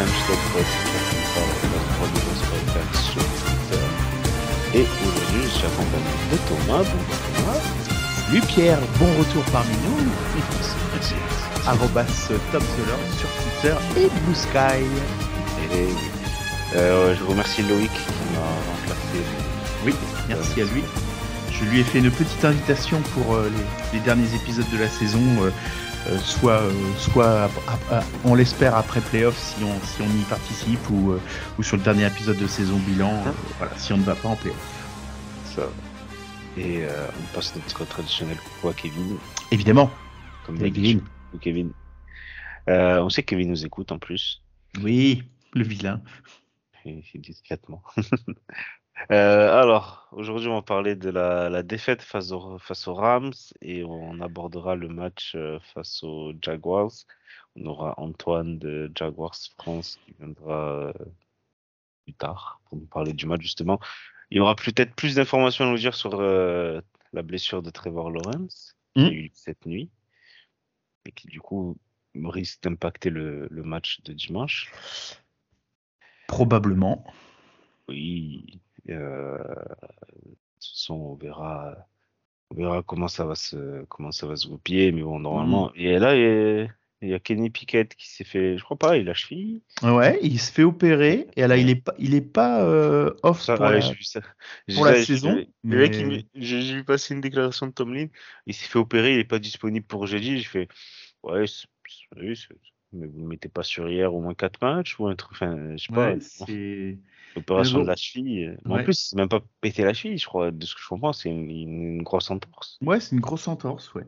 French Top Podcast. sur Twitter. Et aujourd'hui, je suis accompagné de Thomas. Bonjour Thomas. Salut Pierre, bon retour parmi nous. Arrobas Top sur Twitter et Blue Sky. Et euh, je remercie Loïc qui m'a remplacé. Oui, merci à lui. Je lui ai fait une petite invitation pour euh, les, les derniers épisodes de la saison, euh, euh, soit, euh, soit ap- on l'espère après playoff si on, si on y participe ou, euh, ou sur le dernier épisode de saison bilan, euh, voilà, si on ne va pas en playoff. Ça. Et euh, on passe notre traditionnel coucou à Kevin. Évidemment. Comme Kevin. Euh, on sait que Kevin nous écoute en plus. Oui, le vilain. Discrètement. Euh, alors, aujourd'hui, on va parler de la, la défaite face, au- face aux Rams et on abordera le match euh, face aux Jaguars. On aura Antoine de Jaguars France qui viendra euh, plus tard pour nous parler du match, justement. Il y aura peut-être plus d'informations à nous dire sur euh, la blessure de Trevor Lawrence qui a Mm. eu cette nuit et qui, du coup, risque d'impacter le, le match de dimanche. Probablement. Oui, euh, de toute façon, on verra, on verra comment ça va se, comment ça va se goupiller, mais bon, normalement. Et là, il y a, il y a Kenny Pickett qui s'est fait, je crois pas, il a cheville. Ouais, il se fait opérer et là il est pas, il est pas euh, off Ça, pour ouais, la- ça. Pour la saison, mais- j'ai vu passer une déclaration de Tomlin. Il s'est fait opérer, il est pas disponible pour jeudi. J'ai fait, ouais, oui, mais vous ne mettez pas sur hier au moins quatre matchs ou un truc, enfin, je sais pas. Ouais, c'est Opération Mais bon. de la cheville. euh, En Ouais. plus, c'est même pas péter la cheville, je crois. De ce que je comprends, c'est une, une grosse entorse. ouais, c'est une grosse entorse, ouais.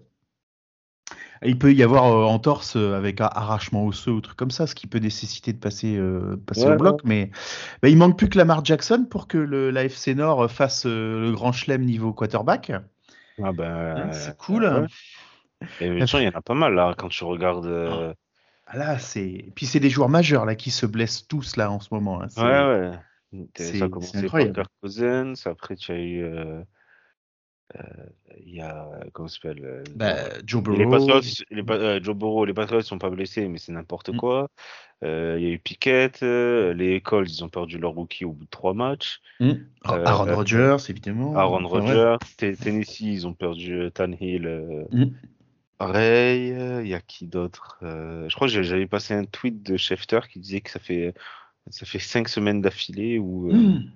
Il peut y avoir euh, entorse euh, avec un arrachement osseux ou truc comme ça, ce qui peut nécessiter de passer, euh, passer Ouais, au bloc. Mais bah, il manque plus que Lamar Jackson pour que le, la FC Nord fasse euh, le grand chelem niveau quarterback. Ah ben, Hein, c'est cool. ouais. Et il y en a pas mal là quand tu regardes. Ah, Là, c'est. Puis c'est des joueurs majeurs là qui se blessent tous là en ce moment. hein. Ouais, ouais. Ça a commencé par. Kirk Cousins. Après, tu as eu. euh, euh, Il y a. Comment s'appelle euh, Bah, Joe Les Burrow. Patriots, les, Pa- euh, Joe Burrow, les Patriots sont pas blessés, mais c'est n'importe Mm. quoi. Il y a eu Pickett, les Colts, ils ont perdu leur rookie au bout de trois matchs. Euh, Aaron Rodgers, évidemment. Aaron ouais. Rodgers, Tennessee, ils ont perdu Tannehill. Mm. Pareil, il y a qui d'autre Je crois que j'avais passé un tweet de Schefter qui disait que ça fait ça fait cinq semaines d'affilée où euh, Hmm.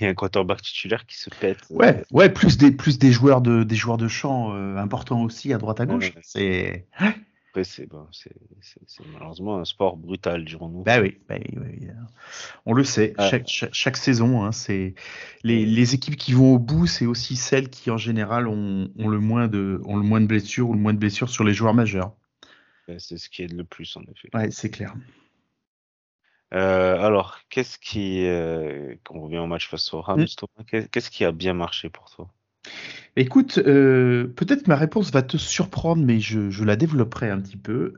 il y a un quarterback titulaire qui se pète. Ouais, ouais, plus des plus des joueurs de des joueurs de champ euh, importants aussi à droite à gauche. Ouais. C'est Après, c'est bon, malheureusement un sport brutal, dirons-nous. bah oui, bah oui, oui, on le sait. Ah. Chaque, chaque, chaque saison, hein, c'est les, les équipes qui vont au bout, c'est aussi celles qui en général ont, ont le moins de ont le moins de blessures ou le moins de blessures sur les joueurs majeurs. C'est ce qui aide le plus, en effet. Ouais, c'est clair. Euh, alors, qu'est-ce qui, euh, quand on revient au match face au Rams, Mm. Qu'est- qu'est-ce qui a bien marché pour toi? Écoute, euh, peut-être ma réponse va te surprendre, mais je, je la développerai un petit peu.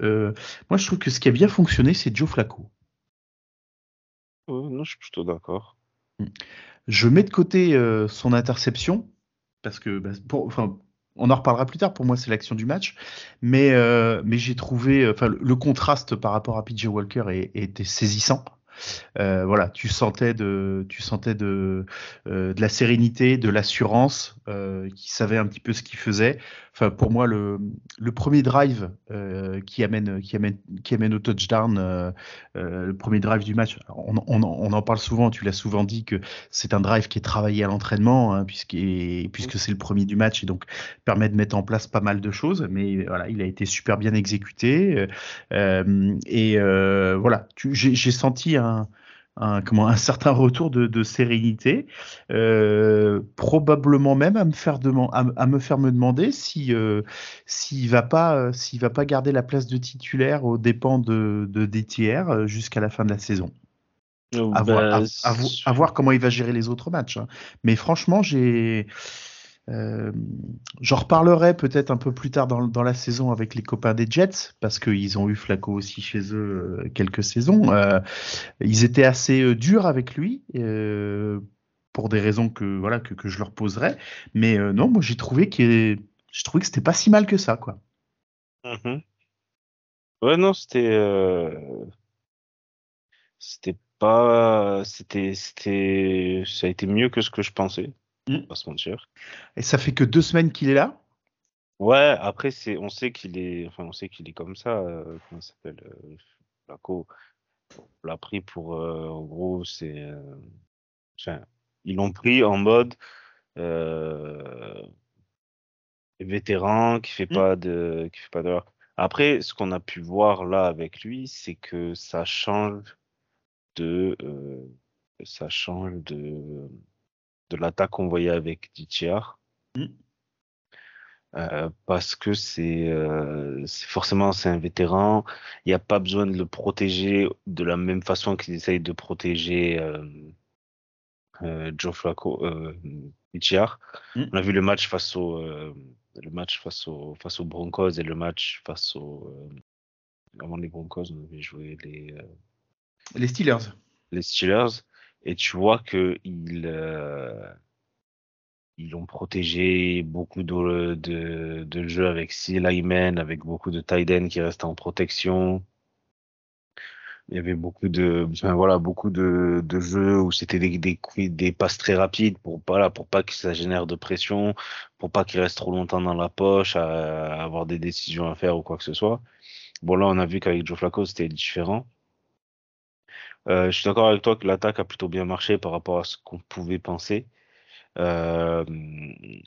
Moi, je trouve que ce qui a bien fonctionné, c'est Joe Flacco. Non, je suis plutôt d'accord. Je mets de côté son interception, parce que, bah, pour, enfin, on en reparlera plus tard, pour moi c'est l'action du match, mais, euh, mais j'ai trouvé, enfin, le, contraste par rapport à PJ Walker était saisissant. Euh, voilà, tu sentais de, tu sentais de, euh, de la sérénité, de l'assurance, euh, qui savait un petit peu ce qu'il faisait. Enfin, pour moi, le, le premier drive euh, qui amène, qui amène, qui amène au touchdown, euh, euh, le premier drive du match. On, on, on en parle souvent. Tu l'as souvent dit que c'est un drive qui est travaillé à l'entraînement, hein, puisque, puisque c'est le premier du match et donc permet de mettre en place pas mal de choses. Mais voilà, il a été super bien exécuté. Et voilà, j'ai senti un, un, comment, un certain retour de, de sérénité, euh, probablement même à me faire, à, à me, faire me demander si euh, s'il va pas euh, s'il va pas garder la place de titulaire aux dépens de, de DTR euh, jusqu'à la fin de la saison. À, voir, à- à vo- à voir comment il va gérer les autres matchs. hein. Mais franchement, j'ai euh, J'en reparlerai peut-être un peu plus tard dans, la saison avec les copains des Jets, parce qu'ils ont eu Flacco aussi chez eux euh, quelques saisons. Euh, ils étaient assez durs avec lui, pour des raisons que, voilà, que, je leur poserai. Mais non, moi j'ai trouvé, que j'ai trouvé que c'était pas si mal que ça. quoi. Mhm. Ouais, non, c'était. C'était pas. C'était. C'était. Ça a été mieux que ce que je pensais. Mm. pas se mentir. Et ça fait que deux semaines qu'il est là? Ouais, après, c'est, on sait qu'il est. Enfin, on sait qu'il est comme ça. euh, comment ça s'appelle euh, Flaco. On l'a pris pour. euh, en gros, c'est. euh, ils l'ont pris en mode. Euh, vétéran qui fait Mm. pas de. Qui fait pas d'erreur. Après, ce qu'on a pu voir là avec lui, c'est que ça change de. euh, ça change de. De l'attaque qu'on voyait avec Dithiar. Mm. Euh, parce que c'est euh, c'est- forcément c'est un vétéran, il n'y a pas besoin de le protéger de la même façon qu'ils essayent de protéger euh, euh, Joe Flacco. Mm. On a vu le match face au le match face au face aux Broncos et le match face au euh, avant les Broncos, on avait joué les Les Steelers. les Steelers et tu vois que ils euh, ils ont protégé beaucoup de, de, de jeux avec linemen, avec beaucoup de ends qui restent en protection. Il y avait beaucoup de, enfin, voilà, beaucoup de, de jeux où c'était des, des, des passes très rapides pour pas, là, pour pas que ça génère de pression, pour pas qu'il reste trop longtemps dans la poche, à, à avoir des décisions à faire ou quoi que ce soit. Bon, là, on a vu qu'avec Joe Flacco, c'était différent. Euh, je suis d'accord avec toi que l'attaque a plutôt bien marché par rapport à ce qu'on pouvait penser. Euh,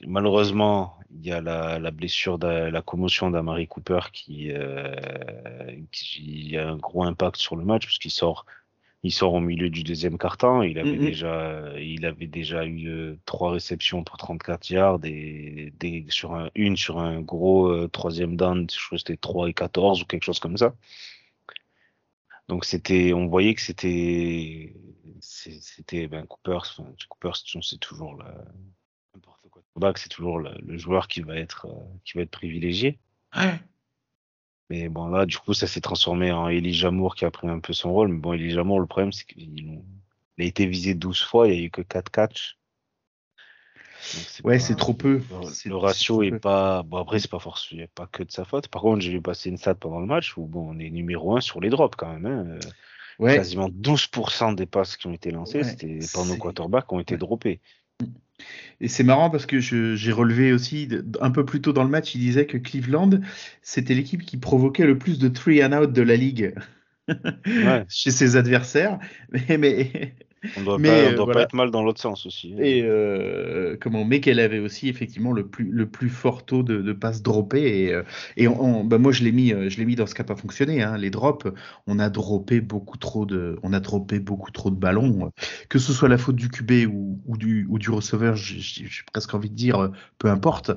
malheureusement, il y a la, la blessure, de, la commotion d'Amari Cooper qui, euh, qui a un gros impact sur le match puisqu'il sort, il sort au milieu du deuxième quart-temps. Il avait déjà, il avait déjà eu euh, trois réceptions pour 34 yards et des, sur un, une sur un gros euh, troisième down, je crois que c'était 3 et 14 ou quelque chose comme ça. Donc c'était, on voyait que c'était, c'était ben Cooper, enfin, Cooper, c'est toujours la, n'importe quoi. C'est toujours le, le joueur qui va être, euh, qui va être privilégié. Ouais. Mais bon là, du coup, ça s'est transformé en Elijah Moore qui a pris un peu son rôle. Mais bon, Elijah Moore, le problème, c'est qu'il a été visé 12 fois, il y a eu que 4 catchs. Ouais, c'est trop peu. Le, ratio est pas. Bon, après, c'est pas forcément pas que de sa faute. Par contre, j'ai vu passer une stat pendant le match où bon, on est numéro 1 sur les drops quand même. hein. Euh, Ouais. Quasiment 12% des passes qui ont été lancées, Ouais, c'était par nos quarterbacks qui ont été ouais. droppés. Et c'est marrant parce que j'ai relevé aussi, un peu plus tôt dans le match, il disait que Cleveland, c'était l'équipe qui provoquait le plus de three and out de la ligue Ouais. chez ses adversaires. Mais, mais, On doit, Mais, pas, on euh, doit voilà. pas être mal dans l'autre sens aussi. et euh, comment, mais qu'elle avait aussi effectivement le plus, le plus fort taux de, de passes droppées. Et, euh, et on, on- bah moi, je l'ai mis, je l'ai mis dans ce qui n'a pas fonctionné. Hein, les drops, on a droppé beaucoup trop de, on a droppé beaucoup trop de ballons. Que ce soit la faute du QB ou, ou du, ou du receveur, j'ai presque envie de dire, peu importe.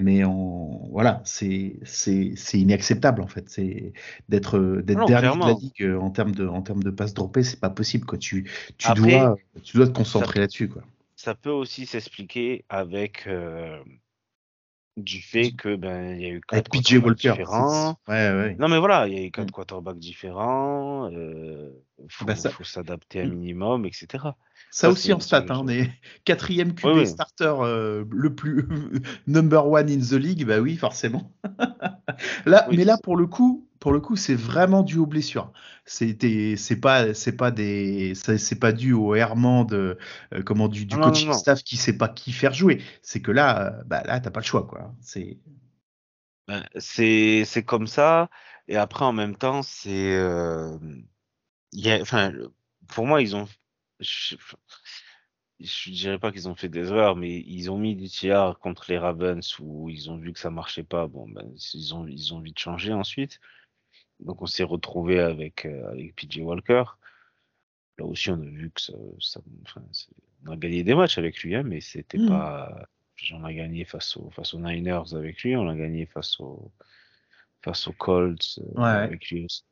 Mais on, voilà, c'est, c'est, c'est inacceptable en fait. C'est d'être, d'être dernier de la ligue en termes de, en termes de passes droppées, c'est pas possible. Quoi. Tu, tu Après, dois, tu dois te concentrer là-dessus. Quoi. Ça peut aussi s'expliquer avec euh, du fait que ben il y a eu quatre PJ Walker. différents. c'est- Ouais, ouais. Non mais voilà, il y a eu quatre Mm. quarterbacks différents. Euh, faut, Bah, ça- faut s'adapter un Mm. minimum, etc. Ça Ça, aussi en stat, hein, est quatrième QB starter euh, le plus number one in the league, bah oui, forcément. là, Oui, mais là pour le coup, pour le coup, c'est vraiment dû aux blessures. C'était, c'est pas, c'est pas des, c'est pas dû au errement de, euh, comment du, du Non, non, non, coaching non. staff qui sait pas qui faire jouer. C'est que là, euh, bah là, t'as pas le choix, quoi. C'est, Ben, c'est c'est comme ça. Et après en même temps, c'est euh, il y a, enfin pour moi ils ont je, je dirais pas qu'ils ont fait des erreurs, mais ils ont mis du tiers contre les Ravens où ils ont vu que ça marchait pas. Bon, ben, ils ont, ils ont vite changé ensuite. Donc on s'est retrouvé avec, euh, avec PJ Walker. Là aussi, on a vu que ça, ça- enfin, on a gagné des matchs avec lui, hein, mais c'était Mm. pas. On a gagné face aux, face aux Niners avec lui, on a gagné face aux, face aux Colts euh, Ouais. avec lui aussi.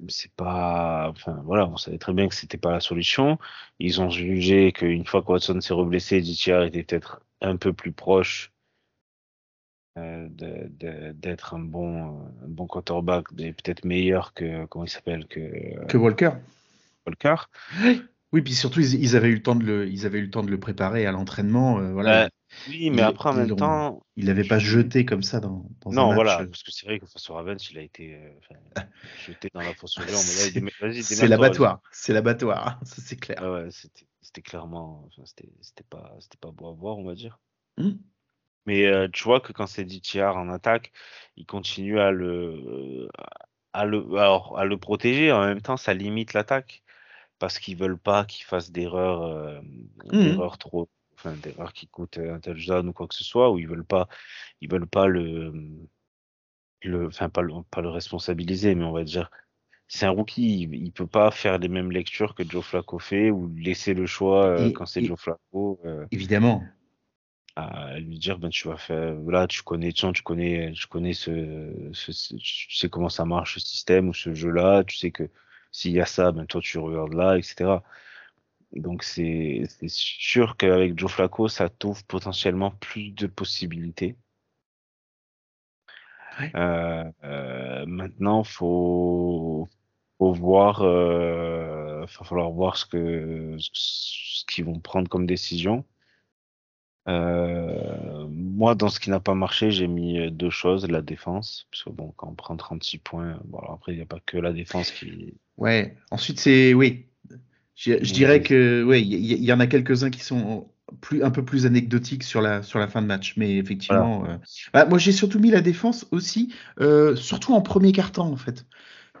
Mais C'est pas, enfin voilà, on savait très bien que c'était pas la solution. Ils ont jugé qu'une fois que Watson s'est reblessé, DTR était peut-être un peu plus proche d'être un bon, euh, un bon quarterback, peut-être meilleur que, comment il s'appelle, que euh, que Walker. Walker. Oui, puis surtout ils, ils avaient eu le temps de le, ils avaient eu le temps de le préparer à l'entraînement. euh, voilà. Oui, mais après, en même temps. Il l'avait pas jeté comme ça dans, dans non, un match. voilà, parce que c'est vrai que face au Ravens, il a été euh, jeté dans la fosse. C'est l'abattoir, c'est l'abattoir, ça c'est clair. Ouais c'était clairement. C'était pas, pas beau à voir, on va dire. Hmm. Mais euh, tu vois que quand c'est DTR en attaque, il continue à le, à le, alors, à le protéger. En même temps, ça limite l'attaque parce qu'ils veulent pas qu'il fasse d'erreurs, euh, mmh. trop, enfin d'erreurs qui coûtent un touchdown ou quoi que ce soit, ou ils veulent pas, ils veulent pas le, le, enfin pas le, pas le responsabiliser, mais on va dire, c'est un rookie, il, il, peut pas faire les mêmes lectures que Joe Flacco fait ou laisser le choix euh, quand c'est Joe Flacco. Euh, évidemment. À lui dire ben tu vas faire là tu connais tu connais tu connais ce, ce, tu sais comment ça marche ce système ou ce jeu là tu sais que s'il y a ça, ben toi tu regardes là, etc. Donc c'est sûr qu'avec Joe Flacco, ça t'ouvre potentiellement plus de possibilités. Euh, euh, maintenant, faut faut voir, euh, va falloir voir ce que ce qu'ils vont prendre comme décision. Euh, moi, dans ce qui n'a pas marché, j'ai mis deux choses la défense, parce que bon, quand on prend 36 points, bon, après il n'y a pas que la défense qui, Ouais, ensuite c'est. Oui. Je, dirais que oui, il y, en a quelques-uns qui sont plus, un peu plus anecdotiques sur la, sur la fin de match. Mais effectivement. Euh, bah, moi j'ai surtout mis la défense aussi, euh, surtout en premier quart-temps en fait.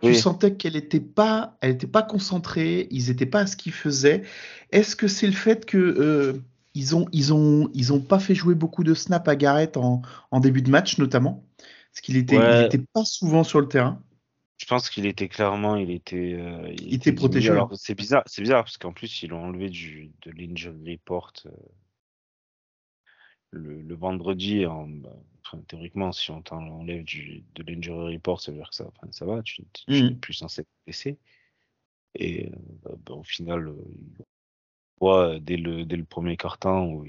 Tu sentais qu'elle n'était pas, elle était pas concentrée, ils n'étaient pas à ce qu'ils faisaient. Est-ce que c'est le fait que euh, ils ont, ils ont, ils ont pas fait jouer beaucoup de snaps à Garrett en, en début de match notamment, parce qu'il était, il était pas souvent sur le terrain. Je pense qu'il était clairement, il était, euh, il, était protégé. Alors c'est bizarre, c'est bizarre parce qu'en plus ils l'ont enlevé du de l'injury report euh, le, le, vendredi. En, bah, enfin, théoriquement, si on t'enlève du de l'injury report, ça veut dire que ça, enfin, ça va, tu, tu n'es mmh. plus censé être blessé. Et euh, bah, au final, voit dès le dès le premier carton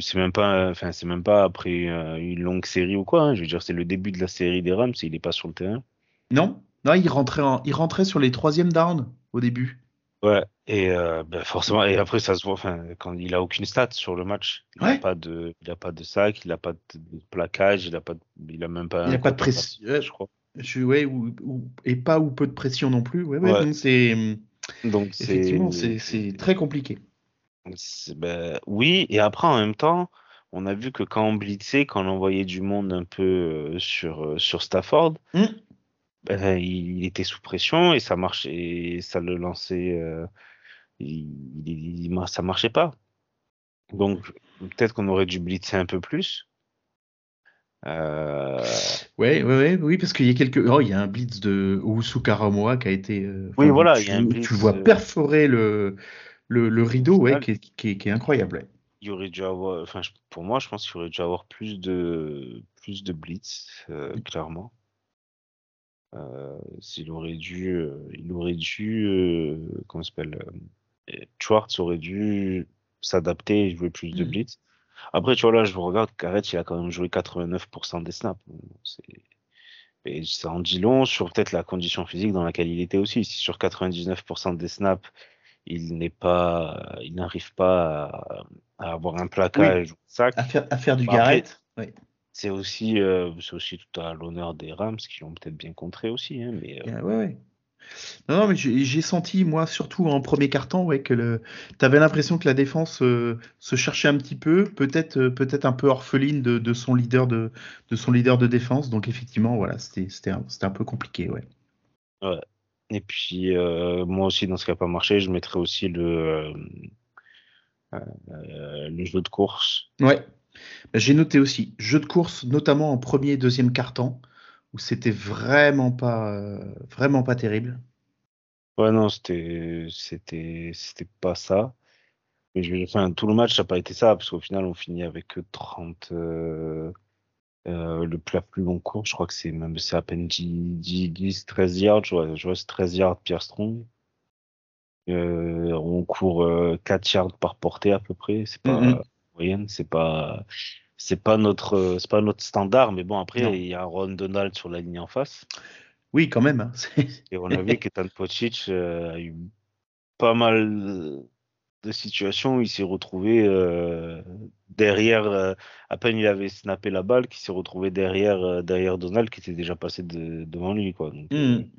c'est même pas, enfin c'est même pas après une longue série ou quoi. Hein, je veux dire, c'est le début de la série des Rams, il est pas sur le terrain. Non, non, il rentrait, il rentrait sur les troisièmes downs au début. Ouais, et euh, ben forcément, et après ça se voit, enfin, quand il a aucune stat sur le match, il n'a pas de, il a pas de sac, il n'a pas de, plaquage, il a pas, il a même pas. Il n'a pas de pression, je crois. Je, ouais, ou, et pas ou peu de pression non plus. Ouais, ouais, donc c'est. Donc effectivement, c'est très compliqué. Ben, oui, et après en même temps, on a vu que quand on blitzait, quand on envoyait du monde un peu euh, sur euh, sur Stafford, mmh. Ben, il, était sous pression et ça marchait, ça le lançait, euh, il, il, ça marchait pas. Donc peut-être qu'on aurait dû blitzer un peu plus. Euh... Ouais, ouais, oui, parce qu'il y a quelques, oh, il y a un blitz de Ousu Karamoa qui a été. Euh, oui, voilà, il y a un blitz, Tu vois euh, perforer le, le, le rideau, ouais, qui, qui, qui, est incroyable. Il aurait dû avoir, enfin, pour moi, je pense qu'il aurait dû avoir plus de, plus de blitz, euh, clairement. Euh, s'il aurait dû, euh, il aurait dû, euh, comment s'appelle, Schwartz aurait dû s'adapter et jouer plus de mm. blitz. Après, tu vois, là, je vous regarde, Garrett, il a quand même joué 89% des snaps. Et ça en dit long sur peut-être la condition physique dans laquelle il était aussi. Si sur 99% des snaps, il n'est pas, il n'arrive pas à, avoir un plaquage ou sac. À faire, à faire du bah, Garrett. Oui c'est aussi, euh, c'est aussi tout à l'honneur des Rams qui l'ont peut-être bien contré aussi. Hein, mais, euh... ouais, ouais. Non, non mais j'ai senti, moi, surtout en premier carton, ouais, que le... tu avais l'impression que la défense euh, se cherchait un petit peu, peut-être euh, peut-être un peu orpheline de, de, son leader de, de son leader de défense. Donc, effectivement, voilà, c'était un, un peu compliqué. Ouais. ouais. Et puis, euh, moi aussi, dans ce qui n'a pas marché, je mettrais aussi le, le jeu de course. Ouais. J'ai noté aussi jeu de course, notamment en premier et deuxième carton, où c'était vraiment pas, euh, vraiment pas terrible. Ouais, non, c'était, c'était, c'était pas ça. Mais je, enfin, tout le match, ça n'a pas été ça, parce qu'au final, on finit avec 30. Euh, euh, le plus, plus long cours, je crois que c'est même c'est à peine 10, 10, 13 yards, je vois, je vois 13 yards Pierre Strong. on court 4 yards par portée à peu près, c'est pas, mm-hmm moyenne, c'est pas c'est pas notre c'est pas notre standard, mais bon après il y a Ron Donald sur la ligne en face. Oui, quand même. Hein. Et on a vu qu'Etan Pocic euh, a eu pas mal de situation où il s'est retrouvé euh, derrière, euh, à peine il avait snappé la balle, qu'il s'est retrouvé derrière, euh, derrière Donald qui était déjà passé de- devant lui. Quoi. Donc, euh, Hmm.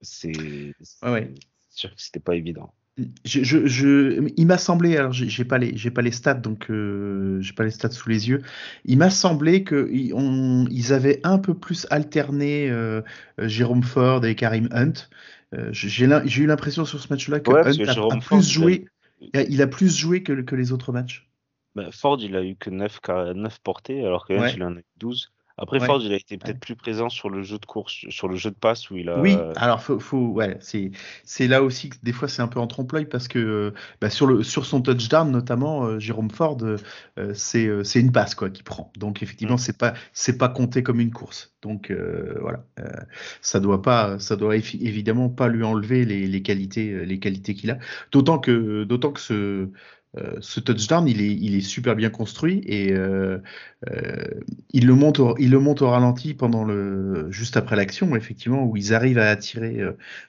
c'est Ouais, ouais. c'est sûr que c'était pas évident. Je, je, je- il m'a semblé, alors j'ai pas les, j'ai pas les stats, donc euh, j'ai pas les stats sous les yeux. Il m'a semblé que ils, on- ils avaient un peu plus alterné euh, Jérôme Ford et Karim Hunt. Euh, j'ai eu l'impression sur ce match-là que Ouais, Hunt a, Ford, plus a- joué, il a, il a plus joué que, que les autres matchs. Ben, Ford, il a eu que 9, 9 portées, alors que Hunt, Ouais. il en a eu 12. Après, Ouais. Ford, il a été peut-être plus présent sur le jeu de course, sur le jeu de passe où il a. Oui, alors faut, faut, ouais, c'est, c'est là aussi que des fois c'est un peu en trompe-l'œil parce que euh, bah, sur le, sur son touchdown notamment, euh, Jérôme Ford, euh, c'est, c'est une passe quoi qu'il prend. Donc effectivement, Mm. c'est pas, c'est pas compté comme une course. Donc voilà, ça doit pas, ça doit évi- évidemment pas lui enlever les, les qualités, les qualités qu'il a. D'autant que, d'autant que ce euh, ce touchdown, il est, super bien construit et euh, euh, il le monte, au, ralenti pendant juste après l'action, effectivement, où ils arrivent à attirer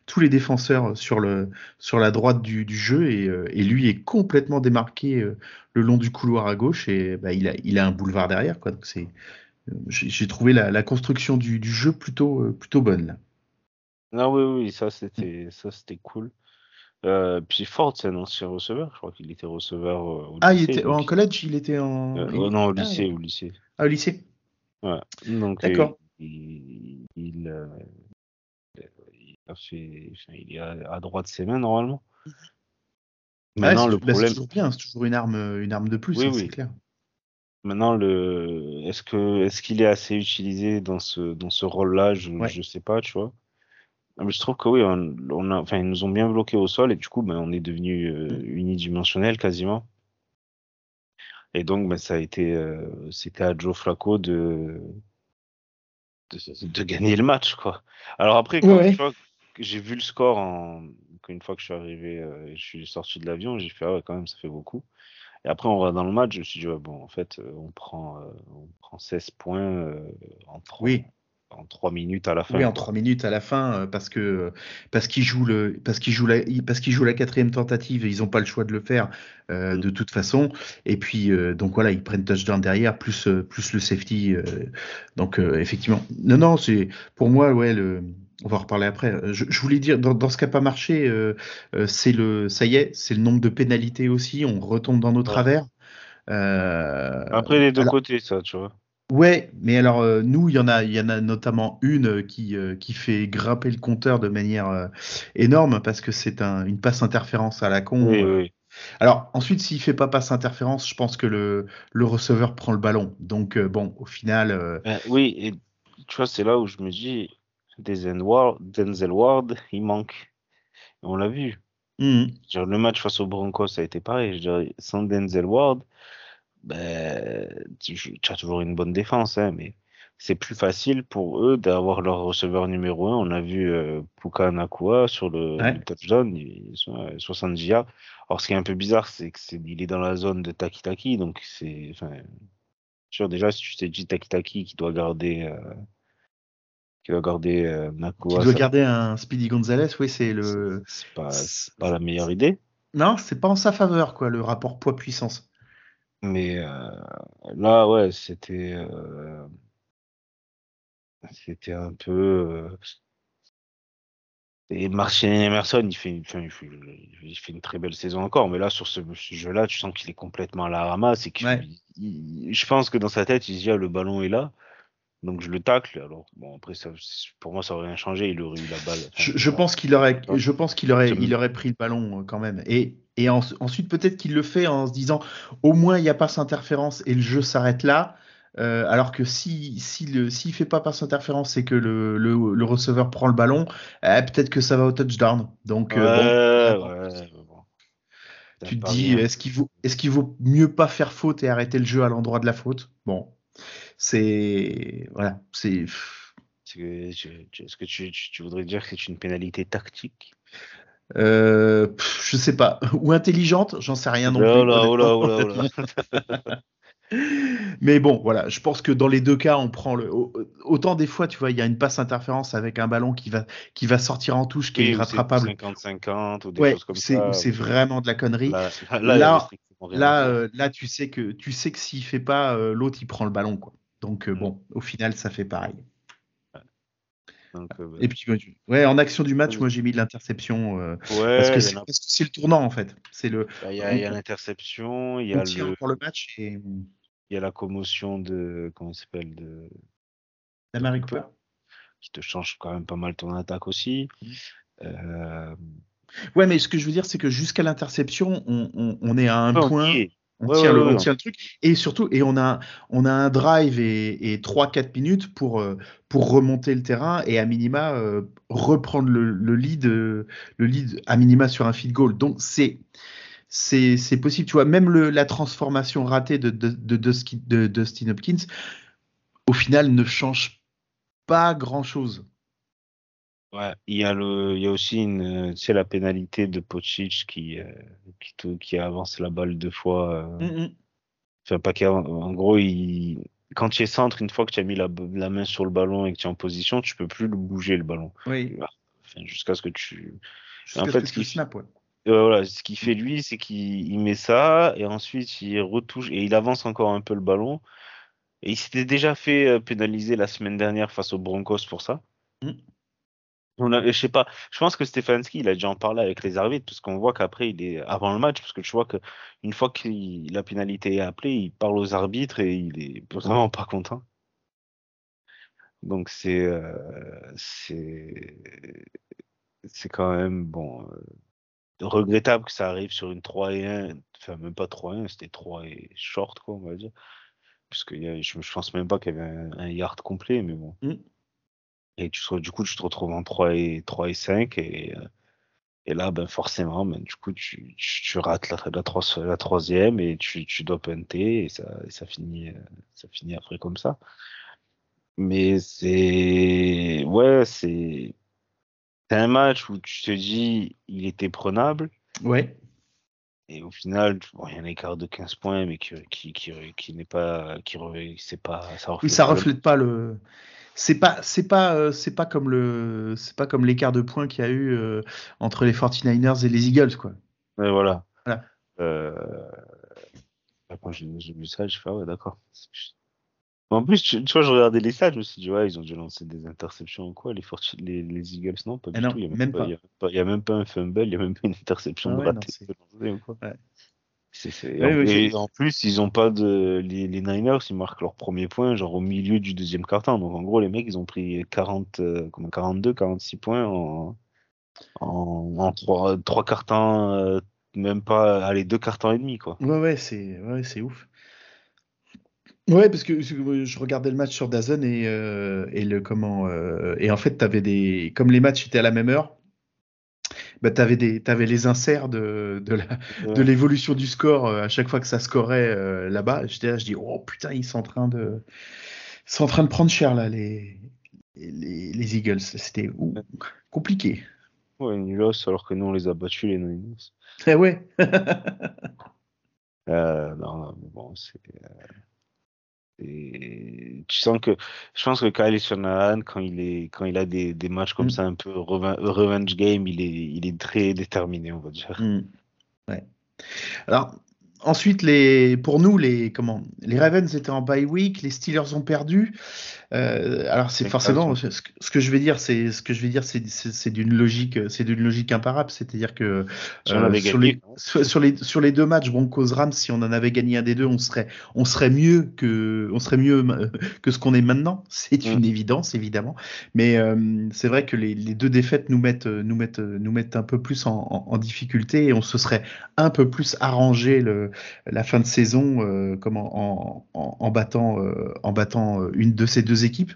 tous les défenseurs sur la droite du, jeu et, lui est complètement démarqué le long du couloir à gauche et bah, il a, un boulevard derrière, quoi. Donc j'ai trouvé la, construction du, jeu plutôt, bonne là. Non, oui, oui, ça c'était, ça c'était cool. Euh, puis Ford, c'est un ancien receveur, je crois qu'il était receveur euh, au Ah, il lycée. était donc en collège, il était en. Euh, il- non, au Ah, lycée, au lycée. Ah, au lycée. Ouais. Donc, euh, D'accord. il, il, il a fait, enfin, il est à, droite de ses mains normalement. Ouais, Maintenant, c'est le bah, c'est problème, toujours bien, c'est toujours une arme, une arme de plus, Oui, hein, c'est clair. maintenant le, est-ce que, est-ce qu'il est assez utilisé dans ce, dans ce rôle-là? Je, Ouais. je sais pas, tu vois. Mais je trouve que oui, on, on a, enfin, ils nous ont bien bloqué au sol et du coup, ben, on est devenu euh, Mm. unidimensionnel quasiment. Et donc, ben, ça a été, euh, c'était à Joe Flacco de, de, de gagner le match, quoi. Alors après, quand Ouais. j'ai vu le score en, une fois que je suis arrivé, euh, je suis sorti de l'avion, j'ai fait, ah ouais, quand même, ça fait beaucoup. Et après, on va dans le match, je me suis dit, ouais, bon, en fait, euh, on prend, on prend 16 points en 3, Oui. En 3 minutes à la fin. Oui, en trois minutes à la fin, euh, parce que parce qu'ils jouent le parce qu'ils jouent la parce qu'ils jouent la quatrième tentative, et ils n'ont pas le choix de le faire euh, Mm. de toute façon. Et puis euh, donc voilà, ils prennent touchdown derrière, plus euh, plus le safety. euh, donc euh, effectivement, non non, c'est pour moi ouais le. On va en reparler après. Euh, Je, je voulais dire dans, dans ce qui n'a pas marché, euh, euh, c'est le ça y est, c'est le nombre de pénalités aussi. On retombe dans nos Ouais. travers. Euh, Après, les deux alors- côtés, ça, tu vois. Ouais, mais alors euh, nous, il y en a, il y en a notamment une euh, qui euh, qui fait grimper le compteur de manière euh, énorme parce que c'est un, une passe interférence à la con. Oui, oui. Alors ensuite, s'il fait pas passe interférence, je pense que le le receveur prend le ballon. Donc bon, au final, Ben, oui, et tu vois, c'est là où je me dis, Denzel Ward, Denzel Ward, il manque. Et on l'a vu. Genre, le match face aux Broncos, ça a été pareil. Sans Denzel Ward, ben, tu, tu as toujours une bonne défense, hein, mais c'est plus facile pour eux d'avoir leur receveur numéro un. On a vu euh, Puka Nakua sur le, Ouais. le touchdown, il, sont à 70 yards. Alors, ce qui est un peu bizarre, c'est que c'est, il est dans la zone de Taki Taki, donc c'est, sûr, déjà, si tu t'es dit Taki Taki qui doit garder, euh, qui doit garder euh, qui Nakua, doit ça- garder un Speedy Gonzalez, oui, c'est le. c'est pas, pas la meilleure idée. Non, c'est pas en sa faveur quoi, le rapport poids-puissance. Mais euh, là, ouais, c'était euh, c'était un peu. euh, et Martin Emerson, il fait, une, il, fait, une très belle saison encore, mais là, sur ce, ce jeu-là, tu sens qu'il est complètement à la ramasse et Ouais. il- je pense que dans sa tête, il se dit, ah, le ballon est là, donc je le tacle. Alors, bon, après, ça, pour moi, ça aurait rien changé, il aurait eu la balle. Enfin, Je, pense qu'il aurait, Ouais. je pense qu'il aurait, il aurait pris le ballon euh, quand même. Et, et en- ensuite, peut-être qu'il le fait en se disant, au moins, il n'y a pas interférence et le jeu s'arrête là. Euh, alors que si, si s'il fait pas passe interférence et que le, le, le receveur prend le ballon, eh, peut-être que ça va au touchdown. Donc, euh, bon, Ouais, ouais, bon. tu te dis, est-ce qu'il vaut, est-ce qu'il vaut mieux pas faire faute et arrêter le jeu à l'endroit de la faute? Bon, c'est, voilà, c'est. Est-ce que, tu- voudrais dire que c'est une pénalité tactique? Euh, pff, je sais pas. Ou intelligente, j'en sais rien non Oh plus. là, oh oh là, oh honnêtement. là. Mais bon, voilà, je pense que dans les deux cas, on prend le. Autant des fois, tu vois, il y a une passe interférence avec un ballon qui va, qui va sortir en touche, qui est rattrapable. 50-50 ou des ouais, choses comme ça. C'est vraiment de la connerie. Là, là, là, là, euh, là, tu sais que tu sais que s'il fait pas, euh, l'autre il prend le ballon, quoi. Donc euh, Mm. bon, au final, ça fait pareil. donc, euh, Et puis, ouais, en action du match, Mm. moi j'ai mis de l'interception euh, ouais, parce que y c'est a- le tournant en fait. C'est le. il y a, il y a l'interception, il y a tire le, pour le match et il y a la commotion de, comment il s'appelle, de, l'Amérique Cooper. qui te change quand même pas mal ton attaque aussi. Mm. Euh, Ouais, mais ce que je veux dire, c'est que jusqu'à l'interception, on, on- on est à un on point. y. On, Ouais, tient ouais, le, on tient le truc. Et surtout, et on a, on a un drive et, et 3-4 minutes pour, euh, pour remonter le terrain et à minima euh, reprendre le, le lead, euh, le lead à minima sur un feed goal. Donc c'est c'est c'est possible. Tu vois, même le, la transformation ratée de, de, de, de Dustin Hopkins, au final, ne change pas grand-chose. Ouais, il y a le, il y a aussi une, euh, tu sais, la pénalité de Pocic qui, euh, qui, qui a avancé la balle deux fois. euh, Mm, mm. Enfin, pas qu'il y a- en gros, il, quand tu es centre, une fois que tu as mis la, la main sur le ballon et que tu es en position, tu peux plus le bouger le ballon. Oui. Enfin, jusqu'à ce que tu, En ce fait, que ce tu le qui- snap, ouais. Euh, voilà, ce qu'il fait lui, c'est qu'il il met ça et ensuite il retouche et il avance encore un peu le ballon. Et il s'était déjà fait euh, pénaliser la semaine dernière face aux Broncos pour ça. Mm. Je sais pas, je pense que Stefanski, il a déjà en parlé avec les arbitres parce qu'on voit qu'après il est avant le match parce que tu vois que une fois que la pénalité est appelée, il parle aux arbitres et il est vraiment pas content. Donc c'est euh, c'est c'est quand même bon euh, regrettable que ça arrive sur une 3 et 1, enfin même pas 3 et 1, c'était 3 et short quoi, on va dire. Parce que je, je pense même pas qu'il y avait un, un yard complet, mais bon. Mm. Et du coup, tu te retrouves en 3 et, 3 et 5, et, euh, et là, ben forcément, ben, du coup, tu, tu, rates la, la, trois- la troisième et tu, tu dois punter, et ça, ça, finit, euh, ça finit après comme ça. Mais c'est. Ouais, c'est. C'est un match où tu te dis, il était prenable. Ouais. Et au final, bon, il y a un écart de 15 points, mais qui, qui, qui, qui n'est pas, qui, c'est pas, ça reflète Oui, ça reflète pas le. C'est pas, c'est pas, euh, c'est pas comme le, c'est pas comme l'écart de points qu'il y a eu euh, entre les 49ers et les Eagles, quoi. Ouais, voilà. Voilà. Euh... Quand j'ai vu ça, j'ai fait, ah ouais, d'accord. En plus, tu, tu vois, je regardais les stats, je me suis dit, ouais, ils ont dû lancer des interceptions ou quoi, les, Forti- les, les Eagles, non, pas Eh du non, tout. Il y a même pas. Y a, pas- y a même pas un fumble, il y a même pas une interception Ah ouais, ratée ou quoi. Ouais. Ouais, en, et en plus, ils ont pas de. Les, les Niners, ils marquent leur premier point, genre au milieu du deuxième quart-temps. Donc en gros, les mecs, ils ont pris 40, euh, comment, 42, 46 points en, en, en trois, trois quarts-temps, euh, même pas, allez, deux quarts-temps et demi, quoi. Ouais, ouais, c'est, ouais, c'est ouf. Ouais, parce que je je regardais le match sur Dazn et, euh, et le comment euh, et en fait t'avais des comme les matchs étaient à la même heure, bah t'avais des t'avais les inserts de de la de l'évolution du score euh, à chaque fois que ça scorait euh, là-bas. J'étais là, je dis oh putain ils sont en train de ils sont en train de prendre cher là les les, les Eagles. C'était ouh, compliqué. Ouais, nulos, alors que nous, on les a battus, les Niners. Eh ouais. Euh, non, non, mais bon, c'est. Et tu sens que je pense que Kyle Shanahan quand il est quand il a des, des matchs comme Mm. ça un peu reven- revenge game il est il est très déterminé on va dire Hmm. Ouais. Alors ensuite les pour nous les comment les Ravens étaient en bye week, les Steelers ont perdu. Euh, alors c'est forcément ce que, ce que je vais dire c'est ce que je vais dire c'est d'une logique c'est d'une logique imparable, c'est-à-dire que Si euh, sur gagné, les sur, sur les sur les deux matchs Broncos Rams si on en avait gagné un des deux on serait on serait mieux que on serait mieux euh, que ce qu'on est maintenant c'est Mm. une évidence évidemment mais euh, c'est vrai que les, les deux défaites nous mettent nous mettent nous mettent un peu plus en, en, en difficulté et on se serait un peu plus arrangé le, la fin de saison euh, comme en, battant euh, en battant euh, une de ces deux équipes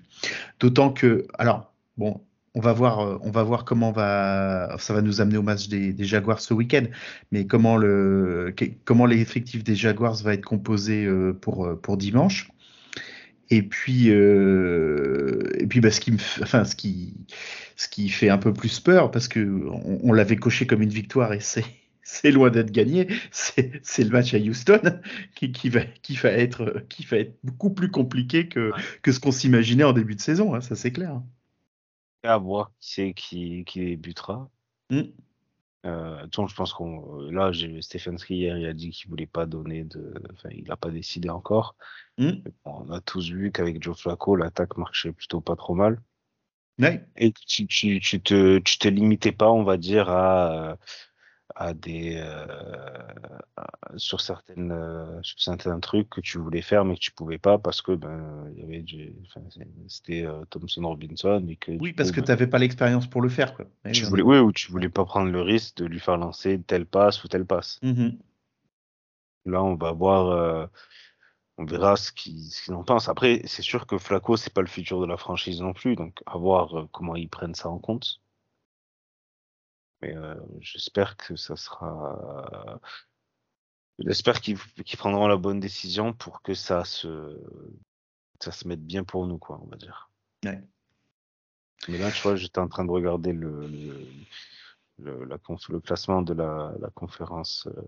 d'autant que alors bon on va voir, euh, on va voir comment va, ça va nous amener au match des, Jaguars ce week-end, mais comment le, comment l'effectif des Jaguars va être composé euh, pour euh, pour dimanche. Et puis, euh, et puis, bah, ce qui me, enfin, ce qui, ce qui fait un peu plus peur, parce que on, on l'avait coché comme une victoire et c'est, c'est loin d'être gagné. C'est le match à Houston qui, qui, va, qui, va être, qui va être beaucoup plus compliqué que, que ce qu'on s'imaginait en début de saison, hein, ça c'est clair. À voir qui c'est qui, qui débutera. Mm. Euh, je pense qu'on là, j'ai Stefanski hier, il a dit qu'il voulait pas donner de, enfin, il n'a pas décidé encore. Mm. on a tous vu qu'avec Joe Flacco, l'attaque marchait plutôt pas trop mal. Et tu, tu, tu, te, tu te limitais pas, on va dire, à, à des euh, sur certaines euh, sur certains trucs que tu voulais faire mais que tu pouvais pas parce que ben il y avait enfin, c'était euh, Thompson Robinson et que oui parce que tu n'avais pas l'expérience pour le faire quoi. Tu voulais oui ou tu voulais pas prendre le risque de lui faire lancer telle passe ou telle passe. Mmh là on va voir on verra ce qu'ils en pensent après c'est sûr que Flaco c'est pas le futur de la franchise non plus donc à voir comment ils prennent ça en compte mais euh, j'espère que ça sera. J'espère qu'ils prendront la bonne décision pour que ça se, ça se mette bien pour nous, quoi, on va dire. Mais là, tu vois, j'étais en train de regarder le, le, la, le classement de la, la conférence, euh,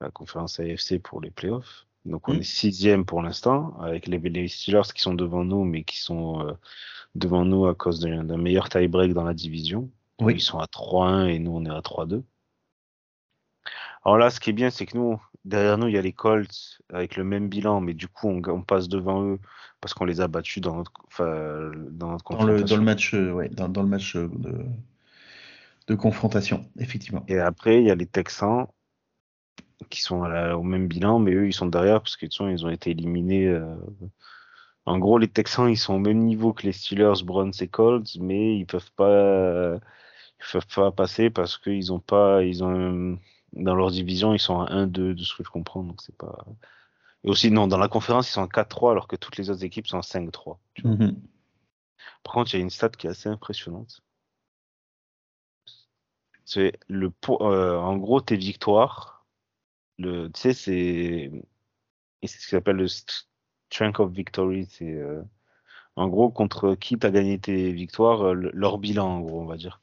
la conférence AFC pour les playoffs. Donc on mmh. est sixième pour l'instant, avec les, les, Steelers qui sont devant nous, mais qui sont euh, devant nous à cause d'un meilleur tie-break dans la division. Oui. Ils sont à 3-1 et nous, on est à 3-2. Alors là, ce qui est bien, c'est que nous, derrière nous, il y a les Colts avec le même bilan, mais du coup, on, passe devant eux parce qu'on les a battus dans notre, enfin, dans notre dans le, dans le match, euh, ouais, dans, dans, le match euh, de, de, confrontation, effectivement. Et après, il y a les Texans qui sont au même bilan, mais eux, ils sont derrière parce qu'ils ils ont été éliminés. Euh, en gros, les Texans, ils sont au même niveau que les Steelers, Browns et Colts, mais ils peuvent pas ils peuvent pas passer parce qu'ils ont pas, ils ont dans leur division, ils sont à 1-2 de ce que je comprends, donc c'est pas. Et aussi, non, dans la conférence, ils sont à 4-3 alors que toutes les autres équipes sont à 5-3. Mm-hmm. Par contre, il y a une stat qui est assez impressionnante. C'est le euh, en gros tes victoires, le, tu sais, c'est c'est ce qu'on appelle le strength of victory, c'est euh, en gros contre qui t'as gagné tes victoires, euh, leur bilan en gros, on va dire.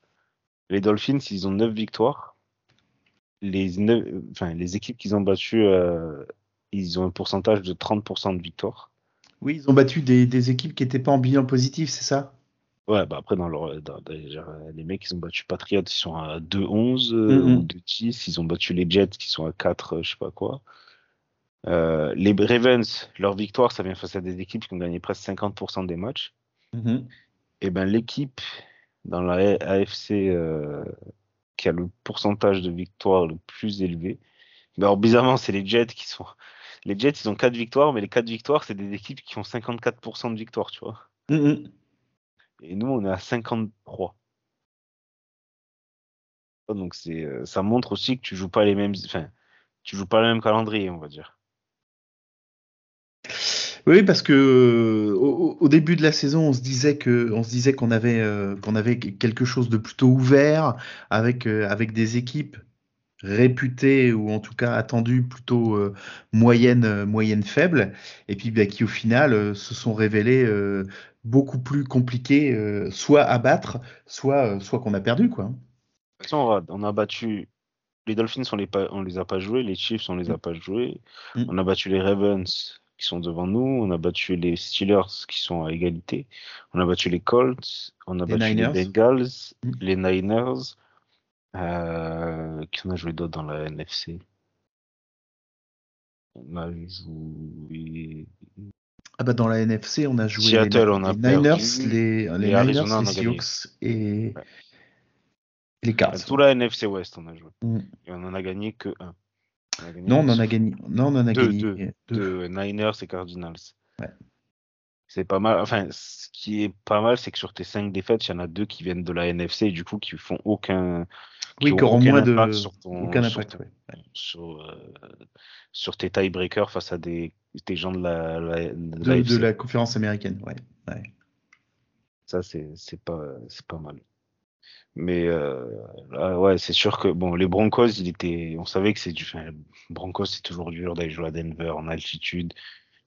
Les Dolphins, ils ont 9 victoires. Les, enfin, les équipes qu'ils ont battues, euh, ils ont un pourcentage de 30% de victoires. Oui, ils ont battu des, équipes qui n'étaient pas en bilan positif, c'est ça? Ouais, bah après, dans leur, les mecs, ils ont battu Patriots, ils sont à 2-11 euh, mm-hmm. ou 2-10. Ils ont battu les Jets, qui sont à 4, je sais pas quoi. Euh, les Ravens, leur victoire, ça vient face à des équipes qui ont gagné presque 50% des matchs. Mm-hmm. Et ben l'équipe dans la AFC euh, qui a le pourcentage de victoires le plus élevé. alors bizarrement, c'est les Jets qui sont. Les Jets, ils ont 4 victoires, mais les 4 victoires, c'est des équipes qui ont 54% de victoires, tu vois. Mm-hmm. Et nous, on est à 53. Donc c'est, euh, ça montre aussi que tu joues pas les mêmes, enfin, tu joues pas le même calendrier, on va dire. Oui, parce que euh, au, début de la saison, on se disait que, on se disait qu'on avait, euh, qu'on avait quelque chose de plutôt ouvert avec euh, avec des équipes réputées ou en tout cas attendues plutôt moyennes, moyennes faibles, et puis bah, qui au final se sont révélées beaucoup plus compliquées, soit à battre, soit soit qu'on a perdu quoi. On a battu les Dolphins, on les, on les a pas joués, les Chiefs, on les a mm. pas joués, mm. on a battu les Ravens qui sont devant nous. On a battu les Steelers qui sont à égalité. On a battu les Colts. On a battu les Bengals, mm. les Niners. Euh, qui on a joué d'autres dans la NFC On a joué. Ah bah dans la NFC, on a joué Seattle, les, on a Niners, les, les, Niners, les Seahawks et... les Cards. Tout la NFC West, on a joué. Mm. Et on en a gagné que un. Non, on en a gagné. Non, on en a deux, gagné. Deux, Niners et Cardinals. Ouais. C'est pas mal. Enfin, ce qui est pas mal, c'est que sur tes cinq défaites, il y en a deux qui viennent de la NFC et du coup qui font aucun. oui, qui auront moins de. Sur aucun impact, sur, euh, sur, tes tiebreakers face à des, des gens de la, de, de, la conférence américaine. Ouais. ouais. Ça, c'est pas, pas mal. Mais euh, ouais, c'est sûr que bon, les Broncos, il était, on savait que c'est du, enfin, Broncos, c'est toujours dur d'aller jouer à Denver en altitude.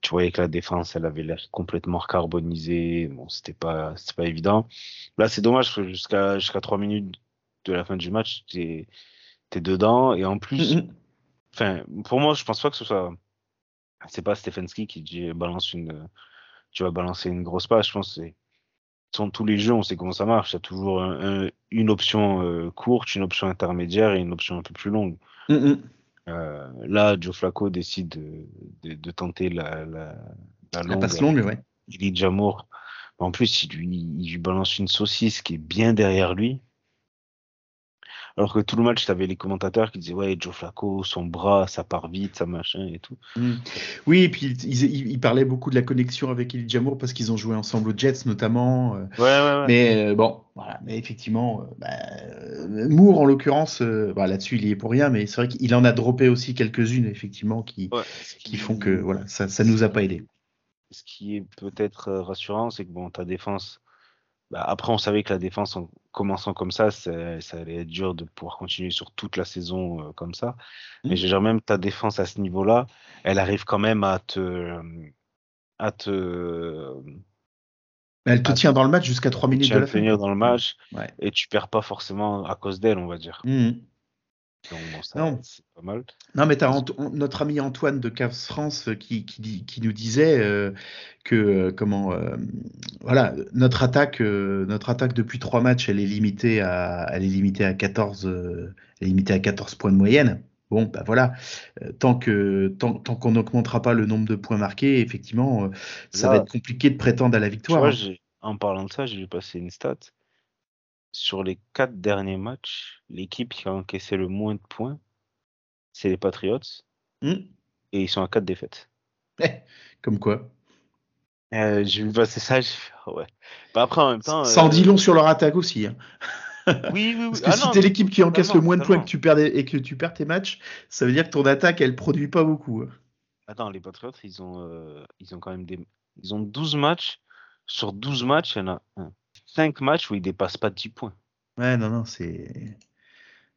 Tu voyais que la défense, elle avait l'air complètement carbonisée. Bon, c'était pas, c'était pas évident. Là, c'est dommage parce que jusqu'à jusqu'à trois minutes de la fin du match, t'es dedans et en plus, enfin, pour moi, je pense pas que ce soit, c'est pas Stefanski qui dit balance une, tu vas balancer une grosse passe. Je pense que c'est sont tous les jeux, on sait comment ça marche. Il y a toujours une option euh, courte, une option intermédiaire et une option un peu plus longue. Mm, euh, là, Joe Flacco décide de, de, tenter la, la, la, longue, la passe longue, ouais. Il dit Jamour. En plus, il lui, il lui balance une saucisse qui est bien derrière lui. Alors que tout le match, tu avais les commentateurs qui disaient Ouais, Joe Flacco, son bras, ça part vite, ça machin et tout. Mm. Oui, et puis ils, parlaient beaucoup de la connexion avec Elijah Moore parce qu'ils ont joué ensemble aux Jets notamment. Euh. Ouais, ouais, ouais. Mais euh, bon, voilà. Mais effectivement, euh, bah, Moore en l'occurrence, bah, là-dessus, il y est pour rien, mais c'est vrai qu'il en a droppé aussi quelques-unes, effectivement, qui, qui font que voilà, ça, ça nous a pas aidé. Ce qui est peut-être rassurant, c'est que bon, ta défense bah, après, on savait que la défense, en commençant comme ça, ça allait être dur de pouvoir continuer sur toute la saison euh, comme ça. Mais mmh. j'ai même ta défense à ce niveau-là, elle arrive quand même à te. À te elle te tient dans le match jusqu'à 3 minutes de la fin. dans le match et tu perds pas forcément à cause d'elle, on va dire. Mmh non. pas mal. Non, mais as notre ami Antoine de Cavs France euh, qui, nous disait euh, que euh, comment voilà notre attaque notre attaque depuis trois matchs elle est limitée à elle est limitée à 14 elle est limitée à 14 points de moyenne. Bon, bah voilà, tant que tant, tant qu'on n'augmentera pas le nombre de points marqués, effectivement, ça va être compliqué de prétendre à la victoire. Hein. en parlant de ça, j'ai vu passer une stat sur les quatre derniers matchs, l'équipe qui a encaissé le moins de points, c'est les Patriots. Hmm. Et ils sont à quatre défaites. Eh, comme quoi euh, vu passer ça, ah ouais. Bah, après, en même temps. Ça en dit long sur leur attaque aussi. Hein. Oui, oui, oui. Parce que ah si t'es l'équipe qui encaisse le moins de points que tu perds et que tu perds tes matchs, ça veut dire que ton attaque, elle produit pas beaucoup. Hein. Attends, les Patriots, ils ont, euh, ils ont quand même des. Ils ont 12 matchs. Sur 12 matchs, il y en a un. 5 matchs où ils dépassent pas 10 points. Ouais, non, non, c'est.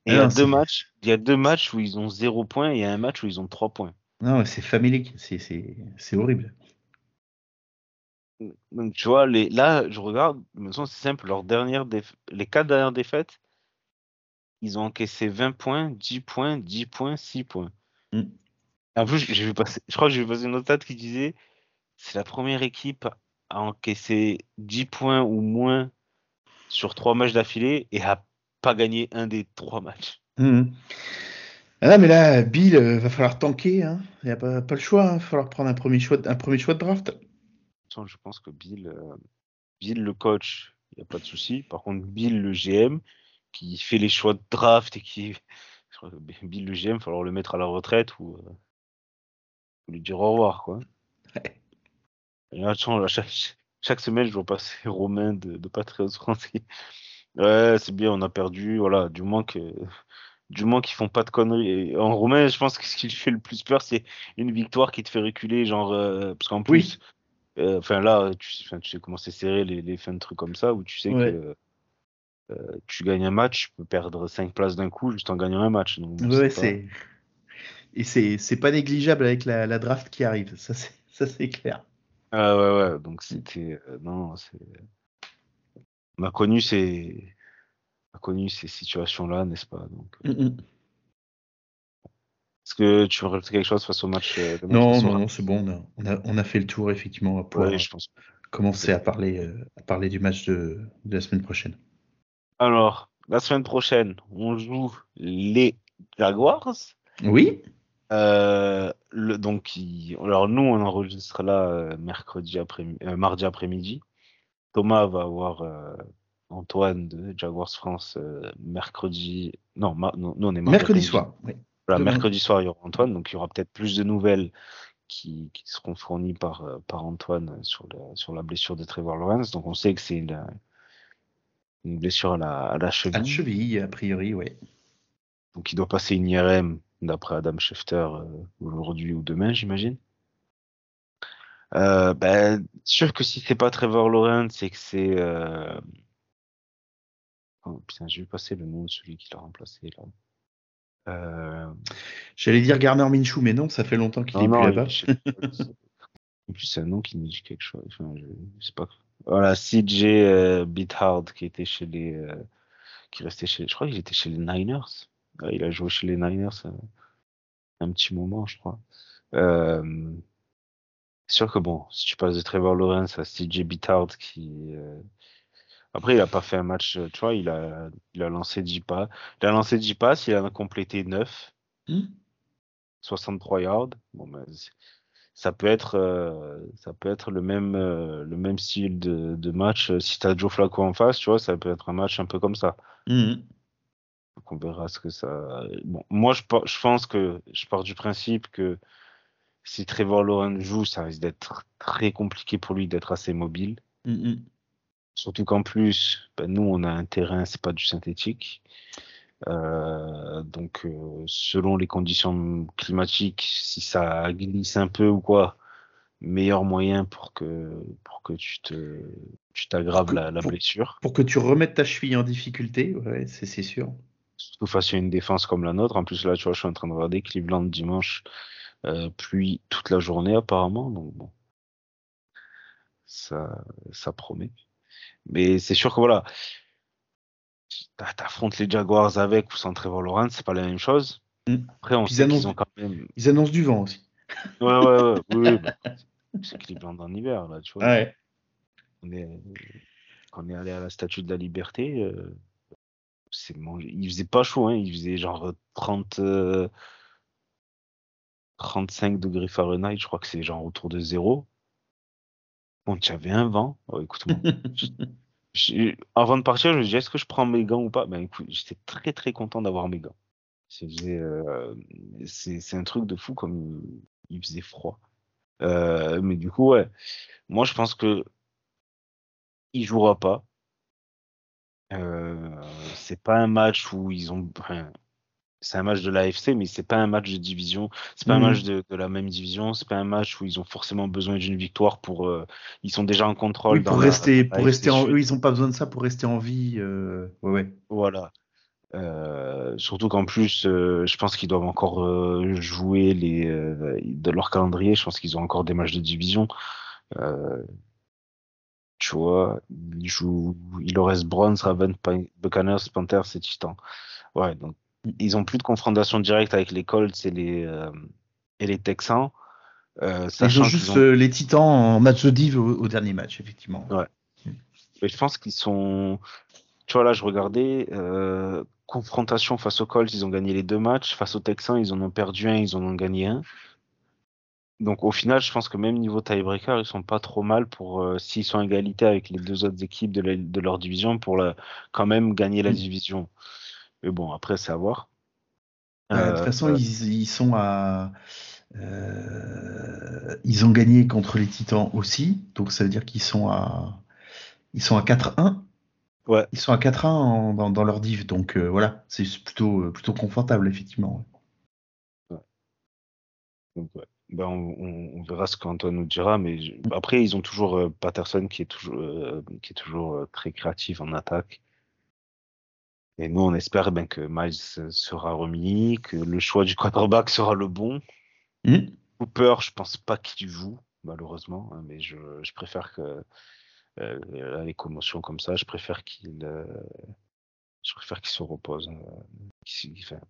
il y, a deux matchs, il y a deux matchs où ils ont 0 points et il y a un match où ils ont 3 points. Non, c'est familier, c'est horrible. Donc, tu vois, les, là, je regarde, c'est simple, leurs dernières les quatre dernières défaites, ils ont encaissé 20 points, 10 points, 10 points, 6 points. Mm. En plus, j'ai vu passer, je crois que j'ai vu passer une autre stat qui disait c'est la première équipe a encaissé 10 points ou moins sur 3 matchs d'affilée et a pas gagné un des 3 matchs. Mmh. Ah mais là, Bill, euh, va falloir tanker. Hein. Il n'y a pas, pas, le choix. Il hein. va falloir prendre un premier choix, un premier choix de draft. Je pense que Bill, euh, Bill le coach, il n'y a pas de souci. Par contre, Bill le GM, qui fait les choix de draft et qui. Bill le GM, il va falloir le mettre à la retraite ou, euh, lui dire au revoir. Quoi. Et chaque, chaque, semaine, je vois passer Romain de, de Patriots français. Ouais, c'est bien, on a perdu. Voilà, du moins que. Du moins qu'ils font pas de conneries. en Romain, je pense que ce qui lui fait le plus peur, c'est une victoire qui te fait reculer, genre euh, parce qu'en plus, euh, enfin là, tu, tu sais comment c'est serré les, les fins de trucs comme ça, où tu sais que euh, tu gagnes un match, tu peux perdre 5 places d'un coup juste en gagnant un match. Donc, ouais, c'est et c'est pas négligeable avec la, la draft qui arrive, ça c'est clair. Ah ouais, ouais, donc c'était. Euh, non, c'est. On a connu ces. On a connu ces situations-là, n'est-ce pas donc, euh, mmh Est-ce que tu veux rajouter quelque chose face au match euh, Non, non, non, c'est bon. On a, on a, fait le tour, effectivement, pour je pense. commencer à parler, à parler du match de, de la semaine prochaine. Alors, la semaine prochaine, on joue les Jaguars. Oui. Euh, le, donc, alors nous, on enregistre là euh, mercredi après, euh, mardi après-midi. Thomas va avoir Antoine de Jaguars France mercredi. Non, non, on est mercredi soir. Oui. Voilà, mercredi soir, il y aura Antoine, donc il y aura peut-être plus de nouvelles qui, qui seront fournies par, par Antoine sur, sur la blessure de Trevor Lawrence. Donc on sait que c'est une, une, blessure à la, à la cheville. À la cheville, a priori, oui. Donc il doit passer une IRM d'après Adam Schefter euh, aujourd'hui ou demain, j'imagine. Euh, ben, sûr que si c'est pas Trevor Lawrence, c'est que c'est. Euh... Oh putain, j'ai vu passer le nom de celui qui l'a remplacé là. Euh... J'allais dire Garner Minshew, mais non, ça fait longtemps qu'il est plus là-bas. En plus, c'est un nom qui me dit quelque chose. Enfin, je, sais pas. Voilà, CJ euh, Beathard qui était chez les. Euh, qui restait chez. Je crois qu'il était chez les Niners il a joué chez les Niners un, un petit moment, je crois. Euh, c'est sûr que bon, si tu passes de Trevor Lawrence à CJ Bittard qui euh, après il a pas fait un match, tu vois, il a il a lancé 10 pas, il a lancé 10 passes, il en a complété 9. 63 yards. Bon ben, ça peut être euh, ça peut être le même euh, le même style de, de match si tu as Joe Flacco en face, tu vois, ça peut être un match un peu comme ça. Mhm. Donc on verra ce que ça. Bon, moi, je, je pense que je pars du principe que si Trevor Lawrence joue, ça risque d'être très compliqué pour lui d'être assez mobile. Mhm. Surtout qu'en plus, ben, nous, on a un terrain, c'est pas du synthétique. Euh, donc, euh, selon les conditions climatiques, si ça glisse un peu ou quoi, meilleur moyen pour que pour que tu te tu t'aggraves la, blessure. Pour que tu remettes ta cheville en difficulté, ouais, c'est sûr. Surtout face à une défense comme la nôtre. En plus, là, tu vois, je suis en train de regarder Cleveland dimanche, euh, pluie toute la journée apparemment. Donc bon, ça, ça promet. Mais c'est sûr que voilà, t'a- t'affrontes les Jaguars avec ou sans Trevor Lawrence, c'est pas la même chose. Mm. Après, on ils annoncent- ont quand même. Ils annoncent du vent aussi. Ouais, ouais, ouais. oui, oui, bah, c'est Cleveland en hiver, là, tu vois. Ouais. On est, quand on est allé à la Statue de la Liberté, euh, c'est il faisait pas chaud, hein, il faisait genre 30, euh, 35 degrés Fahrenheit, je crois que c'est genre autour de zéro. Bon, tu avais un vent. Oh, écoute-moi. J'ai- Avant de partir, je me disais, est-ce que je prends mes gants ou pas? Ben écoute, j'étais très très content d'avoir mes gants. C'est euh, c'est c'est un truc de fou comme il, il faisait froid. Euh, mais du coup, ouais, moi je pense que il jouera pas. Euh, c'est pas un match où ils ont. enfin, c'est un match de l'AFC, mais c'est pas un match de division. C'est pas Mhm. un match de, de la même division. C'est pas un match où ils ont forcément besoin d'une victoire pour. euh, ils sont déjà en contrôle. Oui, pour rester, pour rester en, eux, ils ont pas besoin de ça pour rester en vie. euh, Ouais, ouais. Voilà. Euh, surtout qu'en plus, euh, je pense qu'ils doivent encore euh, jouer les euh, de leur calendrier. Je pense qu'ils ont encore des matchs de division. Tu vois, ils jouent, il reste Browns, Ravens, Buccaneers, Panthers et Titans. Ouais, donc ils ont plus de confrontation directe avec les Colts et les euh, et les Texans. Euh, Ils ont juste ont- euh, les Titans en match de div au, au dernier match, effectivement. Ouais. Mais je pense qu'ils sont. Tu vois, là, je regardais. Euh, confrontation face aux Colts, ils ont gagné les deux matchs. Face aux Texans, ils en ont perdu un, ils en ont gagné un. Donc, au final, je pense que même niveau tiebreaker, ils sont pas trop mal pour. euh, S'ils sont à égalité avec les deux autres équipes de, la- de leur division, pour la, quand même gagner la Mm. division. Mais bon, après, c'est à voir. Euh, de Euh, toute façon, euh, ils, ils sont à. euh, ils ont gagné contre les Titans aussi, donc ça veut dire qu'ils sont à. Ils sont à 4-1. Ouais. Ils sont à 4-1 en- dans, dans leur div, donc euh, voilà, c'est plutôt, euh, plutôt confortable, effectivement. Donc, ouais. Ben, on, on- on verra ce qu'Antoine nous dira, mais je- après, ils ont toujours euh, Patterson qui est toujours, euh, qui est toujours euh, très créatif en attaque. Et nous, on espère ben, que Miles euh, sera remis, que le choix du quarterback sera le bon. Hmm Cooper, je pense pas qu'il joue, malheureusement, hein, mais je, je préfère que euh, là, les commotions comme ça, je préfère qu'il euh, je préfère qu'il se repose. euh, de toute façon,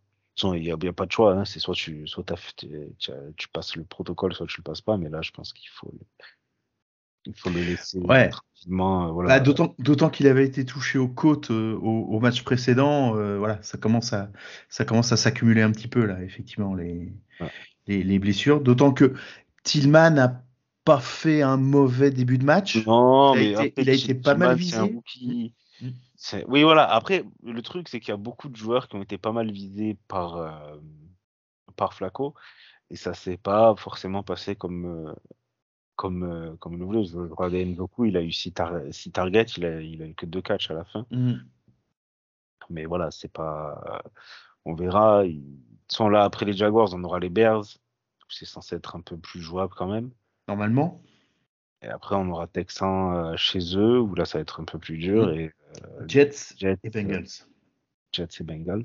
il n'y a, a pas de choix, hein, c'est soit tu soit tu, passes le protocole, soit tu le passes pas, mais là je pense qu'il faut le- il faut le laisser Ouais. tranquillement. euh, voilà. Bah, D'autant qu'il avait été touché aux côtes euh, au, au match précédent, euh, voilà, ça commence à ça commence à s'accumuler un petit peu là, effectivement les Ouais. les, les blessures. D'autant que Tillman n'a pas fait un mauvais début de match. Non, Il a mais été- il a été pas mal visé. Mm. Oui, voilà. Après, le truc, c'est qu'il y a beaucoup de joueurs qui ont été pas mal visés par, euh, par Flaco, et ça s'est pas forcément passé comme, euh, comme, euh, comme le voulait. Je regardais il a eu 6 targets, il a, il a eu que 2 catchs à la fin. Mm. Mais voilà, c'est pas. On verra. Ils sont là après les Jaguars, on aura les Bears. C'est censé être un peu plus jouable quand même. Normalement. Et après, on aura Texans euh, chez eux, où là, ça va être un peu plus dur. Mm. Et Jets Jets, et Bengals. Jets et Bengals.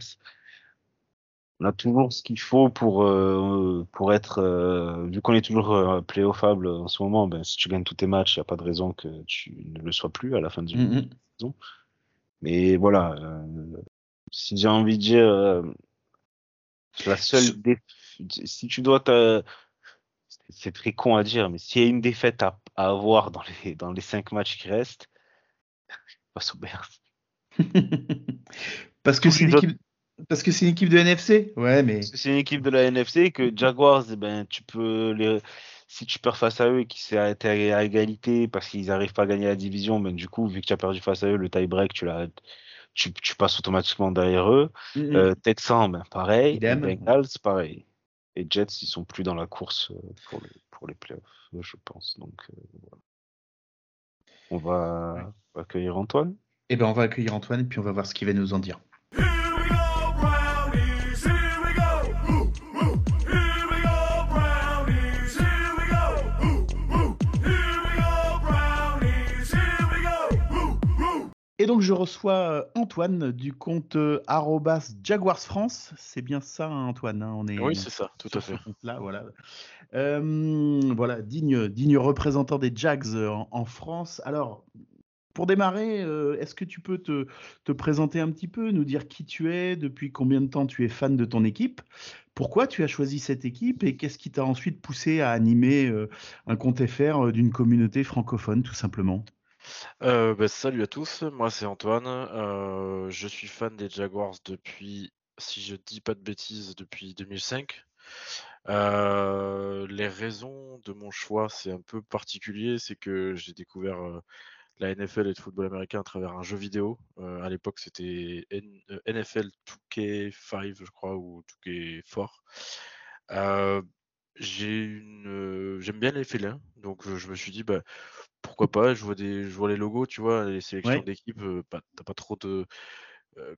On a toujours ce qu'il faut pour, euh, pour être. euh, vu qu'on est toujours euh, playoffable en ce moment, ben, si tu gagnes tous tes matchs, il n'y a pas de raison que tu ne le sois plus à la fin du Mm, mm. Mais voilà, euh, si j'ai envie de dire, euh, La seule si tu dois c'est très con à dire, mais s'il y a une défaite à, à, avoir dans les, dans les cinq matchs qui restent, passe au Bears. Parce que c'est une équipe. Parce que c'est une équipe de NFC Ouais, mais. C'est une équipe de la NFC que Jaguars, eh ben, tu peux les... Si tu perds face à eux et qu'ils s'est arrêté à égalité parce qu'ils n'arrivent pas à gagner la division, ben, du coup, vu que tu as perdu face à eux, le tie-break, tu, tu, tu, passes automatiquement derrière eux. Mm -hmm. euh, Texans, ben, pareil. Bengals, pareil. Et Jets, ils sont plus dans la course euh, pour les, pour les playoffs, je pense. Donc, euh, voilà. On va accueillir Antoine. Eh ben, on va accueillir Antoine et puis on va voir ce qu'il va nous en dire. Et donc je reçois Antoine du compte arrobas Jaguars France. C'est bien ça, hein, Antoine. Hein, on est oui, c'est ça, tout à fait. Là, voilà. Euh, voilà, digne, digne représentant des Jags en, en France. Alors, pour démarrer, euh, est-ce que tu peux te, te, présenter un petit peu, nous dire qui tu es, depuis combien de temps tu es fan de ton équipe, pourquoi tu as choisi cette équipe et qu'est-ce qui t'a ensuite poussé à animer euh, un compte FR d'une communauté francophone, tout simplement? Euh, bah, salut à tous, moi c'est Antoine. Euh, je suis fan des Jaguars depuis, si je dis pas de bêtises, depuis 2005. Euh, les raisons de mon choix, c'est un peu particulier, c'est que j'ai découvert la NFL et le football américain à travers un jeu vidéo. À l'époque, c'était NFL 2K5, je crois, ou 2K4. Euh, j'ai une, euh, j'aime bien les félins, donc euh, je me suis dit, bah, pourquoi pas, je vois, des, je vois les logos, tu vois, les sélections Ouais. d'équipes, euh, pas- t'as pas trop de...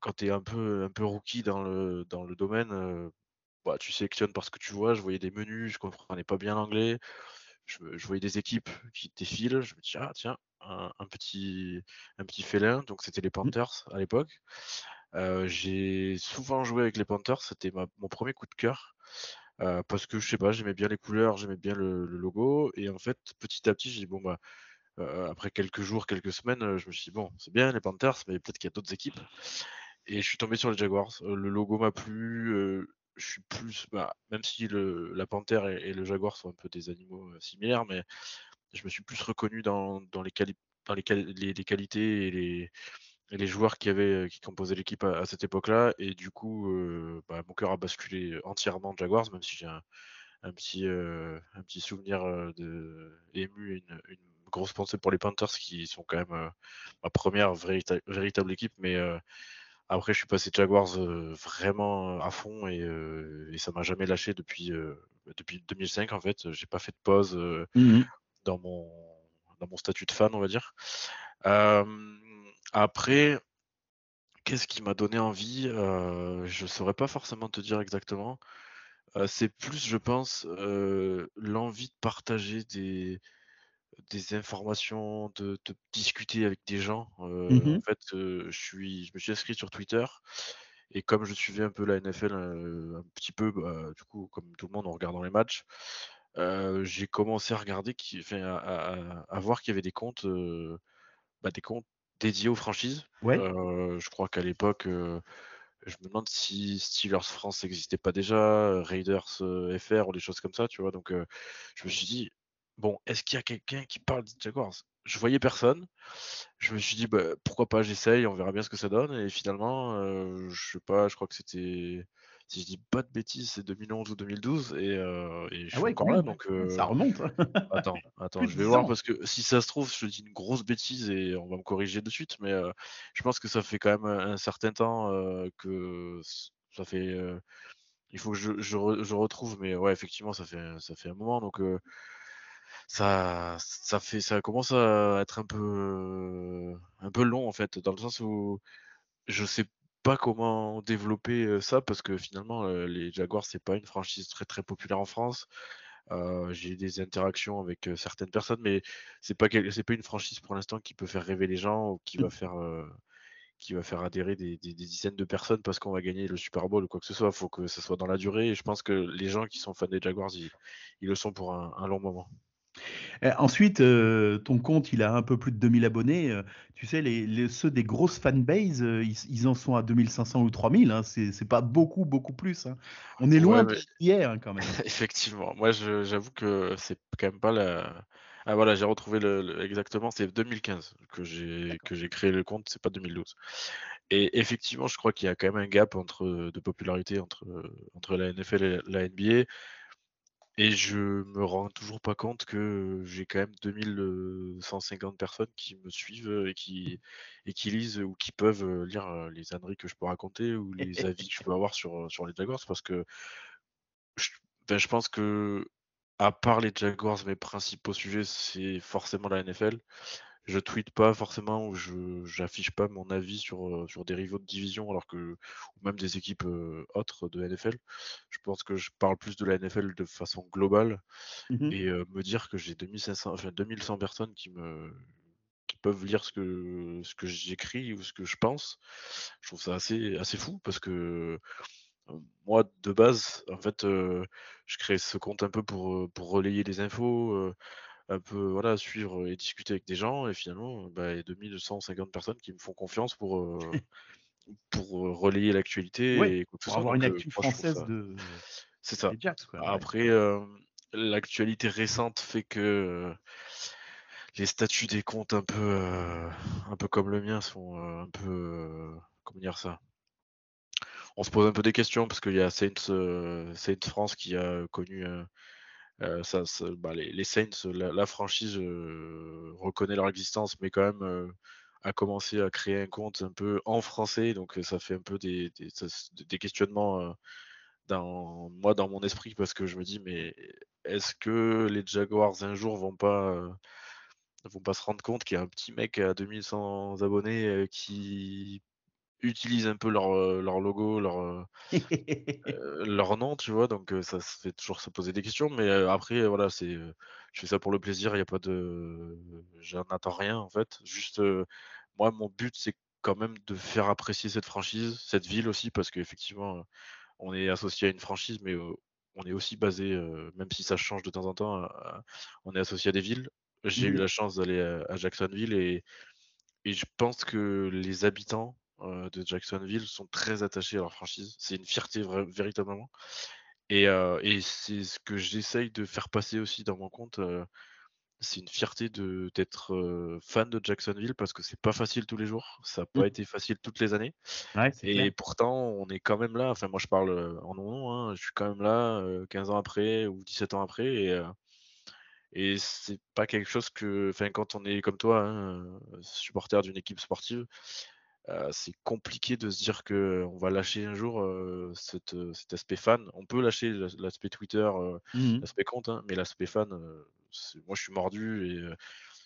quand tu es un peu, un peu rookie dans le, dans le domaine, bah, tu sélectionnes parce que tu vois, je voyais des menus, je comprenais pas bien l'anglais, je, je voyais des équipes qui défilent, je me dis, ah tiens, un, un petit, un petit félin, donc c'était les Mmh. Panthers à l'époque. Euh, j'ai souvent joué avec les Panthers, c'était mon premier coup de cœur. euh, parce que je sais pas, j'aimais bien les couleurs, j'aimais bien le, le logo, et en fait, petit à petit, j'ai dit bon bah euh, après quelques jours, quelques semaines, euh, je me suis dit bon, c'est bien les Panthers, mais peut-être qu'il y a d'autres équipes. Et je suis tombé sur les Jaguars. Euh, le logo m'a plu. je suis plus, bah, même si la panthère et, le jaguar sont un peu des animaux similaires, mais je me suis plus reconnu dans, les, qualités et les, joueurs qui avaient qui composaient l'équipe à, cette époque-là. Et du coup, bah, mon cœur a basculé entièrement Jaguars, même si j'ai un, petit, souvenir de ému, une, une grosse pensée pour les Panthers qui sont quand même euh, ma première vérita- véritable équipe, mais euh, après, je suis passé Jaguars euh, vraiment à fond et, euh, et ça m'a jamais lâché depuis, euh, depuis 2005 en fait. J'ai pas fait de pause Mhm. dans, mon, dans mon statut de fan, on va dire. Après, qu'est-ce qui m'a donné envie Je saurais pas forcément te dire exactement. C'est plus, je pense, l'envie de partager des, des informations, de, de discuter avec des gens. Euh, en Mhm. fait, euh, je suis, je me suis inscrit sur Twitter et comme je suivais un peu la NFL euh, un petit peu, bah, du coup, comme tout le monde en regardant les matchs, j'ai commencé à regarder, qui, enfin, à, à- à voir qu'il y avait des comptes, bah, des comptes dédiés aux franchises. Ouais. Je crois qu'à l'époque, je me demande si Steelers France n'existait pas déjà, Raiders FR ou des choses comme ça, tu vois? Donc, je me suis dit, bon, est-ce qu'il y a quelqu'un qui parle des Jaguars? Je voyais personne. Je me suis dit, bah, pourquoi pas, j'essaye, on verra bien ce que ça donne. Et finalement, euh, je sais pas, je crois que c'était, si je dis pas de bêtises, c'est 2011 ou 2012. Et, euh, et je Ah suis ouais, encore quand là. Donc, Ça euh, remonte. attends, attends, je vais 10 voir ans. parce que si ça se trouve, je dis une grosse bêtise et on va me corriger de suite. Mais euh, je pense que ça fait quand même un, certain temps que ça fait. il faut que je, je, re- je retrouve, mais ouais, effectivement, ça fait, ça fait un moment. Donc, ça, ça fait, ça commence à être un peu, un peu long en fait, dans le sens où je sais pas comment développer ça parce que finalement, les Jaguars, c'est pas une franchise très très populaire en France. Euh, j'ai des interactions avec certaines personnes, mais c'est pas c'est pas une franchise pour l'instant qui peut faire rêver les gens ou qui va faire euh, qui va faire adhérer des, des- des dizaines de personnes parce qu'on va gagner le Super Bowl ou quoi que ce soit. Il faut que ça soit dans la durée. Et je pense que les gens qui sont fans des Jaguars, ils, ils le sont pour un, un long moment. Euh, ensuite, euh, ton compte, il a un peu plus de 2000 abonnés. Euh, tu sais, les, ceux des grosses fanbases, ils, en sont à 2500 ou 3000. Hein. C'est pas beaucoup, beaucoup plus. Hein. On est loin de hier hein, quand même. Effectivement. Moi, j'avoue que c'est quand même pas la. Ah voilà, j'ai retrouvé le, exactement. C'est 2015 que j'ai que j'ai créé le compte. C'est pas 2012. Et effectivement, je crois qu'il y a quand même un gap entre de popularité entre entre la NFL et la NBA. Et je me rends toujours pas compte que j'ai quand même 2150 personnes qui me suivent et qui, et qui lisent ou qui peuvent lire les âneries que je peux raconter ou les avis que je peux avoir sur, sur les Jaguars parce que je, ben, je pense que à part les Jaguars, mes principaux sujets, c'est forcément la NFL je tweete pas forcément ou je j'affiche pas mon avis sur, euh, sur des rivaux de division alors que ou même des équipes euh, autres de NFL. Je pense que je parle plus de la NFL de façon globale mmh et euh, me dire que j'ai 2500 enfin 2100 personnes qui me qui peuvent lire ce que ce que j'écris ou ce que je pense. Je trouve ça assez assez fou parce que moi de base en fait je crée ce compte un peu pour pour relayer les infos un peu voilà, suivre et discuter avec des gens et finalement, bah, il y a 2250 personnes qui me font confiance pour, euh, pour relayer l'actualité et pour avoir une actu française de c'est ça. Après, l'actualité récente fait que les statuts des comptes un peu un peu comme le mien sont un peu comment dire ça? On se pose un peu des questions parce qu'il y a Saints, Saints France qui a connu euh, bah, les, Saints, la, franchise euh, reconnaît leur existence, mais quand même euh, a commencé à créer un compte un peu en français, donc ça fait un peu des, des, questionnements dans moi dans mon esprit parce que je me dis mais est-ce que les Jaguars un jour vont pas vont pas se rendre compte qu'il y a un petit mec à 2100 abonnés qui utilisent un peu leur, leur logo, leur, leur nom, tu vois. Donc ça se fait toujours se poser des questions. Mais après, voilà, c'est, je fais ça pour le plaisir. Il n'y a pas de, j'en attends rien en fait. Juste, moi, mon but, c'est quand même de faire apprécier cette franchise, cette ville aussi, parce qu'effectivement, on est associé à une franchise, mais on est aussi basé, même si ça change de temps en temps, on est associé à des villes. J'ai eu mmh la chance d'aller à, Jacksonville et, et je pense que les habitants euh, de Jacksonville sont très attachés à leur franchise. C'est une fierté véritablement. Et, euh, et c'est ce que j'essaye de faire passer aussi dans mon compte. Euh, c'est une fierté d'être fan de Jacksonville parce que c'est pas facile tous les jours. Ça n'a pas mmh. été facile toutes les années. et pourtant, on est quand même là. Enfin, moi, je parle en mon nom. Hein, je suis quand même là 15 ans après ou 17 ans après. Et, et c'est pas quelque chose que, enfin, quand on est comme toi, hein, supporter d'une équipe sportive, euh, c'est compliqué de se dire que on va lâcher un jour euh, cet aspect fan. On peut lâcher l'aspect Twitter, euh, mmh l'aspect compte, hein, mais l'aspect fan, moi je suis mordu et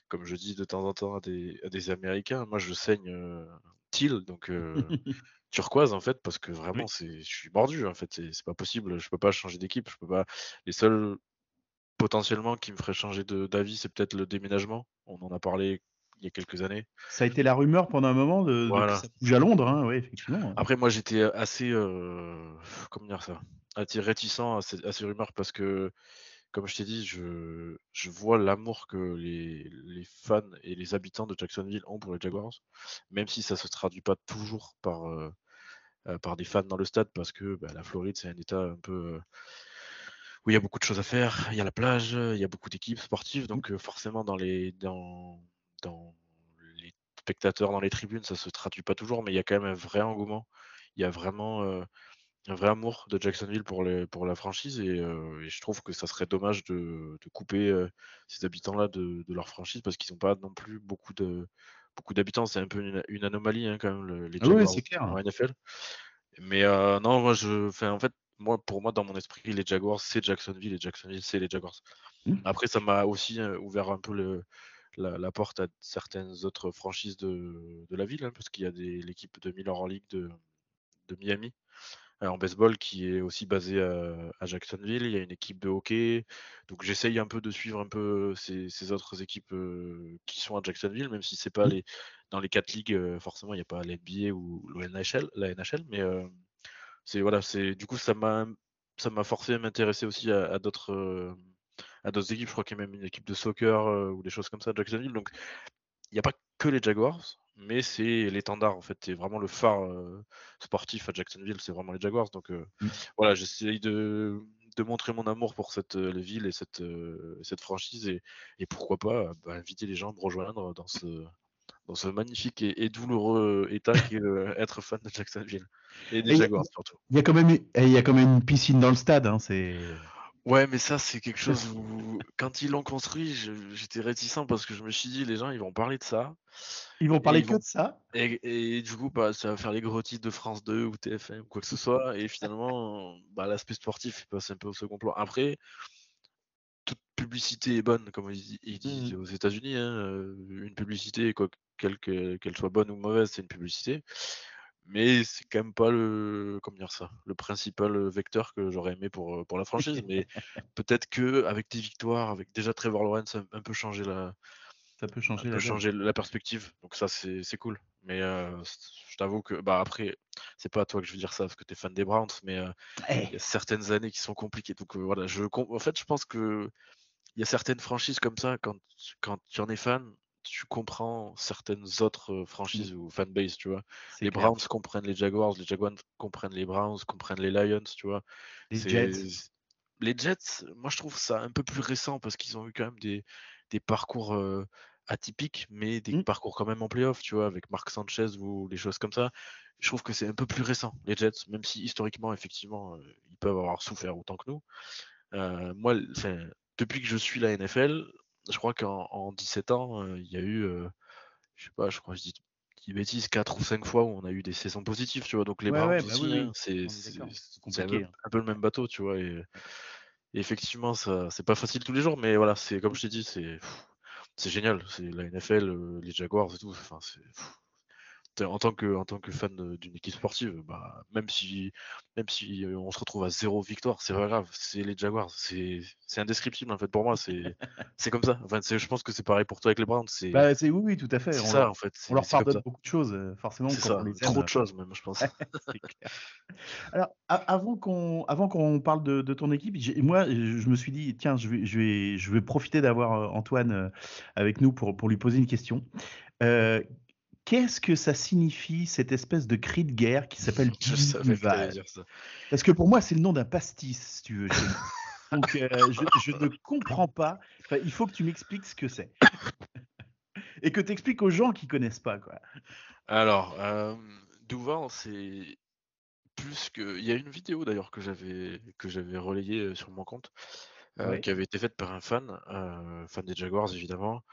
comme je dis de temps en temps à des, Américains, moi je saigne Thiel, donc turquoise en fait, parce que vraiment c'est, je suis mordu en fait, c'est pas possible, je peux pas changer d'équipe, je peux pas. Les seuls potentiellement qui me feraient changer d'avis, c'est peut-être le déménagement. On en a parlé il y a quelques années. Ça a été la rumeur pendant un moment de, que ça bouge à Londres, hein, oui, effectivement. Après, moi, j'étais assez, euh, comment dire ça, assez réticent à ces, rumeurs parce que, comme je t'ai dit, je, je vois l'amour que les, les, fans et les habitants de Jacksonville ont pour les Jaguars, même si ça se traduit pas toujours par, euh, euh, par des fans dans le stade, parce que bah, la Floride, c'est un état un peu où il y a beaucoup de choses à faire. Il y a la plage, il y a beaucoup d'équipes sportives, donc forcément dans les dans dans les spectateurs, dans les tribunes, ça se traduit pas toujours, mais il y a quand même un vrai engouement. Il y a vraiment euh, un vrai amour de Jacksonville pour, les, pour la franchise euh, et, je trouve que ça serait dommage de, de couper euh, ces habitants-là de, de, leur franchise parce qu'ils n'ont pas non plus beaucoup de beaucoup d'habitants. C'est un peu une, anomalie hein, quand même les ah Jaguars en NFL. Mais non, moi je, en fait, moi pour moi dans mon esprit les Jaguars c'est Jacksonville et Jacksonville c'est les Jaguars. Mmh. Après ça m'a aussi ouvert un peu le la, porte à certaines autres franchises de, la ville, hein, parce qu'il y a l'équipe de Miller League de, de Miami euh, en baseball qui est aussi basée à, Jacksonville. Il y a une équipe de hockey. Donc j'essaye un peu de suivre un peu ces, autres équipes euh, qui sont à Jacksonville, même si c'est pas mmh. les dans les quatre ligues, euh, forcément il n'y a pas l'NBA ou la NHL, la NHL mais c'est voilà, c'est du coup ça m'a ça m'a forcé à m'intéresser aussi à, d'autres à d'autres équipes. Je crois qu'il y a même une équipe de soccer ou des choses comme ça à Jacksonville. Donc, il n'y a pas que les Jaguars, mais c'est l'étendard en fait. C'est vraiment le phare sportif à Jacksonville, c'est vraiment les Jaguars. Donc mmh. voilà, j'essaye de, de, montrer mon amour pour cette ville et cette, cette franchise et, et pourquoi pas bah, inviter les gens à me rejoindre dans ce, dans ce magnifique et, douloureux état qu'est être fan de Jacksonville et des Jaguars surtout. Il y a quand même, il y a quand même une piscine dans le stade. Hein, c'est Ouais, mais ça, c'est quelque chose où, quand ils l'ont construit, j'étais réticent parce que je me suis dit, les gens, ils vont parler de ça. Ils vont parler que de ça? et, du coup, bah, ça va faire les gros titres de France 2 ou TF1 ou quoi que ce soit. Et finalement, bah, l'aspect sportif, passe un peu au second plan. Après, toute publicité est bonne, comme ils, disent mmh. aux États-Unis. Hein, une publicité, quoi, quelle qu'elle soit bonne ou mauvaise, c'est une publicité mais c'est quand même pas le comment dire ça le principal vecteur que j'aurais aimé pour, pour la franchise. Mais peut-être que avec des victoires avec déjà Trevor Lawrence un, un peu changer la ça peut changer, la, changer la perspective. Donc ça c'est cool. Mais je t'avoue que bah après c'est pas à toi que je veux dire ça parce que tu es fan des Browns mais il y a certaines années qui sont compliquées. Donc voilà je en fait je pense que il y a certaines franchises comme ça quand quand tu en es fan tu comprends certaines autres euh, franchises mmh. ou fanbase, tu vois? Les Browns comprennent les Jaguars, les Jaguars comprennent les Browns, comprennent les Lions, tu vois? Les Jets. Les Jets, moi je trouve ça un peu plus récent parce qu'ils ont eu quand même des, des parcours euh, atypiques, mais des mmh. parcours quand même en playoff, tu vois, avec Marc Sanchez ou des choses comme ça. Je trouve que c'est un peu plus récent, les Jets, même si historiquement, effectivement, ils peuvent avoir souffert autant que nous. moi, depuis que je suis la NFL, je crois qu'en 17 ans, euh, il y a eu, euh, je sais pas, je crois que je dis des bêtises, 4 ou 5 fois où on a eu des saisons positives, tu vois. Donc les Browns bah aussi, hein, c'est un, un, peu le même bateau, tu vois. Et, effectivement, ça, c'est pas facile tous les jours, mais voilà, c'est comme je t'ai dit, c'est c'est génial. C'est la NFL, euh, les Jaguars et tout. Enfin, c'est en tant que en tant que fan d'une équipe sportive, bah, même si même si on se retrouve à zéro victoire, c'est pas grave. C'est les Jaguars, c'est indescriptible en fait pour moi. C'est c'est comme ça. Enfin, je pense que c'est pareil pour toi avec les Browns. C'est bah, oui, oui, tout à fait. On ça en fait. On leur pardonne beaucoup de choses, forcément. Ça, trop de choses même, je pense. Alors avant qu'on avant qu'on parle de, de, ton équipe, moi je me suis dit tiens je vais je vais je vais profiter d'avoir Antoine avec nous pour pour lui poser une question. Euh, qu'est-ce que ça signifie cette espèce de cri de guerre qui s'appelle Duval? Parce que pour moi, c'est le nom d'un pastis, si tu veux. Donc, euh, je, ne comprends pas. il faut que tu m'expliques ce que c'est. Et que tu expliques aux gens qui connaissent pas. Quoi. Alors, euh, Duval, c'est plus que. Il y a une vidéo d'ailleurs que j'avais que j'avais relayée euh, sur mon compte, euh, qui avait été faite par un fan, fan des Jaguars évidemment,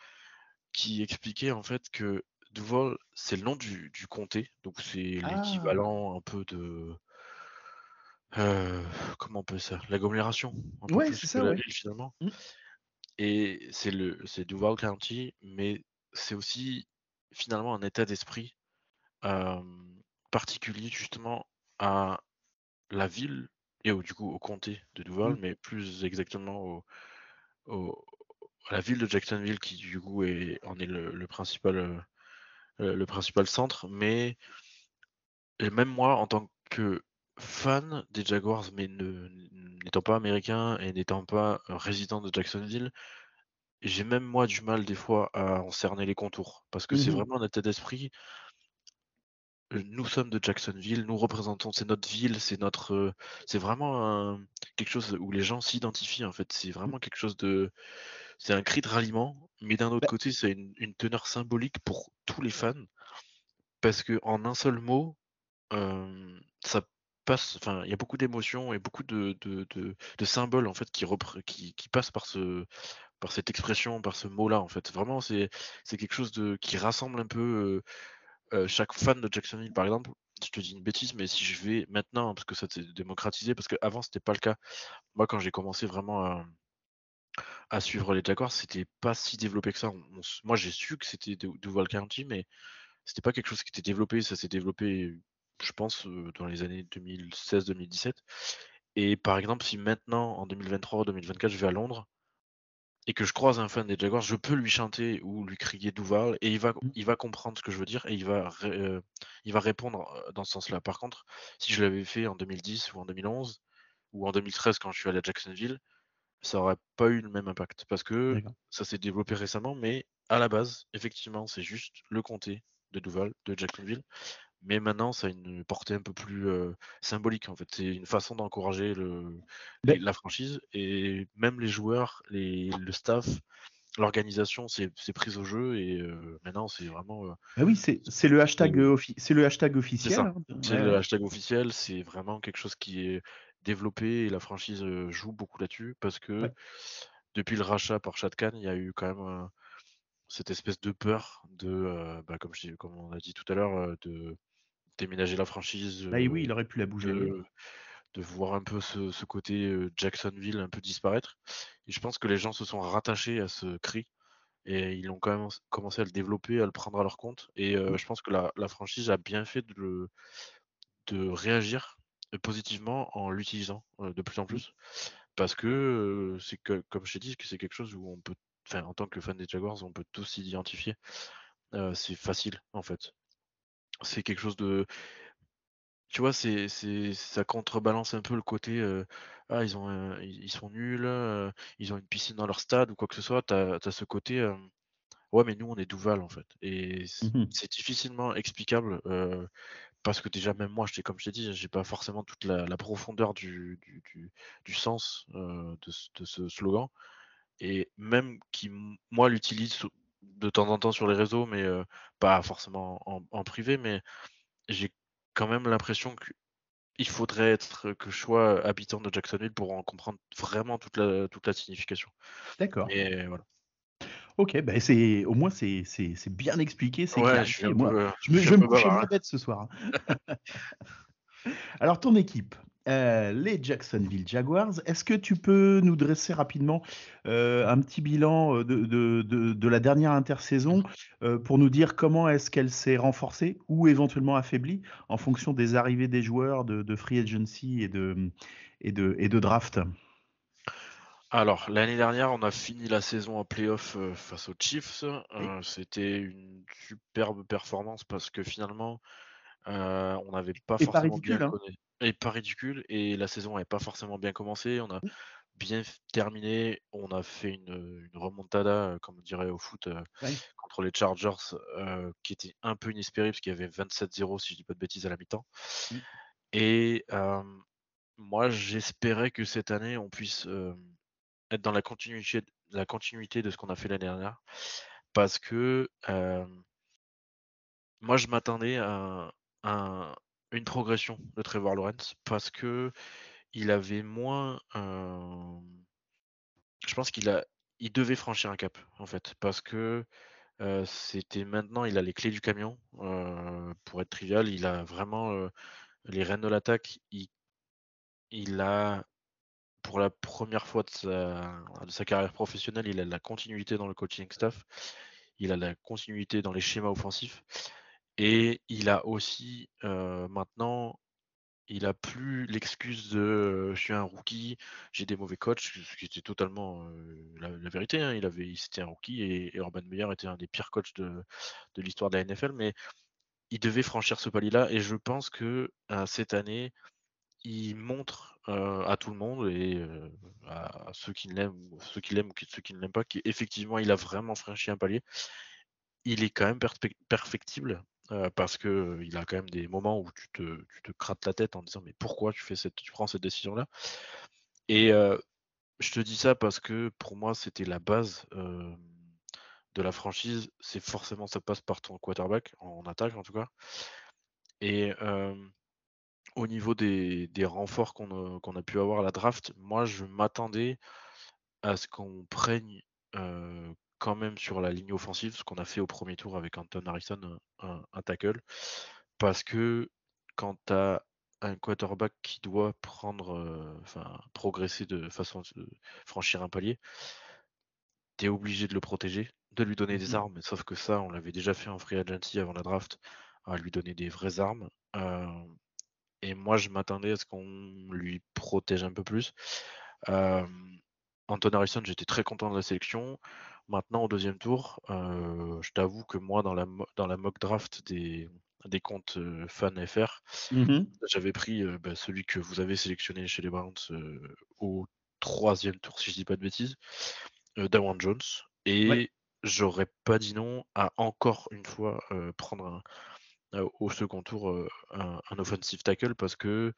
qui expliquait en fait que Duval, c'est le nom du, comté, donc c'est ah. l'équivalent un peu de. Euh, comment on peut ça? L'agglomération. Ouais, c'est ça, finalement. Mmh. Et c'est le c'est Duval County, mais c'est aussi finalement un état d'esprit particulier justement à la ville et au, du coup au comté de Duval, mmh. mais plus exactement au, à la ville de Jacksonville qui du coup est, en est le principal euh, euh, le principal centre, mais même moi, en tant que fan des Jaguars, mais n'étant pas américain et n'étant pas résident de Jacksonville, j'ai même moi du mal des fois à en cerner les contours, parce que c'est mmh vraiment un état d'esprit. Euh, nous sommes de Jacksonville, nous représentons, c'est notre ville, c'est notre, c'est vraiment quelque chose où les gens s'identifient en fait. C'est vraiment quelque chose de, c'est un cri de ralliement, mais d'un autre bah côté, c'est une, teneur symbolique pour tous les fans, parce que en un seul mot, ça passe, enfin, il y a beaucoup d'émotions et beaucoup de, de, symboles en fait qui, qui, qui passent par ce, par cette expression, par ce mot-là en fait. Vraiment, c'est, quelque chose de qui rassemble un peu chaque fan de Jacksonville, par exemple. Je te dis une bêtise, mais si je vais maintenant, parce que ça s'est démocratisé, parce qu'avant c'était pas le cas. Moi, quand j'ai commencé vraiment à à suivre les Jaguars, c'était pas si développé que ça. moi, j'ai su que c'était Duval County, mais c'était pas quelque chose qui était développé. Ça s'est développé, je pense, euh, dans les années 2016-2017. Et par exemple, si maintenant, en 2023-2024, je vais à Londres et que je croise un fan des Jaguars, je peux lui chanter ou lui crier Duval et il va, mmh. il va comprendre ce que je veux dire et il va, euh, il va répondre euh, dans ce sens-là. Par contre, si je l'avais fait en 2010 ou en 2011 ou en 2013 quand je suis allé à Jacksonville, ça aurait pas eu le même impact parce que ça s'est développé récemment, mais à la base, effectivement, c'est juste le comté de Duval, de Jacksonville. Mais maintenant, ça a une portée un peu plus euh, symbolique en fait. C'est une façon d'encourager le, Ben- la franchise et même les joueurs, les, le staff, l'organisation s'est prise au jeu et euh, maintenant c'est vraiment euh, Ah oui, c'est le hashtag c'est le hashtag officiel. hein. c'est Ouais, le hashtag officiel, c'est vraiment quelque chose qui est développé et la franchise joue beaucoup là-dessus parce que Ouais. depuis le rachat par Khan, il y a eu quand même euh, cette espèce de peur de, euh, bah, comme, je, dis- comme on a dit tout à l'heure, de déménager la franchise, Bah oui, il aurait pu la bouger. de, de voir un peu ce, ce côté Jacksonville un peu disparaître. Et je pense que les gens se sont rattachés à ce cri et ils ont quand même commencé à le développer, à le prendre à leur compte. Et euh, je pense que la, la franchise a bien fait de, le, de réagir positivement en l'utilisant de plus en plus. Parce que c'est que, comme je t'ai dit, que c'est quelque chose où on peut, enfin, en tant que fan des Jaguars, on peut tous s'identifier. Euh, c'est facile, en fait. C'est quelque chose de, tu vois, c'est, c'est, ça contrebalance un peu le côté euh, ah ils ont, un- ils sont nuls, euh, ils ont une piscine dans leur stade ou quoi que ce soit. T'as, as ce côté euh, ouais mais nous on est Duval en fait et Mhm. c'est difficilement explicable parce que déjà même moi, je comme je t'ai dit, j'ai pas forcément toute la, la profondeur du, du, du, du sens euh, de, ce- de ce slogan et même qui moi l'utilise de temps en temps sur les réseaux mais euh, pas forcément en, en privé mais j'ai quand même l'impression que il faudrait être que je sois habitant de Jacksonville pour en comprendre vraiment toute la, toute la signification. D'accord. Mais voilà. Ok, bah c'est au moins c'est c'est c'est bien expliqué, c'est Ouais, je suis un Moi, peu, je me, je me moins hein. bête ce soir. hein. Alors ton équipe, euh, les Jacksonville Jaguars, est-ce que tu peux nous dresser rapidement euh, un petit bilan euh, de, de, de, de la dernière intersaison euh, pour nous dire comment est-ce qu'elle s'est renforcée ou éventuellement affaiblie en fonction des arrivées des joueurs de, de free agency et de, et de, et de draft? Alors, l'année dernière, on a fini la saison en playoff euh, face aux Chiefs. Euh, C'était une superbe performance parce que finalement, euh, on n'avait pas Et pas forcément ridicule, bien hein. connu. Et pas ridicule. Et la saison n'avait pas forcément bien commencé. On a bien terminé. On a fait une, une remontada, comme on dirait au foot, contre les Chargers, qui était un peu inespérée parce qu'il y avait 27-0, si je dis pas de bêtises, à la mi-temps. Et moi, j'espérais que cette année, on puisse euh, être dans la continuité, la continuité de ce qu'on a fait l'année dernière. Parce que moi, je m'attendais à, une progression de Trevor Lawrence parce que il avait moins. je pense qu'il a, il devait franchir un cap en fait parce que c'était maintenant, il a les clés du camion. pour être trivial, il a vraiment les rênes de l'attaque. Il, il a pour la première fois de sa, de carrière professionnelle, il a la continuité dans le coaching staff, il a la continuité dans les schémas offensifs, et il a aussi euh, maintenant, il a plus l'excuse de euh, je suis un rookie, j'ai des mauvais coachs, ce qui était totalement euh, la, vérité. hein. il avait, c'était un rookie et, et Urban Meyer était un des pires coachs de, de l'histoire de la NFL, mais il devait franchir ce palier-là, et je pense que cette année, il montre euh, à tout le monde et euh, à, ceux qui l'aiment ceux qui l'aiment ou qui- ceux qui ne l'aiment pas qu'effectivement il a vraiment franchi un palier. Il est quand même perfectible euh, parce que il a quand même des moments où tu te, tu te grattes la tête en disant mais pourquoi tu fais cette, tu prends cette décision là. Et je te dis ça parce que pour moi c'était la base de la franchise. C'est forcément ça passe par ton quarterback en attaque en tout cas. Et au niveau des, des renforts qu'on a, qu'on a pu avoir à la draft, moi je m'attendais à ce qu'on prenne euh, quand même sur la ligne offensive, ce qu'on a fait au premier tour avec Anton Harrison, un, un tackle, parce que quand tu as un quarterback qui doit prendre, euh, enfin progresser de façon de franchir un palier, tu es obligé de le protéger, de lui donner des Mhm. armes, sauf que ça, on l'avait déjà fait en free agency avant la draft, à lui donner des vraies armes. Euh, et moi, je m'attendais à ce qu'on lui protège un peu plus. Euh, Anton Harrison, j'étais très content de la sélection. Maintenant, au deuxième tour, euh, je t'avoue que moi, dans la, dans la mock draft des, des comptes euh, fan FR, Mhm. j'avais pris euh, bah, celui que vous avez sélectionné chez les Browns au troisième tour, si je dis pas de bêtises, Dawan Jones. Et j'aurais pas dit non à encore une fois prendre au second tour un, offensive tackle parce que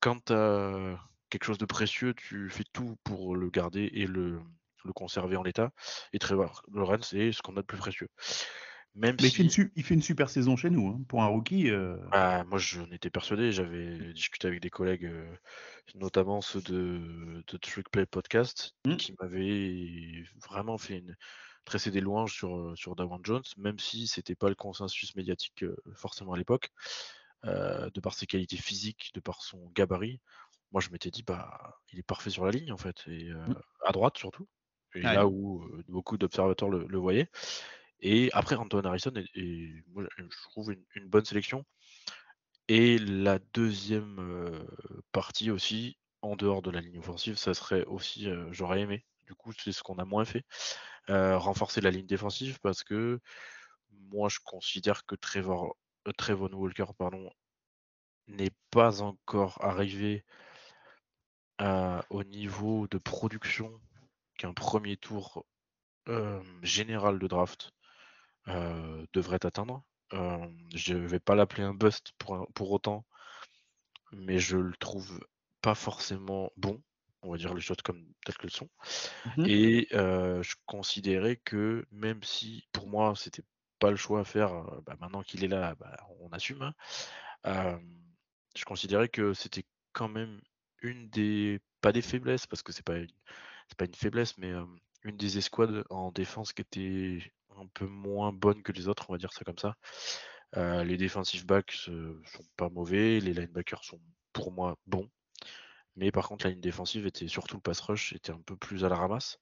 quand tu as quelque chose de précieux, tu fais tout pour le garder et le, le conserver en l'état. Et Trevor Lawrence c'est ce qu'on a de plus précieux. Même Mais il, fait une super saison chez nous, hein. pour un rookie. Euh. Ah, moi, j'en étais persuadé. J'avais discuté avec des collègues, euh, notamment ceux de, de Trick Play Podcast, mmh. qui m'avaient vraiment fait une, tresser des louanges sur, euh, sur Dawan Jones, même si c'était pas le consensus médiatique forcément à l'époque, de par ses qualités physiques, de par son gabarit. Moi, je m'étais dit, bah, il est parfait sur la ligne, en fait, et mmh. à droite surtout. Et là où beaucoup d'observateurs le, le voyaient. Et après, Antoine Harrison est, moi, je trouve une, bonne sélection. Et la deuxième euh, partie aussi, en dehors de la ligne offensive, ça serait aussi, euh, j'aurais aimé. Du coup, c'est ce qu'on a moins fait. Euh, renforcer la ligne défensive parce que moi, je considère que Trevor, Trevon Walker pardon, n'est pas encore arrivé au niveau de production qu'un premier tour général de draft euh, devrait atteindre. Euh, je vais pas l'appeler un bust pour, pour autant, mais je le trouve pas forcément bon on va dire les choses comme telles qu'elles sont. Mmh Et euh, je considérais que même si pour moi c'était pas le choix à faire, bah, maintenant qu'il est là, bah, on assume. Hein. je considérais que c'était quand même une des pas des faiblesses parce que c'est pas c'est pas une faiblesse, mais une des escouades en défense qui était un peu moins bonne que les autres, on va dire ça comme ça. Les defensive backs sont pas mauvais, les linebackers sont pour moi bons. Mais par contre, la ligne défensive était surtout le pass rush était un peu plus à la ramasse.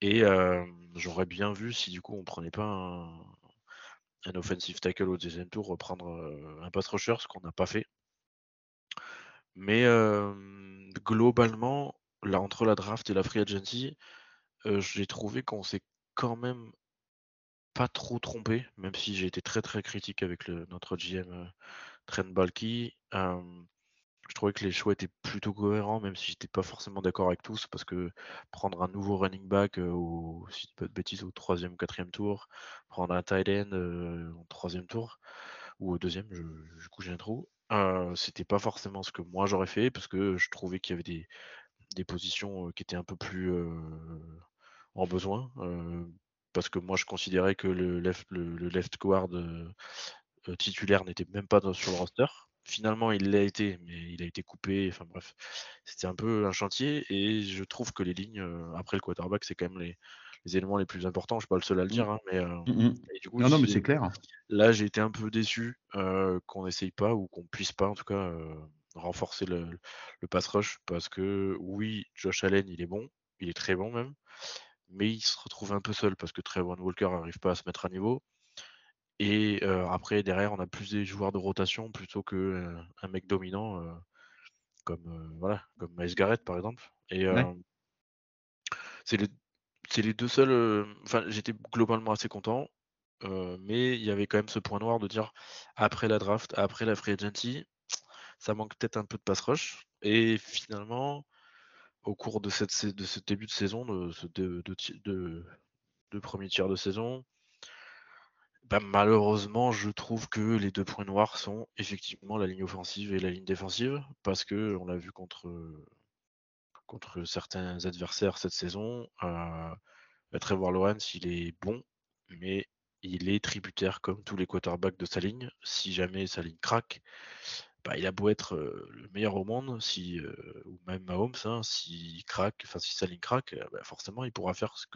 Et euh, j'aurais bien vu si du coup on prenait pas un, offensive tackle au deuxième tour, reprendre euh, un pass rusher, ce qu'on n'a pas fait. Mais globalement, là entre la draft et la free agency, j'ai trouvé qu'on s'est quand même pas trop trompé, même si j'ai été très très critique avec notre GM euh, Trent Balky. Je trouvais que les choix étaient plutôt cohérents, même si j'étais pas forcément d'accord avec tous, parce que prendre un nouveau running back euh, au, si pas de bêtises, au troisième, quatrième tour, prendre un tight end euh, au troisième tour, ou au deuxième, je, du coup j'ai un trou, c'était pas forcément ce que moi j'aurais fait, parce que je trouvais qu'il y avait des, des positions qui étaient un peu plus en besoin parce que moi je considérais que le left, le, left guard euh, euh, titulaire n'était même pas sur le roster. Finalement, il l'a été, mais il a été coupé. Enfin bref, c'était un peu un chantier et je trouve que les lignes euh, après le quarterback, c'est quand même les, éléments les plus importants. Je suis pas le seul à le dire, hein, mais mmh, mmh. du coup, non, non, mais c'est clair. Là, j'ai été un peu déçu qu'on n'essaye pas ou qu'on puisse pas, en tout cas, renforcer le, le pass rush parce que oui, Josh Allen, il est bon, il est très bon même mais il se retrouve un peu seul parce que Trevor Walker n'arrive pas à se mettre à niveau. Et euh, après, derrière, on a plus des joueurs de rotation plutôt qu'un euh, un mec dominant euh, comme voilà, comme Miles Garrett par exemple. Et c'est les, les, deux seuls. Enfin, j'étais globalement assez content, mais il y avait quand même ce point noir de dire après la draft, après la free agency, ça manque peut-être un peu de pass rush. Et finalement, au cours de, cette, de ce début de saison, de ce de, de, premier tiers de saison, bah, malheureusement, je trouve que les deux points noirs sont effectivement la ligne offensive et la ligne défensive, parce que on l'a vu contre, certains adversaires cette saison. Euh, Trevor Lawrence, il est bon, mais il est tributaire comme tous les quarterbacks de sa ligne. Si jamais sa ligne craque, bah, il a beau être le meilleur au monde, si, ou même Mahomes, hein, s'il craque, si sa ligne craque, bah, forcément il pourra faire ce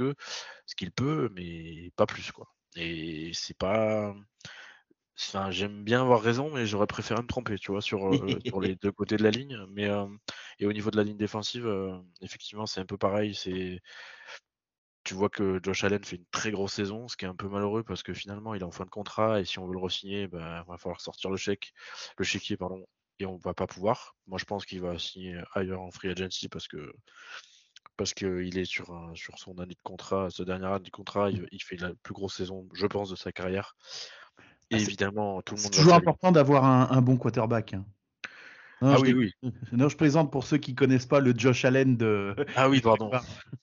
ce qu'il peut, mais pas plus quoi. Et c'est pas. Enfin, j'aime bien avoir raison, mais j'aurais préféré me tromper, tu vois, sur, sur les deux côtés de la ligne. Mais et au niveau de la ligne défensive, effectivement, c'est un peu pareil. C'est tu vois que Josh Allen fait une très grosse saison, ce qui est un peu malheureux parce que finalement il est en fin de contrat et si on veut le re-signer, bah, il va falloir sortir le chèque, le chéquier pardon, et on va pas pouvoir. Moi je pense qu'il va signer ailleurs en free agency parce que parce qu'il est sur sur son année de contrat, ce dernier année de contrat, il, fait la plus grosse saison, je pense, de sa carrière. Et ah, évidemment, tout le monde. C'est toujours important d'avoir un, bon quarterback. Hein. Non, ah oui, oui. Non, je présente pour ceux qui connaissent pas le Josh Allen de. Ah oui, pardon.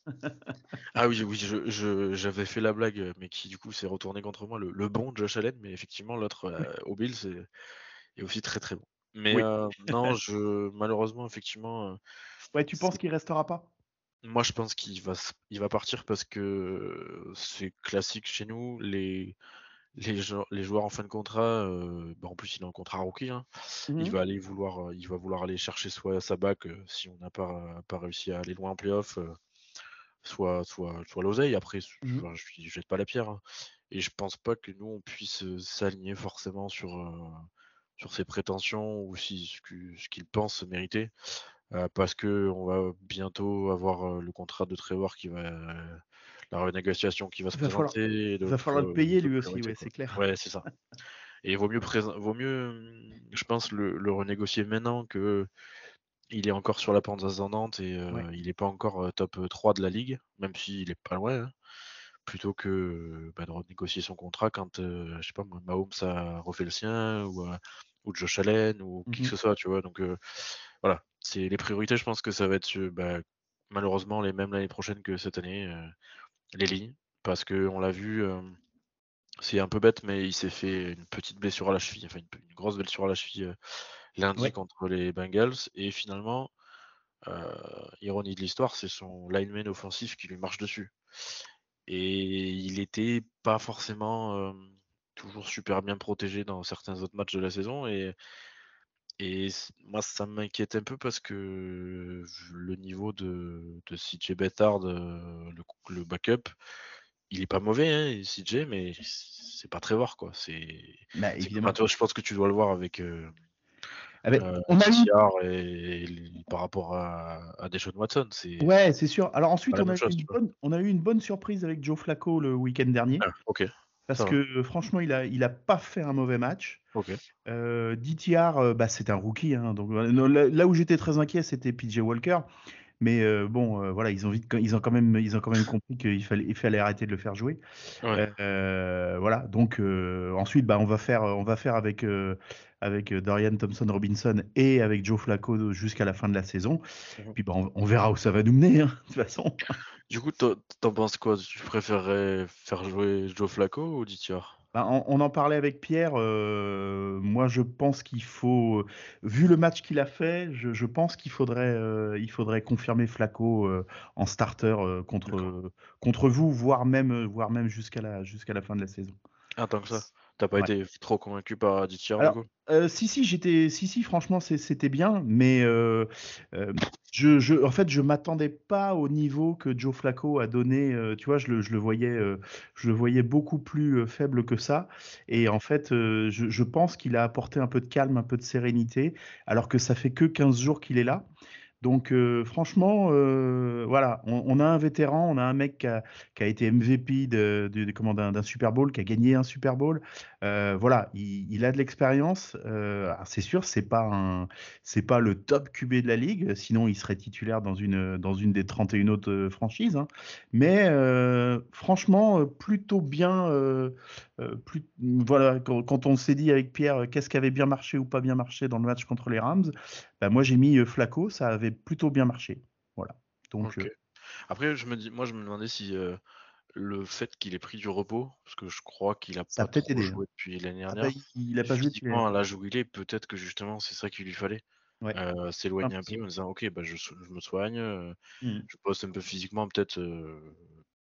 Ah oui, oui, je, je- j'avais fait la blague, mais qui du coup s'est retourné contre moi, le, le bon Josh Allen, mais effectivement l'autre euh, au est, est aussi très très bon. Mais Oui. euh, non, je malheureusement effectivement, euh, Ouais, tu penses qu'il restera pas? Moi je pense qu'il va il va partir parce que c'est classique chez nous, les les, jou- les joueurs en fin de contrat, euh, bah, en plus il est en contrat rookie, hein, Mhm. il va aller vouloir, euh, il va vouloir aller chercher soit sa bac euh, si on n'a pas pas réussi à aller loin en playoff. euh, soit soit soit l'oseille. Après, enfin, je je jette pas la pierre, hein. Et je pense pas que nous on puisse euh, s'aligner forcément sur euh, sur ses prétentions ou si ce qu'il pense mériter, euh, parce que on va bientôt avoir euh, le contrat de Trevor qui va euh, la renégociation qui va se Va falloir- présenter. et Il va falloir le payer lui aussi, ouais, c'est clair. Ouais, c'est ça. Et il vaut mieux vaut mieux, hum, je pense, le, le renégocier maintenant que il est encore sur la pente ascendante et Ouais. il n'est pas encore top 3 de la ligue, même s'il est pas loin, hein, plutôt que bah, de renégocier son contrat quand, je sais pas, Mahomes a refait le sien ou, ou Josh Allen ou qui que Mhm. ce soit, tu vois. Donc voilà, c'est les priorités. Je pense que ça va être bah, malheureusement les mêmes l'année prochaine que cette année, euh, les lignes, parce que on l'a vu. euh, c'est un peu bête, mais il s'est fait une petite blessure à la cheville, enfin une, une grosse blessure à la cheville euh, lundi Ouais. contre les Bengals. Et finalement, ironie de l'histoire, c'est son lineman offensif qui lui marche dessus. Et il était pas forcément toujours super bien protégé dans certains autres matchs de la saison. Et, et moi, ça m'inquiète un peu parce que le niveau de, de CJ Beathard, euh, le, le backup, il est pas mauvais, hein, CJ, mais c'est pas Trevor, quoi. C'est, Bah, évidemment. toi, je pense que tu dois le voir avec euh, Ah ben, euh, on a eu TR et, et par rapport à, à Deshaun Watson. C'est, Ouais, c'est sûr. Alors ensuite, on a, chose, bonne, on a eu une bonne surprise avec Joe Flacco le week-end dernier. Ah, ok, Parce que franchement, il a, il a pas fait un mauvais match. ok. Euh, DTR, euh, bah, c'est un rookie. Hein, donc, euh, là, là où j'étais très inquiet, c'était PJ Walker. Mais euh, bon, euh, voilà, ils ont vite, ils ont quand même, ils ont quand même compris qu'il fallait, il fallait arrêter de le faire jouer. Ouais. Voilà. Donc ensuite, bah, on va faire, on va faire avec avec Dorian Thompson Robinson et avec Joe Flacco jusqu'à la fin de la saison. Mhm. Puis bah, on, on verra où ça va nous mener. hein, de toute façon. Du coup, t'en penses quoi? Tu préférerais faire jouer Joe Flacco ou DTR? Bah, on, on en parlait avec Pierre. euh, moi, je pense qu'il faut, vu le match qu'il a fait, je, je pense qu'il faudrait, euh, il faudrait confirmer Flacco euh, en starter euh, contre euh, contre vous, voire même, euh, voire même jusqu'à la jusqu'à la fin de la saison. Ah, tant que ça. T'as pas Ouais. été trop convaincu par coup? Euh, si si j'étais si si franchement c'était bien mais euh, euh, je, je en fait je m'attendais pas au niveau que Joe Flacco a donné euh, tu vois je le, je le voyais je le voyais beaucoup plus faible que ça et en fait je, je pense qu'il a apporté un peu de calme un peu de sérénité alors que ça fait que 15 jours qu'il est là donc euh, franchement, euh, voilà, on, on a un vétéran, on a un mec qui a, qui a été MVP de, de- de- d'un d'un Super Bowl, qui a gagné un Super Bowl. Euh, voilà, il, il a de l'expérience. Euh, alors c'est sûr, c'est pas un, c'est pas le top QB de la ligue, sinon il serait titulaire dans une dans une des 31 autres euh, franchises. hein. Mais euh, franchement, plutôt bien. plus, voilà, quand, quand on s'est dit avec Pierre, qu'est-ce qui avait bien marché ou pas bien marché dans le match contre les Rams, bah, moi j'ai mis Flacco, ça avait plutôt bien marché. Voilà. Donc Après, je me dis, moi, je me demandais si le fait qu'il ait pris du repos, parce que je crois qu'il a Ça pas trop joué depuis l'année ah dernière. bah, il, il a pas joué depuis Physiquement, à l'âge où il est, peut-être que justement, c'est ça qu'il lui fallait. Ouais. Euh, S'éloigner un peu en disant, ok, bah, je, me soigne, euh, Mhm. je bosse un peu physiquement, peut-être euh,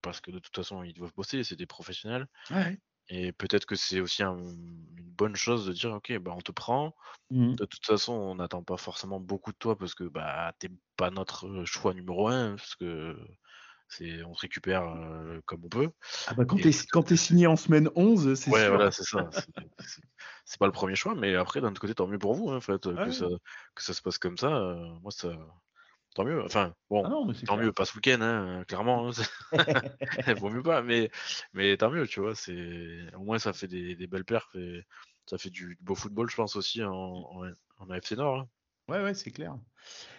parce que de toute façon, ils doivent bosser, c'est des professionnels. Ouais. Et peut-être que c'est aussi un- une bonne chose de dire, ok, bah, on te prend. Mhm. De toute façon, on n'attend pas forcément beaucoup de toi parce que bah, t'es pas notre choix numéro un, parce que on te récupère euh, comme on peut. Ah bah, quand peut-être quand t'es signé en semaine 11, c'est Ouais, sûr. voilà, c'est ça. C'est- pas le premier choix, mais après, d'un autre côté, tant mieux pour vous, hein, en fait, Ouais. que ça, que ça se passe comme ça. euh, moi, ça, tant mieux. Enfin, bon, Ah non, tant clair. mieux, pas ce week-end, hein, clairement. hein, Vaut mieux pas, mais, mais tant mieux, tu vois. Au moins ça fait des, des belles perfs et ça fait du beau football, je pense aussi en, en, en AFC Nord. Ouais, ouais, c'est clair.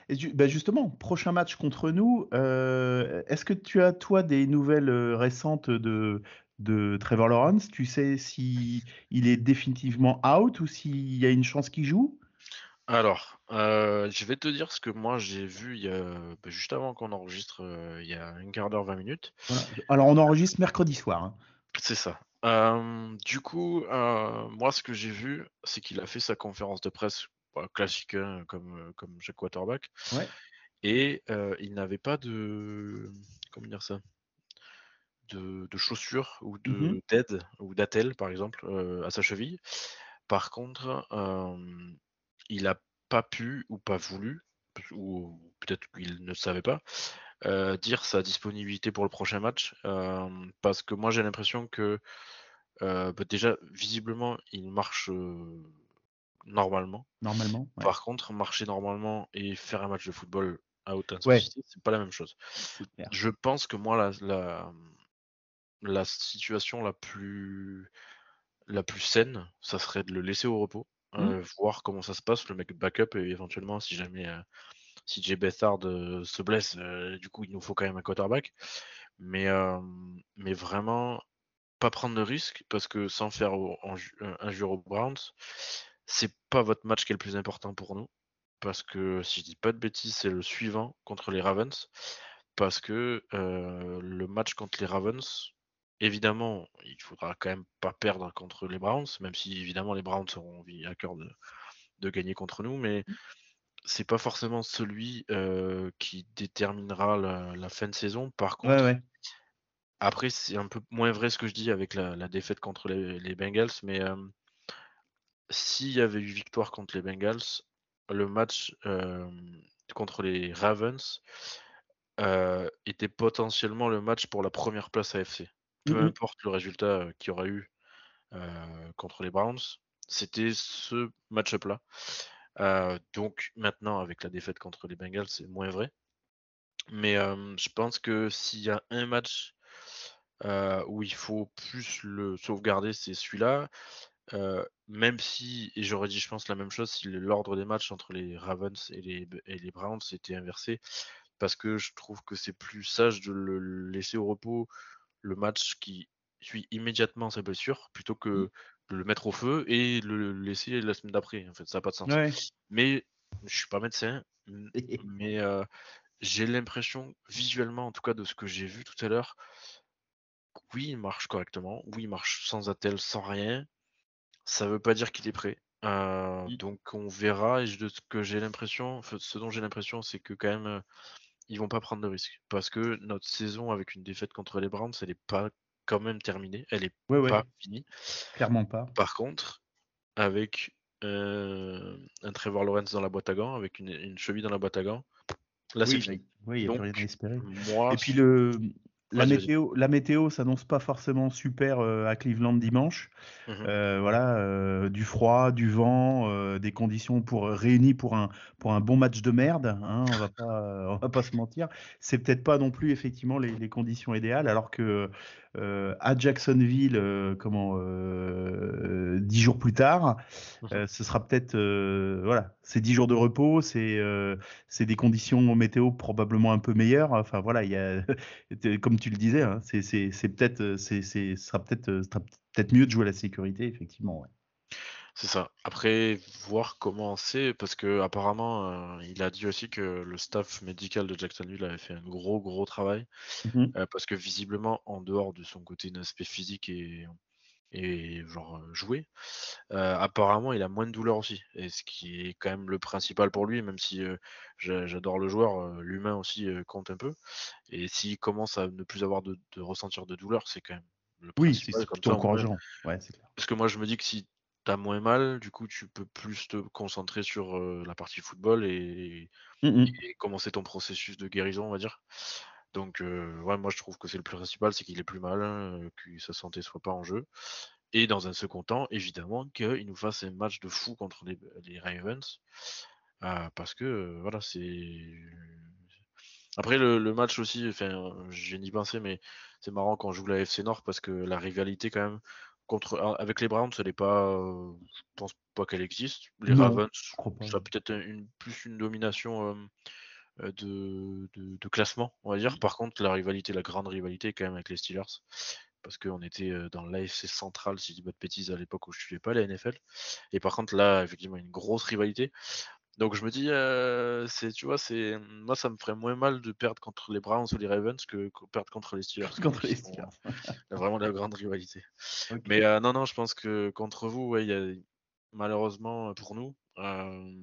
Et bah, justement, prochain match contre nous, euh, est-ce que tu as, toi, des nouvelles euh, récentes de, de Trevor Lawrence? Tu sais si il est définitivement out ou s'il y a une chance qu'il joue? Alors, euh, je vais te dire ce que moi j'ai vu il y a, bah, juste avant qu'on enregistre, il y a une quart d'heure, 20 minutes. Alors, on enregistre mercredi soir. Hein. C'est ça. Euh, du coup, moi, ce que j'ai vu, c'est qu'il a fait sa conférence de presse bah, classique, hein, comme, comme chaque quarterback. Ouais. Et il n'avait pas de. Comment dire ça de, chaussures ou de Mhm. d'aide ou d'attelle, par exemple, à sa cheville. Par contre, il n'a pas pu ou pas voulu, ou peut-être qu'il ne savait pas, euh, dire sa disponibilité pour le prochain match. Euh, parce que moi j'ai l'impression que euh, bah, déjà, visiblement, il marche normalement. Normalement. ouais. Par contre, marcher normalement et faire un match de football à haute Ouais. intensité, c'est pas la même chose. Je pense que moi, la, la, la situation la plus, la plus saine, ça serait de le laisser au repos, euh, voir comment ça se passe, le mec backup, et éventuellement, si jamais euh, si Jay Bethard euh, se blesse, euh, du coup, il nous faut quand même un quarterback. Mais, mais vraiment, pas prendre de risque, parce que sans faire injure aux Browns, c'est pas votre match qui est le plus important pour nous. Parce que si je dis pas de bêtises, c'est le suivant contre les Ravens. Parce que euh, le match contre les Ravens, évidemment, il faudra quand même pas perdre contre les Browns, même si évidemment les Browns auront envie à cœur de, de gagner contre nous, mais c'est pas forcément celui euh, qui déterminera la, la fin de saison. Par contre, Ouais, ouais. après, c'est un peu moins vrai ce que je dis avec la, la défaite contre les, les Bengals, mais euh, s'il y avait eu victoire contre les Bengals, le match euh, contre les Ravens euh, était potentiellement le match pour la première place AFC. Peu Mhm. importe le résultat euh, qu'il y aura eu euh, contre les Browns, c'était ce match-up-là. Donc maintenant, avec la défaite contre les Bengals, c'est moins vrai. Mais je pense que s'il y a un match où il faut plus le sauvegarder, c'est celui-là. Euh, même si, et j'aurais dit, je pense, la même chose si l'ordre des matchs entre les Ravens et les, et les Browns était inversé, parce que je trouve que c'est plus sage de le laisser au repos le match qui suit immédiatement sa blessure, plutôt que de le mettre au feu et le laisser la semaine d'après. En fait, ça n'a pas de sens. Ouais. Mais je suis pas médecin, mais euh, j'ai l'impression, visuellement en tout cas, de ce que j'ai vu tout à l'heure, oui, il marche correctement, oui, il marche sans attel, sans rien. Ça veut pas dire qu'il est prêt. Euh, Mm. donc on verra. Et de ce que j'ai l'impression, ce dont j'ai l'impression, c'est que quand même, ils vont pas prendre de risques. Parce que notre saison avec une défaite contre les Browns, elle est pas quand même terminée. Elle est Ouais, ouais. pas finie. Clairement pas. Par contre, avec euh, un Trevor Lawrence dans la boîte à gants, avec une, une cheville dans la boîte à gants, là c'est fini. oui, il n'y a Donc, plus rien à espérer. Moi, Et puis le, la météo, la météo s'annonce pas forcément super euh, à Cleveland dimanche. Mhm. Euh, voilà, euh, du froid, du vent, des conditions pour réunies pour un pour un bon match de merde. Hein, on va pas on va pas se mentir. C'est peut-être pas non plus effectivement les, les conditions idéales, alors que à Jacksonville, euh, comment euh, dix jours plus tard, euh, ce sera peut-être euh, voilà, c'est dix jours de repos, c'est euh, c'est des conditions météo probablement un peu meilleures. Enfin voilà, il y a comme tu le disais, hein, c'est c'est c'est peut-être c'est c'est ce sera peut-être euh, peut-être mieux de jouer à la sécurité effectivement. Ouais. C'est ça. Après, voir comment c'est, parce que apparemment, euh, il a dit aussi que le staff médical de Jacksonville avait fait un gros, gros travail, Mhm. euh, parce que visiblement, en dehors de son côté d'aspect physique et, et genre euh, jouer, euh, apparemment, il a moins de douleur aussi, et ce qui est quand même le principal pour lui, même si j'a- j'adore le joueur, l'humain aussi compte un peu. Et s'il commence à ne plus avoir de, de ressentir de douleur, c'est quand même le Oui, c'est plutôt encourageant. Ouais, c'est clair. parce que moi, je me dis que si t'as moins mal, du coup, tu peux plus te concentrer sur euh, la partie football et, Mhm. et commencer ton processus de guérison, on va dire. Donc, euh, ouais, moi, je trouve que c'est le plus principal, c'est qu'il est plus mal, que sa santé soit pas en jeu. Et dans un second temps, évidemment, qu'il nous fasse un match de fou contre les, les Ravens. Euh, parce que, voilà, c'est. Après, le, le match aussi, enfin, j'ai ni pensé, mais c'est marrant quand on joue la FC Nord parce que la rivalité, quand même, contre, avec les Browns, elle est pas. euh, je pense pas qu'elle existe. Les Non, Ravens, ça peut-être une, plus une domination euh, euh, de, de, de classement, on va dire. Par contre, la rivalité, la grande rivalité, est quand même avec les Steelers. Parce qu'on était dans l'AFC centrale, si je dis pas de bêtises, à l'époque où je suivais pas la NFL. Et par contre, là, effectivement, une grosse rivalité. Donc je me dis, euh, c'est, tu vois, c'est moi ça me ferait moins mal de perdre contre les Browns ou les Ravens que, que perdre contre les Steelers. contre les Steelers. vraiment la grande rivalité. Mais euh, non, non, je pense que contre vous, ouais, y a, malheureusement pour nous, euh,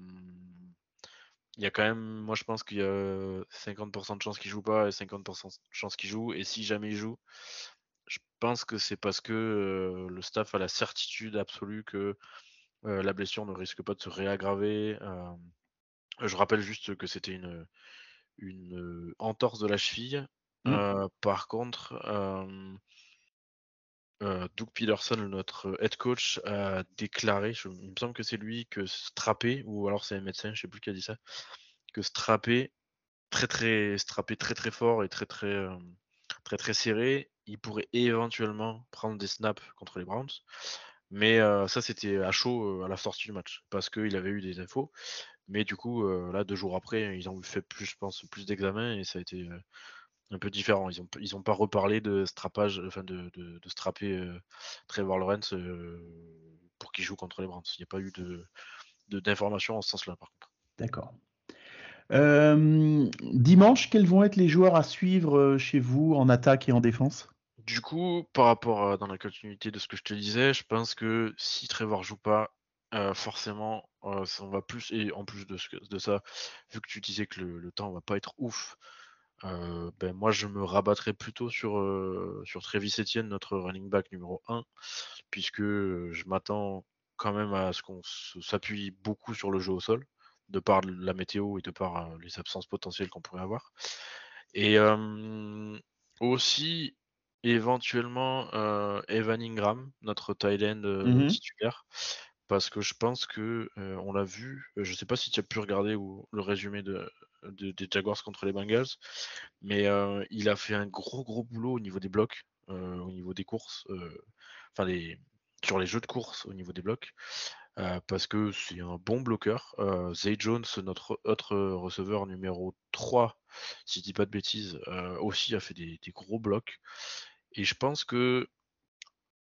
il y a quand même, moi je pense qu'il y a 50% de chances qu'il joue pas et 50% de chances qu'il joue. Et si jamais il joue, je pense que c'est parce que le staff a la certitude absolue que euh, la blessure ne risque pas de se réaggraver. Euh, je rappelle juste que c'était une, une entorse de la cheville. Mmh. Euh, par contre, Doug Peterson, notre head coach, a déclaré, je, il me semble que c'est lui, que strapper, ou alors c'est un médecin, je sais plus qui a dit ça, que strapper très très strapper très très fort et très très très très serré, il pourrait éventuellement prendre des snaps contre les Browns. Mais ça, c'était à chaud à la sortie du match, parce qu'il avait eu des infos. Mais du coup, là, deux jours après, ils ont fait plus, je pense, plus d'examens et ça a été un peu différent. Ils n'ont pas reparlé de strapage, enfin de strapper Trevor Lawrence pour qu'il joue contre les Browns. Il n'y a pas eu de d'informations en ce sens-là, par contre. D'accord. dimanche, quels vont être les joueurs à suivre chez vous en attaque et en défense? Du coup, par rapport à, dans la continuité de ce que je te disais, je pense que si Trevor joue pas, euh, forcément, euh, on va plus, et en plus de, ça, vu que tu disais que le, temps va pas être ouf, euh, ben moi je me rabattrais plutôt sur, sur Travis Etienne, notre running back numéro 1, puisque je m'attends quand même à ce qu'on s'appuie beaucoup sur le jeu au sol, de par la météo et de par les absences potentielles qu'on pourrait avoir. Et aussi, éventuellement euh, Evan Ingram, notre Thailand euh, mmh titulaire, parce que je pense que euh, on l'a vu. Je sais pas si tu as pu regarder ou, le résumé de, des Jaguars contre les Bengals, mais il a fait un gros gros boulot au niveau des blocs, au niveau des courses, enfin les sur les jeux de course au niveau des blocs. parce que c'est un bon bloqueur. Zay Jones, notre autre receveur numéro 3, si je dis pas de bêtises, aussi a fait des, des, gros blocs. Et je pense que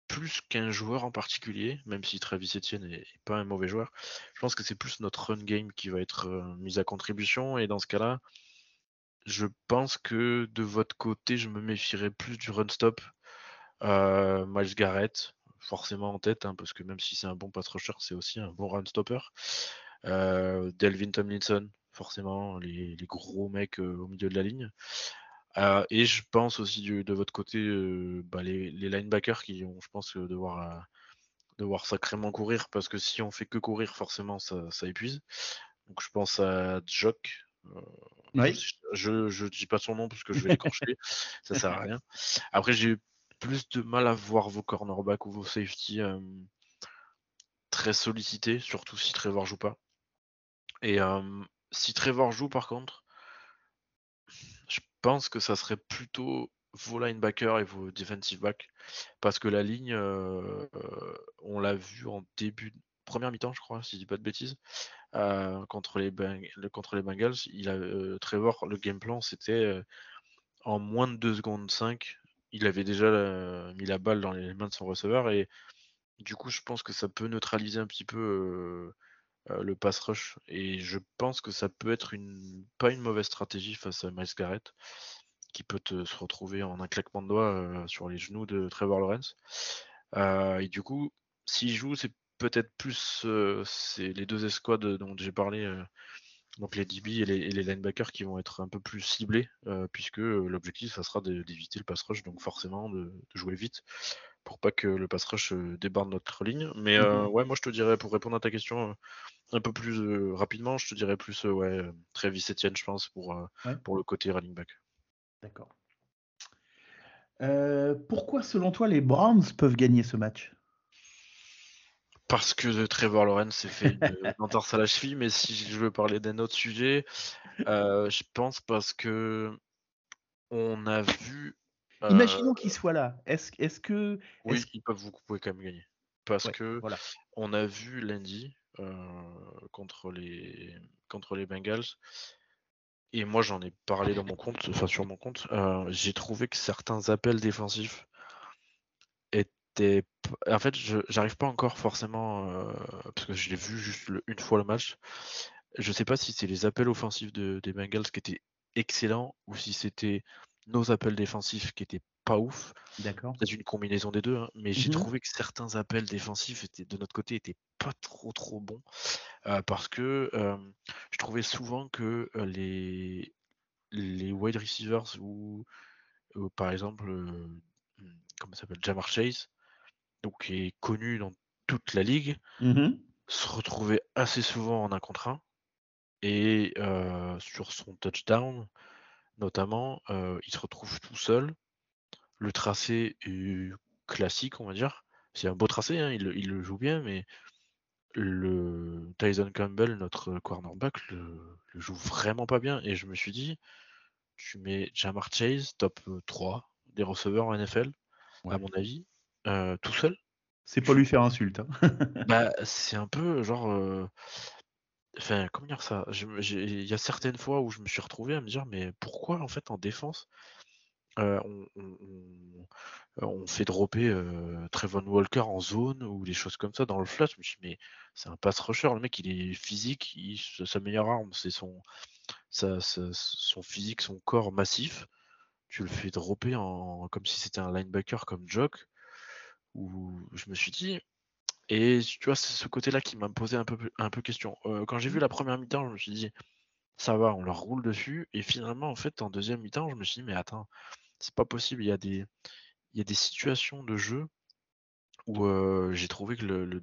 plus qu'un joueur en particulier, même si Travis Etienne n'est pas un mauvais joueur, je pense que c'est plus notre run game qui va être euh, mis à contribution. Et dans ce cas-là, je pense que de votre côté, je me méfierais plus du run stop. Euh, Miles Garrett, forcément en tête, hein, parce que même si c'est un bon pass rusher, c'est aussi un bon run stopper. Euh, Delvin Tomlinson, forcément, les gros mecs au milieu de la ligne. Euh, et je pense aussi de votre côté, euh, bah, les, linebackers qui vont, je pense, euh, devoir, devoir sacrément courir parce que si on fait que courir, forcément, ça, ça épuise. Donc je pense à Jock. Je, je dis pas son nom parce que je vais l'écorcher, ça sert à rien. Après, j'ai plus de mal à voir vos cornerbacks ou vos safety très sollicités, surtout si Trevor joue pas. Et si Trevor joue, par contre, pense que ça serait plutôt vos linebackers et vos defensive backs? Parce que la ligne, euh, euh, on l'a vu en début première mi-temps, je crois, si je dis pas de bêtises, euh, contre, les contre les Bengals. Il a, Trevor, le game plan, c'était en moins de 2 secondes 5, il avait déjà mis la balle dans les mains de son receveur et du coup, je pense que ça peut neutraliser un petit peu euh, le pass rush. Et je pense que ça peut être une pas une mauvaise stratégie face à Miles Garrett, qui peut se retrouver en un claquement de doigts euh, sur les genoux de Trevor Lawrence. Euh, et du coup, s'il joue, c'est peut-être plus c'est les deux escouades dont j'ai parlé, donc les DB et les, linebackers qui vont être un peu plus ciblés, puisque l'objectif, ça sera d'éviter le pass rush, donc forcément de jouer vite pour pas que le pass rush euh, débarde notre ligne. Mais euh, mhm. ouais, moi je te dirais, pour répondre à ta question euh, un peu plus rapidement, je te dirais plus ouais, Travis Etienne, je pense, pour, pour le côté running back. D'accord. pourquoi, selon toi, les Browns peuvent gagner ce match? Parce que Trevor Lawrence s'est fait une entorse à la cheville, mais si je veux parler d'un autre sujet, je pense parce que on a vu Imaginons qu'il soit là. Est-ce est que. Oui, ils peuvent, vous pouvez quand même gagner. Parce que voilà. on a vu lundi euh, contre, les, contre les Bengals. Et moi, j'en ai parlé dans mon compte, enfin sur mon compte. Euh, j'ai trouvé que certains appels défensifs étaient. En fait, j'arrive pas encore forcément, euh, parce que je l'ai vu juste une fois le match. je sais pas si c'est les appels offensifs de, des Bengals qui étaient excellents ou si c'était nos appels défensifs qui étaient pas ouf. D'accord. Peut-être une combinaison des deux, hein, mais j'ai Mhm. trouvé que certains appels défensifs étaient, de notre côté étaient pas trop trop bons euh, parce que euh, je trouvais souvent que euh, les les wide receivers ou, ou par exemple euh, comment ça s'appelle Jamar Chase donc qui est connu dans toute la ligue Mhm. se retrouvait assez souvent en un contre un et euh, sur son touchdown notamment euh, il se retrouve tout seul le tracé est classique, on va dire. C'est un beau tracé, hein, il, le- il le joue bien, mais le Tyson Campbell, notre cornerback, le, le joue vraiment pas bien. Et je me suis dit, tu mets Jamar Chase, top 3 des receveurs en NFL, Ouais. à mon avis, euh, tout seul. C'est pas lui faire insulte. hein. Bah, c'est un peu genre. euh, Enfin, comment dire ça? Il y a certaines fois où je me suis retrouvé à me dire, mais pourquoi en fait en défense euh, on, on- fait dropper euh, Trevon Walker en zone ou des choses comme ça dans le flat. Je me suis dit, mais c'est un pass rusher, le mec il est physique, sa meilleure arme c'est son physique, son corps massif. Tu le fais dropper en, comme si c'était un linebacker comme Jock. Où je me suis dit, et tu vois, c'est ce côté-là qui m'a posé un peu, un peu question. Euh, quand j'ai vu la première mi-temps, je me suis dit, ça va, on leur roule dessus. Et finalement, en fait, en deuxième mi-temps, je me suis dit, mais attends, c'est pas possible. Il y a des, il y a des situations de jeu où euh, j'ai trouvé que le,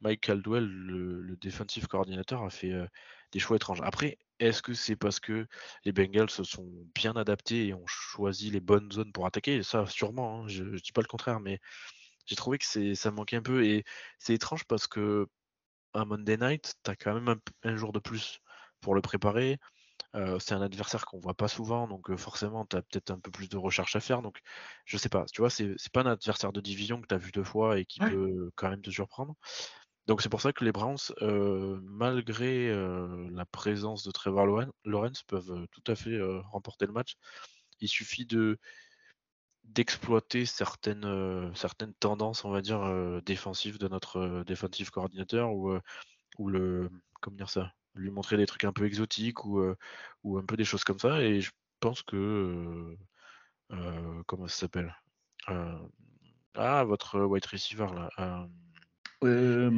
Mike Caldwell, le, le defensive coordinateur, a fait euh, des choix étranges. Après, est-ce que c'est parce que les Bengals se sont bien adaptés et ont choisi les bonnes zones pour attaquer? Ça, sûrement, hein, je, je dis pas le contraire, mais j'ai trouvé que c'est ça manquait un peu. Et c'est étrange parce que un Monday Night, tu as quand même un, un jour de plus pour le préparer. Euh, c'est un adversaire qu'on voit pas souvent, donc euh, forcément, tu as peut-être un peu plus de recherche à faire. Donc, je sais pas, tu vois, c'est c'est pas un adversaire de division que tu as vu deux fois et qui Ouais. peut quand même te surprendre. Donc, c'est pour ça que les Browns, euh, malgré la présence de Trevor Lawrence, peuvent tout à fait remporter le match. Il suffit de d'exploiter certaines, euh, certaines tendances, on va dire, euh, défensives de notre euh, defensive coordinateur ou, euh, ou le comment dire ça, lui montrer des trucs un peu exotiques ou, ou un peu des choses comme ça. Et je pense que comment ça s'appelle Ah, votre wide receiver là. euh, Euh,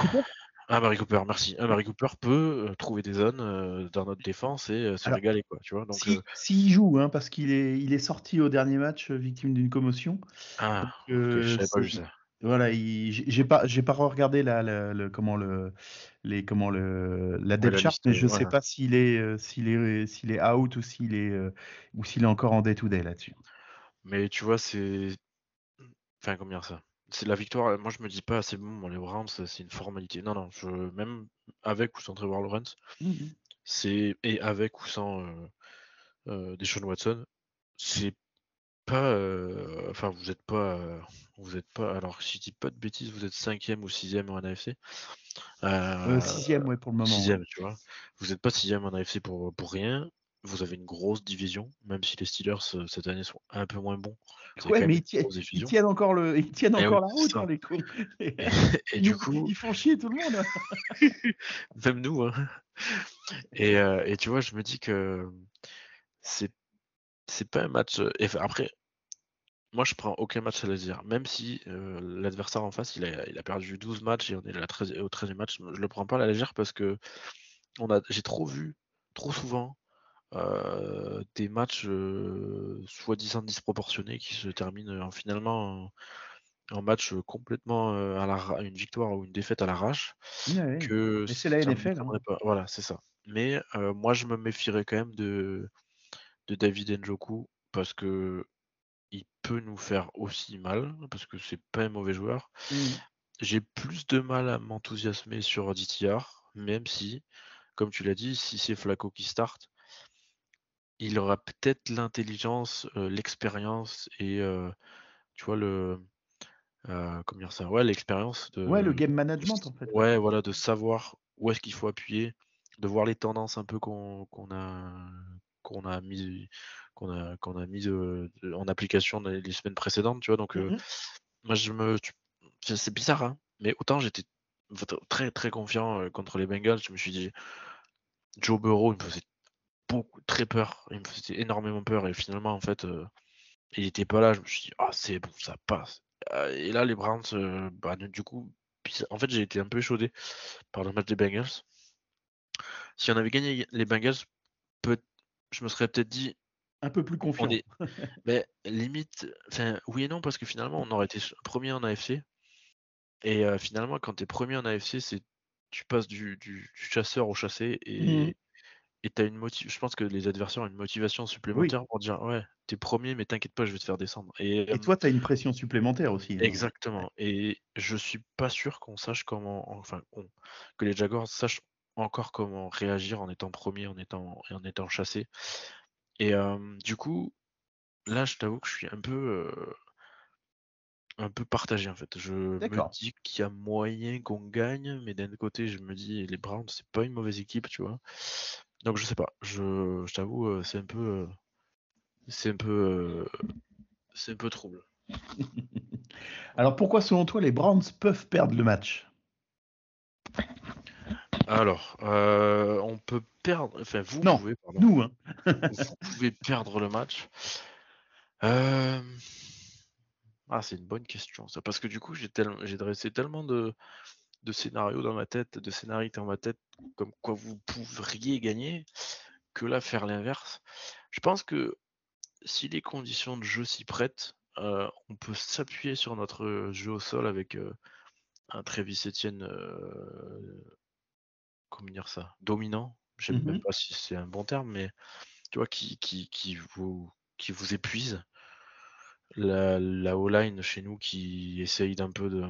Cooper Ah, Mary Cooper, merci. Ah, Mary Cooper peut euh, trouver des zones euh, dans notre défense et euh, se Alors, régaler, quoi, tu vois. Donc, si- S'il joue, hein, parce qu'il est, il est sorti au dernier match victime d'une commotion. ah, Euh, je savais pas vu ça. Voilà, il- j'ai pas, j'ai pas regardé la, la- comment le, les, comment le, la depth chart, mais je ouais. sais pas s'il est, s'il est, s'il est out ou s'il est, ou s'il est encore en day to day là-dessus. Mais tu vois, c'est. Enfin, dire ça? C'est la victoire. Moi, je me dis pas, c'est bon, les Browns, c'est une formalité. Non, non, je... même avec ou sans Trevor Lawrence, c'est et avec ou sans euh, euh, Deshaun Watson, c'est pas. euh, Enfin, vous êtes pas. euh, Vous êtes pas. Alors, si je dis pas de bêtises, vous êtes cinquième ou sixième en AFC. Euh, Euh, sixième, ouais, pour le moment. Sixième, tu vois. Vous n'êtes pas sixième en AFC pour, pour rien. Vous avez une grosse division, même si les Steelers euh, cette année sont un peu moins bons. Ouais, mais ils tiennent, ils encore le, ils tiennent Eh encore oui, la route, hein, les cons. Et, et Ils du nous- coup, ils font chier tout le monde. même nous. Hein. Et, euh, et tu vois, je me dis que c'est c'est pas un match. et après, moi, je prends aucun match à laisir. Même si euh, l'adversaire en face, il a, il a perdu 12 matchs et on est à la 13 au 13e match, je le prends pas à la légère parce que on a, j'ai trop vu, trop souvent, euh, des matchs euh, soi-disant disproportionnés qui se terminent en, finalement en, en match complètement euh, à la, une victoire ou une défaite à l'arrache. Que Mais c'est la NFL, hein. pas. Voilà, c'est ça. Mais euh, moi, je me méfierais quand même de, de David Njoku parce que il peut nous faire aussi mal parce que c'est pas un mauvais joueur. Mm. J'ai plus de mal à m'enthousiasmer sur DTR, même si, comme tu l'as dit, si c'est Flaco qui start, il aura peut-être l'intelligence, euh, l'expérience et euh, tu vois le euh, comment dire ça, ouais, l'expérience de Ouais, le game management en fait. ouais, voilà, de savoir où est-ce qu'il faut appuyer, de voir les tendances un peu qu'on qu'on a qu'on a mis qu'on a qu'on a mis de- en application les, les semaines précédentes, tu vois? Donc Mhm. moi je me c'est c'est bizarre hein, mais autant j'étais très très confiant contre les Bengals. Je me suis dit, Joe Burrow, il me faisait beaucoup, très peur. Il me faisait énormément peur. Et finalement, en fait, euh, il était pas là. Je me suis dit, ah, c'est bon, ça passe. Euh, et là, les Browns, bah, du coup, en fait, j'ai été un peu échaudé par le match des Bengals. Si on avait gagné les Bengals, peut je me serais peut-être dit. Un peu plus confiant. mais limite, enfin, oui et non, parce que finalement, on aurait été premier en AFC. Et finalement, quand tu es premier en AFC, c'est tu passes du, chasseur au chassé et mmh. Et as une motive. Je pense que les adversaires ont une motivation supplémentaire pour dire ouais, t'es premier, mais t'inquiète pas, je vais te faire descendre. Et, toi, tu as une pression supplémentaire aussi. Hein. Exactement. Et je suis pas sûr qu'on sache comment, enfin, que les Jaguars sachent encore comment réagir en étant premier, en étant en étant chassé. Et du coup, là, je t'avoue que je suis un peu un peu partagé en fait. Je me dis qu'il y a moyen qu'on gagne, mais d'un côté, je me dis les Browns, c'est pas une mauvaise équipe, tu vois. Donc je sais pas. Je, t'avoue, euh, c'est un peu, euh, c'est un peu, euh, c'est un peu trouble. Alors pourquoi selon toi les Browns peuvent perdre le match? Alors, on peut perdre. Enfin, vous pouvez. Nous. Hein. vous pouvez perdre le match. Euh... Ah, c'est une bonne question, ça. Parce que du coup, j'ai dressé tellement de, scénarios dans ma tête, de scénarios dans ma tête, comme quoi vous pourriez gagner, que là, faire l'inverse. Je pense que si les conditions de jeu s'y prêtent, euh, on peut s'appuyer sur notre jeu au sol avec euh, un Travis Etienne, euh, comment dire ça, dominant. Je sais même mmh pas si c'est un bon terme, mais tu vois, qui, qui, qui, vous, qui vous épuise la, la O-line chez nous qui essaye d'un peu de,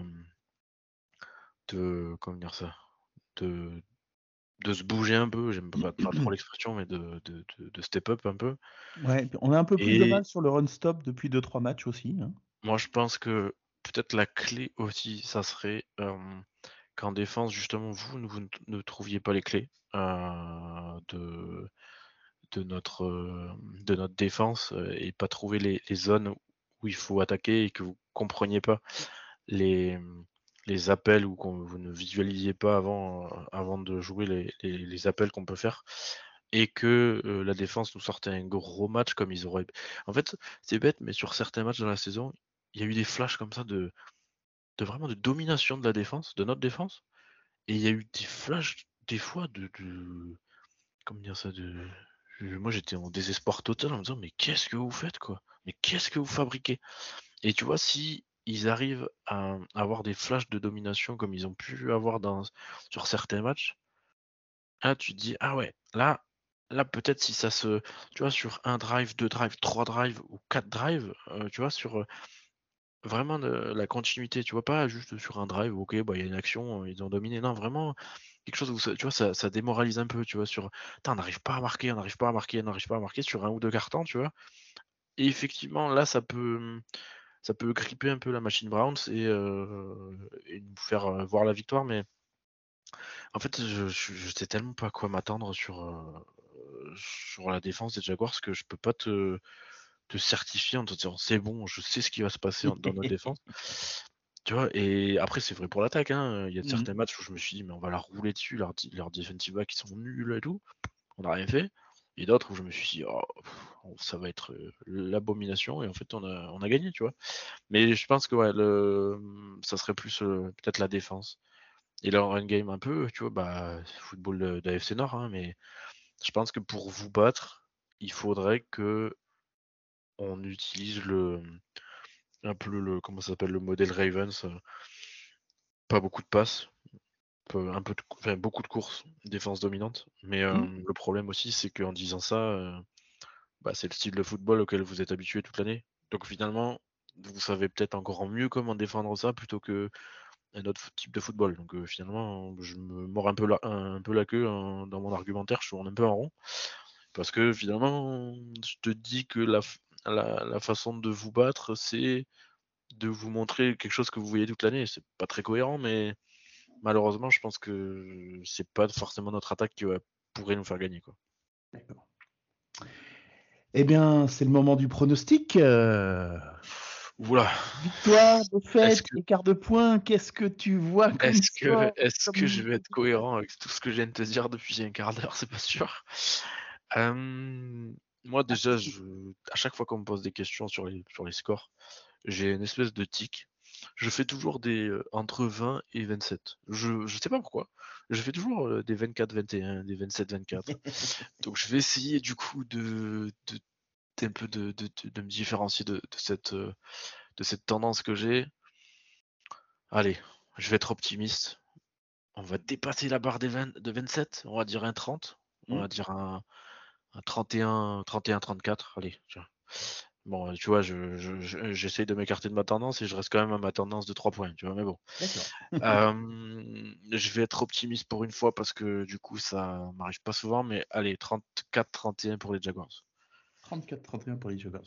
de comment dire ça, de, de se bouger un peu, j'aime pas, trop l'expression, mais de, de, de, step up un peu. Ouais, on a un peu plus de mal sur le run stop depuis 2-3 matchs aussi. Hein. Moi, je pense que peut-être la clé aussi, ça serait euh, qu'en défense, justement, vous, vous ne trouviez pas les clés euh, de, de, notre, de notre défense et pas trouver les, les zones où il faut attaquer et que vous compreniez pas les, les appels ou que vous ne visualisiez pas avant, avant de jouer les, appels qu'on peut faire et que euh, la défense nous sortait un gros match comme ils auraient. En fait, c'est bête, mais sur certains matchs dans la saison, il y a eu des flashs comme ça de, de vraiment de domination de la défense, de notre défense, et il y a eu des flashs des fois de, de comment dire ça, de moi j'étais en désespoir total en me disant mais qu'est-ce que vous faites quoi? Mais qu'est-ce que vous fabriquez? Et tu vois si ils arrivent à avoir des flashs de domination comme ils ont pu avoir sur certains matchs, là tu te dis ah ouais là là peut-être si ça se tu vois sur un drive, deux drives, trois drives ou quatre drives, euh, tu vois sur euh, vraiment de, la continuité, tu vois pas juste sur un drive, ok bah il y a une action, ils ont dominé, non vraiment quelque chose où tu vois, ça, ça, démoralise un peu, tu vois, sur on n'arrive pas à marquer, on n'arrive pas à marquer, on n'arrive pas à marquer sur un ou deux cartons, tu vois. Et effectivement, là, ça peut ça peut gripper un peu la machine Browns et, euh, et nous faire euh, voir la victoire, mais en fait, je, je, sais tellement pas à quoi m'attendre sur, euh, sur la défense des Jaguars que je peux pas te, te certifier en te disant c'est bon, je sais ce qui va se passer dans notre défense. Tu vois, et après, c'est vrai pour l'attaque. Hein. Il y a mmh certains matchs où je me suis dit, mais on va la rouler dessus, leurs, leurs defensive backs qui sont nuls et tout. On n'a rien fait. Et d'autres où je me suis dit, oh, ça va être euh, l'abomination. Et en fait, on a, on a gagné, tu vois. Mais je pense que ouais, le, ça serait plus euh, peut-être la défense. Et leur run game un peu, tu vois, bah, football d'AFC Nord, hein, mais je pense que pour vous battre, il faudrait que on utilise le, un peu le comment s'appelle le modèle Ravens. Euh, pas beaucoup de passes, un peu de, beaucoup de courses, défense dominante. Mais euh, mmh. le problème aussi, c'est qu'en disant ça, euh, bah, c'est le style de football auquel vous êtes habitué toute l'année. Donc finalement, vous savez peut-être encore mieux comment défendre ça plutôt que un autre type de football. Donc finalement, je me mords un peu la, un, peu la queue hein, dans mon argumentaire, je tourne un peu en rond. Parce que finalement, je te dis que la, la, façon de vous battre, c'est de vous montrer quelque chose que vous voyez toute l'année. C'est pas très cohérent, mais malheureusement, je pense que c'est pas forcément notre attaque qui pourrait nous faire gagner. Quoi. Eh bien, c'est le moment du pronostic. Euh, Oula. Victoire, Est-ce que- écart de points, qu'est-ce que tu vois comme Est-ce que, comme- je vais être cohérent avec tout ce que je viens de te dire depuis un quart d'heure C'est pas sûr. Euh, moi, déjà, je, à chaque fois qu'on me pose des questions sur les, sur les scores, j'ai une espèce de tic. Je fais toujours des euh, entre 20 et 27. Je, je sais pas pourquoi. Je fais toujours euh, des 24-21, des 27-24. Donc, je vais essayer du coup de, de, peu de, de, de- me différencier de, de cette, euh, de cette tendance que j'ai. Allez, je vais être optimiste. On va dépasser la barre des 20 de 27. On va dire un 30. On Mhm. va dire un, un 31, 31, 34. Allez, tiens. Bon, tu vois, je, je- je- j'essaye de m'écarter de ma tendance et je reste quand même à ma tendance de 3 points, tu vois, mais bon. Euh, je vais être optimiste pour une fois parce que du coup, ça m'arrive pas souvent, mais allez, 34-31 pour les Jaguars. 34-31 pour les Jaguars.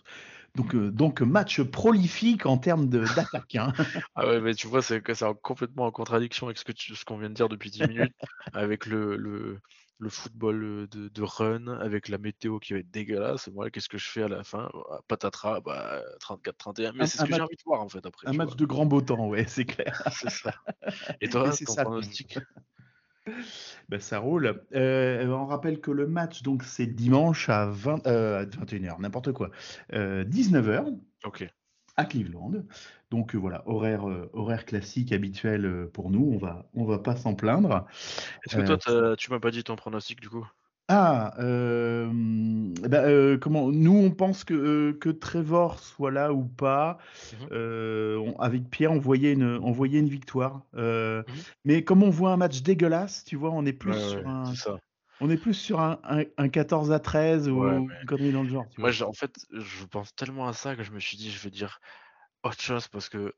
Donc, euh, donc match prolifique en termes d'attaque. hein. Ah ouais, mais tu vois, c'est complètement en contradiction avec ce qu'on vient de dire depuis 10 minutes, avec le, le, le football de, de run, avec la météo qui va être dégueulasse. Moi, qu'est-ce que je fais à la fin? Bah, Patatras, bah, 34-31. Mais c'est ce que j'ai envie de voir en fait après. Un match vois. de grand beau temps, ouais, c'est clair. C'est ça. Et toi, ton pronostic Ben, ça roule. Euh, on rappelle que le match, donc, c'est dimanche à 20, euh, 21h, n'importe quoi. Euh, 19h Ok. à Cleveland. Donc euh, voilà, horaire, euh, horaire classique habituel euh, pour nous. On va, on va pas s'en plaindre. Est-ce que toi, tu m'as pas dit ton pronostic du coup? Ah, euh, ben, euh, comment Nous, on pense que, euh, que Trevor soit là ou pas. On- avec Pierre, on voyait une, on voyait une victoire. Mhm. Mais comme on voit un match dégueulasse, tu vois, on est plus Ouais, sur ouais, un, ça. on est plus sur un, un, un 14 à 13 ou Ouais, une connerie dans le genre. tu Moi, vois. en fait, je pense tellement à ça que je me suis dit, je vais dire autre chose parce que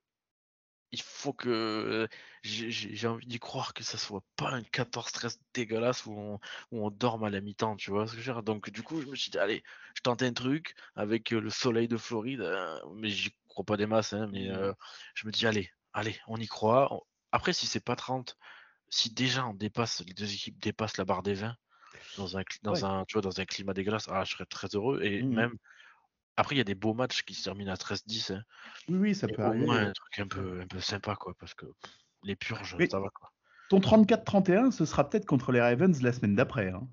il faut que j'ai j'ai- envie d'y croire que ça soit pas un 14-13 dégueulasse où on, où on dorme à la mi-temps, tu vois ce que je veux dire? Donc, du coup, je me suis dit, allez, je tente un truc avec euh, le soleil de Floride, euh, mais j'y crois pas des masses, hein, mais euh, je me dis, allez, allez, on y croit. On- Après, si c'est pas 30, si déjà on dépasse, les deux équipes dépassent la barre des 20 dans un, dans Ouais. un, tu vois, dans un climat dégueulasse, ah, je serais très heureux. Et Mhm. même, après, il y a des beaux matchs qui se terminent à 13-10. hein. Oui, oui, ça Et peut au arriver. moins un truc un peu, un peu sympa, quoi, parce que pff, les purges, Mais- ça va, quoi. Ton 34-31, ce sera peut-être contre les Ravens la semaine d'après. hein.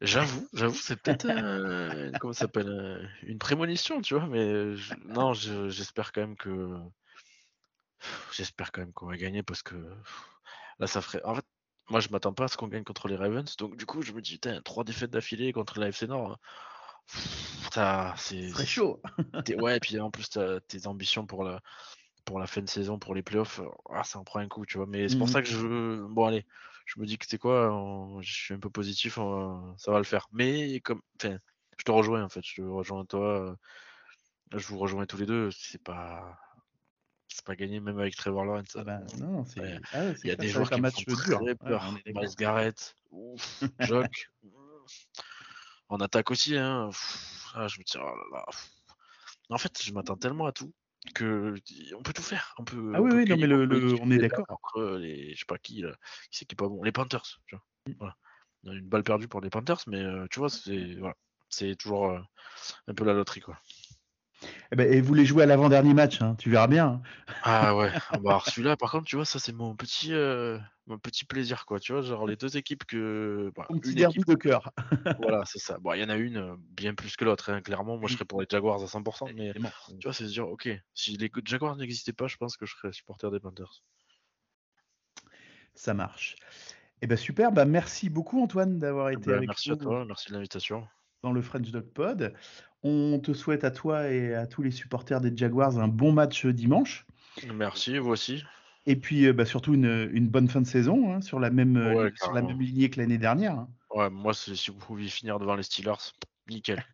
J'avoue, j'avoue, c'est peut-être un- comment s'appelle un- une prémonition, tu vois, mais je- non, je- j'espère quand même que j'espère quand même qu'on va gagner parce que là, ça ferait. En fait, moi, je m'attends pas à ce qu'on gagne contre les Ravens, donc du coup, je me dis, putain, trois défaites d'affilée contre la FC Nord, ça, c'est. Ce serait chaud. Ouais, et puis en plus, tes ambitions pour la pour la fin de saison, pour les playoffs, ah, ça en prend un coup, tu vois. Mais c'est pour Mhm. ça que je. Bon, allez, je me dis que c'est quoi, on- je suis un peu positif, on- ça va le faire. Mais comme. Enfin, je te rejoins en fait, je te rejoins toi. euh, Je vous rejoins tous les deux, c'est pas. C'est pas gagné, même avec Trevor Lawrence. Ah bah, non, c'est Ouais. ah ouais, Il y a des joueurs qui me font très Ouais, peur. d'accord. Miles Garrett, Jock. en attaque aussi, hein. Pff, ah, je me dis, oh là là. En fait, je m'attends tellement à tout que on peut tout faire. On peut, Ah on oui, peut oui, non, mais le- on est d'accord. contre les, je sais pas qui, là, qui c'est qui est pas bon. Les Panthers, tu vois. Voilà. On a une balle perdue pour les Panthers, mais euh, tu vois, c'est voilà. c'est toujours euh, un peu la loterie, quoi. Eh ben, et vous les jouez à l'avant-dernier match, hein, tu verras bien. hein. Ah ouais, ah bah, alors celui-là, par contre, tu vois, ça c'est mon petit, euh, mon petit plaisir, quoi. Tu vois, genre les deux équipes que, bah, petit une derby équipe de cœur. Voilà, c'est ça. Bon, il y en a une euh, bien plus que l'autre, hein, clairement. Moi, je serais pour les Jaguars à 100%, mais Évidemment. tu vois, c'est se dire, ok, si les Jaguars n'existaient pas, je pense que je serais supporter des Panthers. Ça marche. Eh ben super, bah merci beaucoup Antoine d'avoir été Ben, avec merci nous à toi, merci de l'invitation. Dans le French Dog Pod. On te souhaite à toi et à tous les supporters des Jaguars un bon match dimanche. Merci, vous aussi. Et puis euh, bah, surtout une, une bonne fin de saison hein, sur, la même, euh, Ouais, sur la même lignée que l'année dernière. hein. Ouais, moi, si vous pouviez finir devant les Steelers, nickel.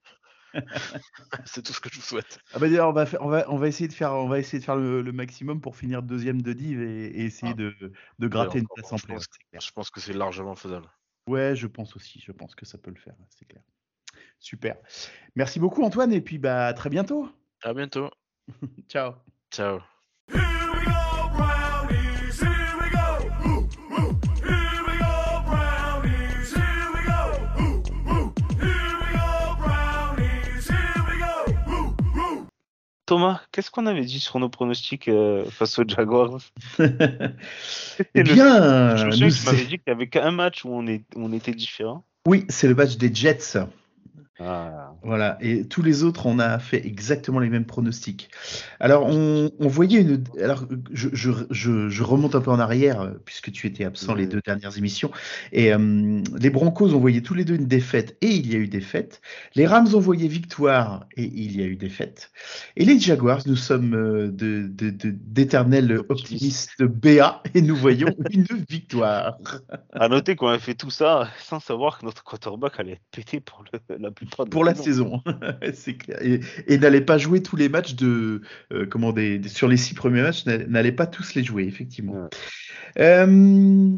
c'est tout ce que je vous souhaite. Ah bah, on va, faire- on, va, on va essayer de faire, on va essayer de faire le, le maximum pour finir deuxième de div et, et essayer Ah. de, de gratter une place en clair. Je pense que c'est largement faisable. Ouais, je pense aussi. Je pense que ça peut le faire. C'est clair. Super. Merci beaucoup Antoine et puis bah à très bientôt. À bientôt. Ciao. Ciao. Thomas, qu'est-ce qu'on avait dit sur nos pronostics euh, face aux Jaguars? Eh le- bien, Je me souviens que tu m'avais dit qu'il n'y avait qu'un match où on, est, où on était différent. oui, c'est le match des Jets. Ah, Voilà, et tous les autres, on a fait exactement les mêmes pronostics. Alors, on, on voyait une. Alors, je, je, je, je remonte un peu en arrière, euh, puisque tu étais absent les Ouais. deux dernières émissions. Et euh, les Broncos ont voyé tous les deux une défaite, et il y a eu défaite. Les Rams ont voyé victoire, et il y a eu défaite. Et les Jaguars, nous sommes euh, de, de, de- d'éternels optimistes BA, et nous voyons une victoire. À noter qu'on a fait tout ça sans savoir que notre quarterback allait être pété pour le- la plupart de pour la saison, c'est clair. Et, et n'allait pas jouer tous les matchs de, euh, comment des, des- sur les six premiers matchs, n'a- n'allait pas tous les jouer effectivement. Ouais. Euh,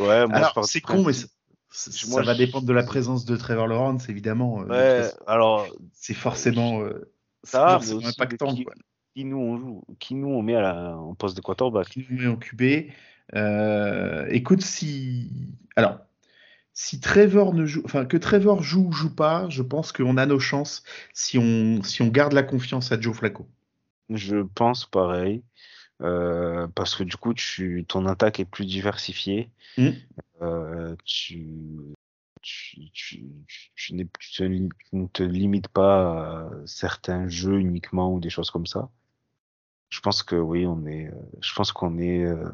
Ouais, moi, alors c'est con, mais ça, ça Moi, va je- dépendre de la présence de Trevor Lawrence évidemment. euh, Ouais, façon. alors, c'est forcément, ça, forcément aussi impactant. qui, Quoi. qui nous on joue, qui nous on met à la, en poste de quarterback. Qui nous met en QB. Euh, écoute, si alors si Trevor ne joue, enfin que Trevor joue ou joue pas, je pense qu'on a nos chances si on si on garde la confiance à Joe Flacco. Je pense pareil. euh, parce que du coup, tu, ton attaque est plus diversifiée. Mm. Euh, tu, tu, tu, tu, ne te limites pas à certains jeux uniquement ou des choses comme ça. Je pense que oui, on est, euh, je pense qu'on est, euh,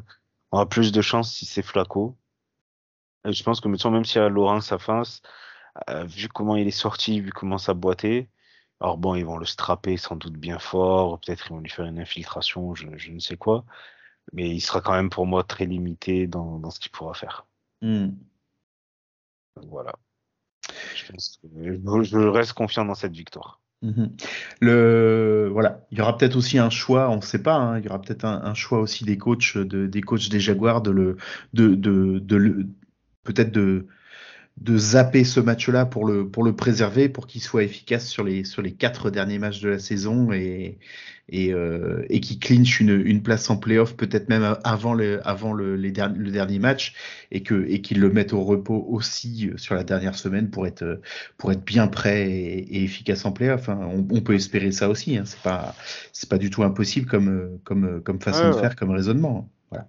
on a plus de chance si c'est Flaco. Je pense que même si à Laurence à face, euh, vu comment il est sorti, vu comment ça boitait, alors bon, ils vont le strapper sans doute bien fort, peut-être ils vont lui faire une infiltration, je, je ne sais quoi, mais il sera quand même pour moi très limité dans, dans ce qu'il pourra faire. Hmm. Donc voilà. Je, pense que- je- je reste confiant dans cette victoire. Mhm. Le voilà, il y aura peut-être aussi un choix, on ne sait pas, hein, il y aura peut-être un, un choix aussi des coachs de, des coachs des Jaguars de le de de, de le peut-être de de zapper ce match-là pour le pour le préserver pour qu'il soit efficace sur les sur les quatre derniers matchs de la saison et et, euh, et qui clinche une, une place en playoff peut-être même avant le avant le, les derni- le dernier match et que et qu'ils le mettent au repos aussi euh, sur la dernière semaine pour être pour être bien prêt et, et efficace en playoff. hein. On, on peut espérer ça aussi. Hein. C'est pas c'est pas du tout impossible comme comme comme façon Ouais, de faire, comme raisonnement. hein. Voilà.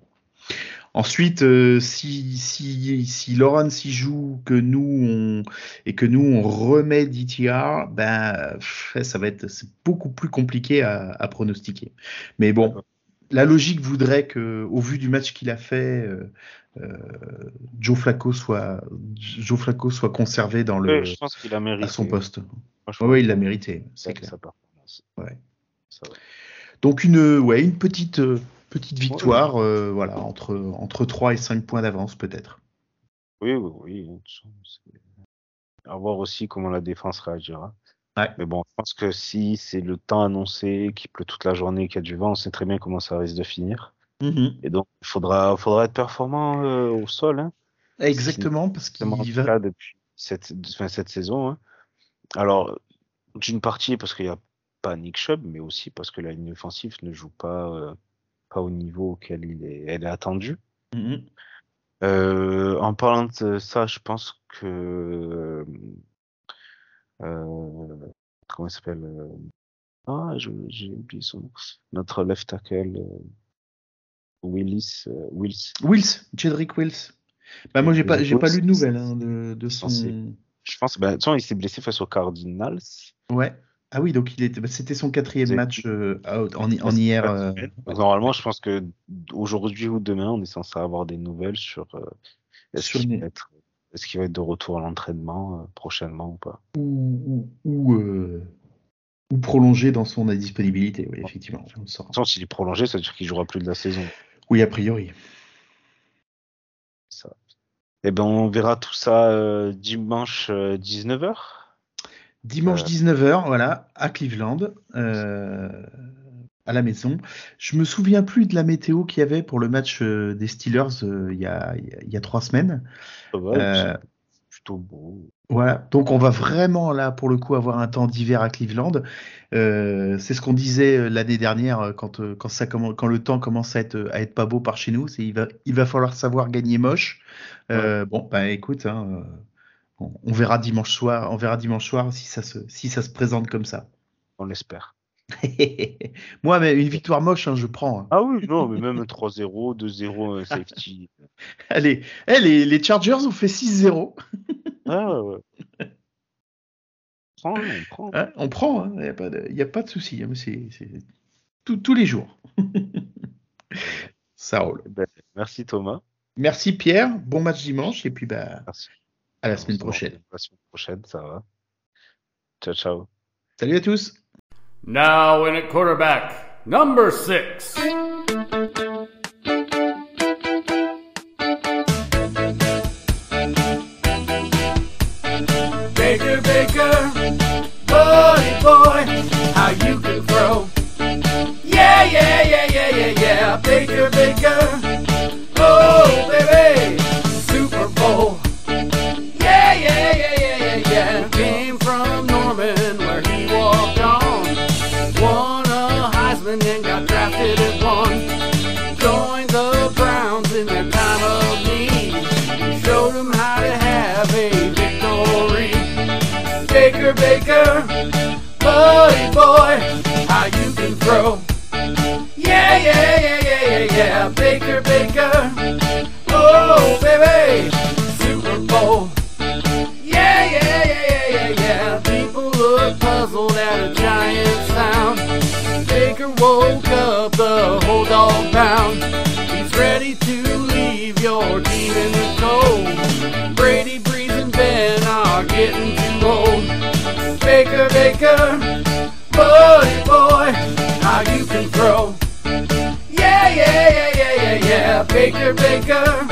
Ensuite, euh, si si si Lawrence y joue, que nous on et que nous on remet DTR, ben ça va être c'est beaucoup plus compliqué à, à pronostiquer. Mais bon, la logique voudrait que, au vu du match qu'il a fait, euh, euh, Joe Flacco soit Joe Flacco soit conservé dans le Ouais, je pense qu'il a mérité. à son poste. Ouais, ouais, il l'a mérité, c'est clair. sa performance. Ouais. Ça va. Donc une ouais une petite euh, petite victoire, euh, voilà entre entre 3 et 5 points d'avance peut-être. Oui, oui, oui. À voir aussi comment la défense réagira. Ouais. Mais bon, je pense que si c'est le temps annoncé, qu'il pleut toute la journée, qu'il y a du vent, on sait très bien comment ça risque de finir. Mhm. Et donc, il faudra, faudra être performant euh, au sol. Hein. Exactement parce qu'il va cas depuis cette, enfin, cette saison. hein. Alors, d'une partie parce qu'il n'y a pas Nick Chubb, mais aussi parce que la ligne offensive ne joue pas, euh, pas au niveau auquel il est, elle est attendue. Mhm. Euh, en parlant de ça, je pense que euh, comment il s'appelle euh, Ah, j'ai oublié son nom. Notre left tackle Willis, Wills. Wills, Jedrick Wills. Bah moi j'ai pas j'ai pas lu de nouvelles hein, de, de son. Je pense, ben, de toute façon, il s'est blessé face aux Cardinals. ouais. Ah oui, donc il était, bah, c'était son quatrième match euh, out- en, en hier. euh, Donc, normalement, je pense que aujourd'hui ou demain, on est censé avoir des nouvelles sur euh, est-ce Sur qu'il va être, est-ce qu'il va être de retour à l'entraînement euh, prochainement ou pas? ou ou, ou, euh, ou prolongé dans son indisponibilité, oui, effectivement. on s'il est prolongé, ça veut dire qu'il jouera plus de la saison. Oui, a priori. Ça. Eh ben, on verra tout ça euh, dimanche 19h. Dimanche Euh. 19h, voilà, à Cleveland, euh, à la maison. Je me souviens plus de la météo qu'il y avait pour le match euh, des Steelers euh, il y, a, il y a- il y a trois semaines. Ça va, Euh, plutôt beau. Voilà, donc on va vraiment là pour le coup avoir un temps d'hiver à Cleveland. Euh, c'est ce qu'on disait euh, l'année dernière euh, quand euh, quand ça commence, quand le temps commence à être à être pas beau par chez nous, c'est il va il va falloir savoir gagner moche. Euh, Bon, bah écoute, hein, euh, on, verra dimanche soir, on verra dimanche soir si ça se si ça se présente comme ça. On l'espère. Moi, mais une victoire moche, hein, je prends. hein. Ah oui, non, mais même 3-0, 2-0, un safety. Allez, eh, les, les Chargers ont fait 6-0. Ah ouais. On prend, on prend. Hein, on prend, il n'y a pas de, y a pas de souci. hein, c'est tous les jours. Ça roule. Ben, merci Thomas. Merci Pierre, bon match dimanche et puis bah, Merci. À la On semaine prochaine. retrouve La semaine prochaine, ça va. Ciao, ciao. Salut à tous. Now in at quarterback, number six. Baker, Baker, buddy boy, how you can throw. Yeah, yeah, yeah, yeah, yeah, yeah. Baker, Baker, Baker,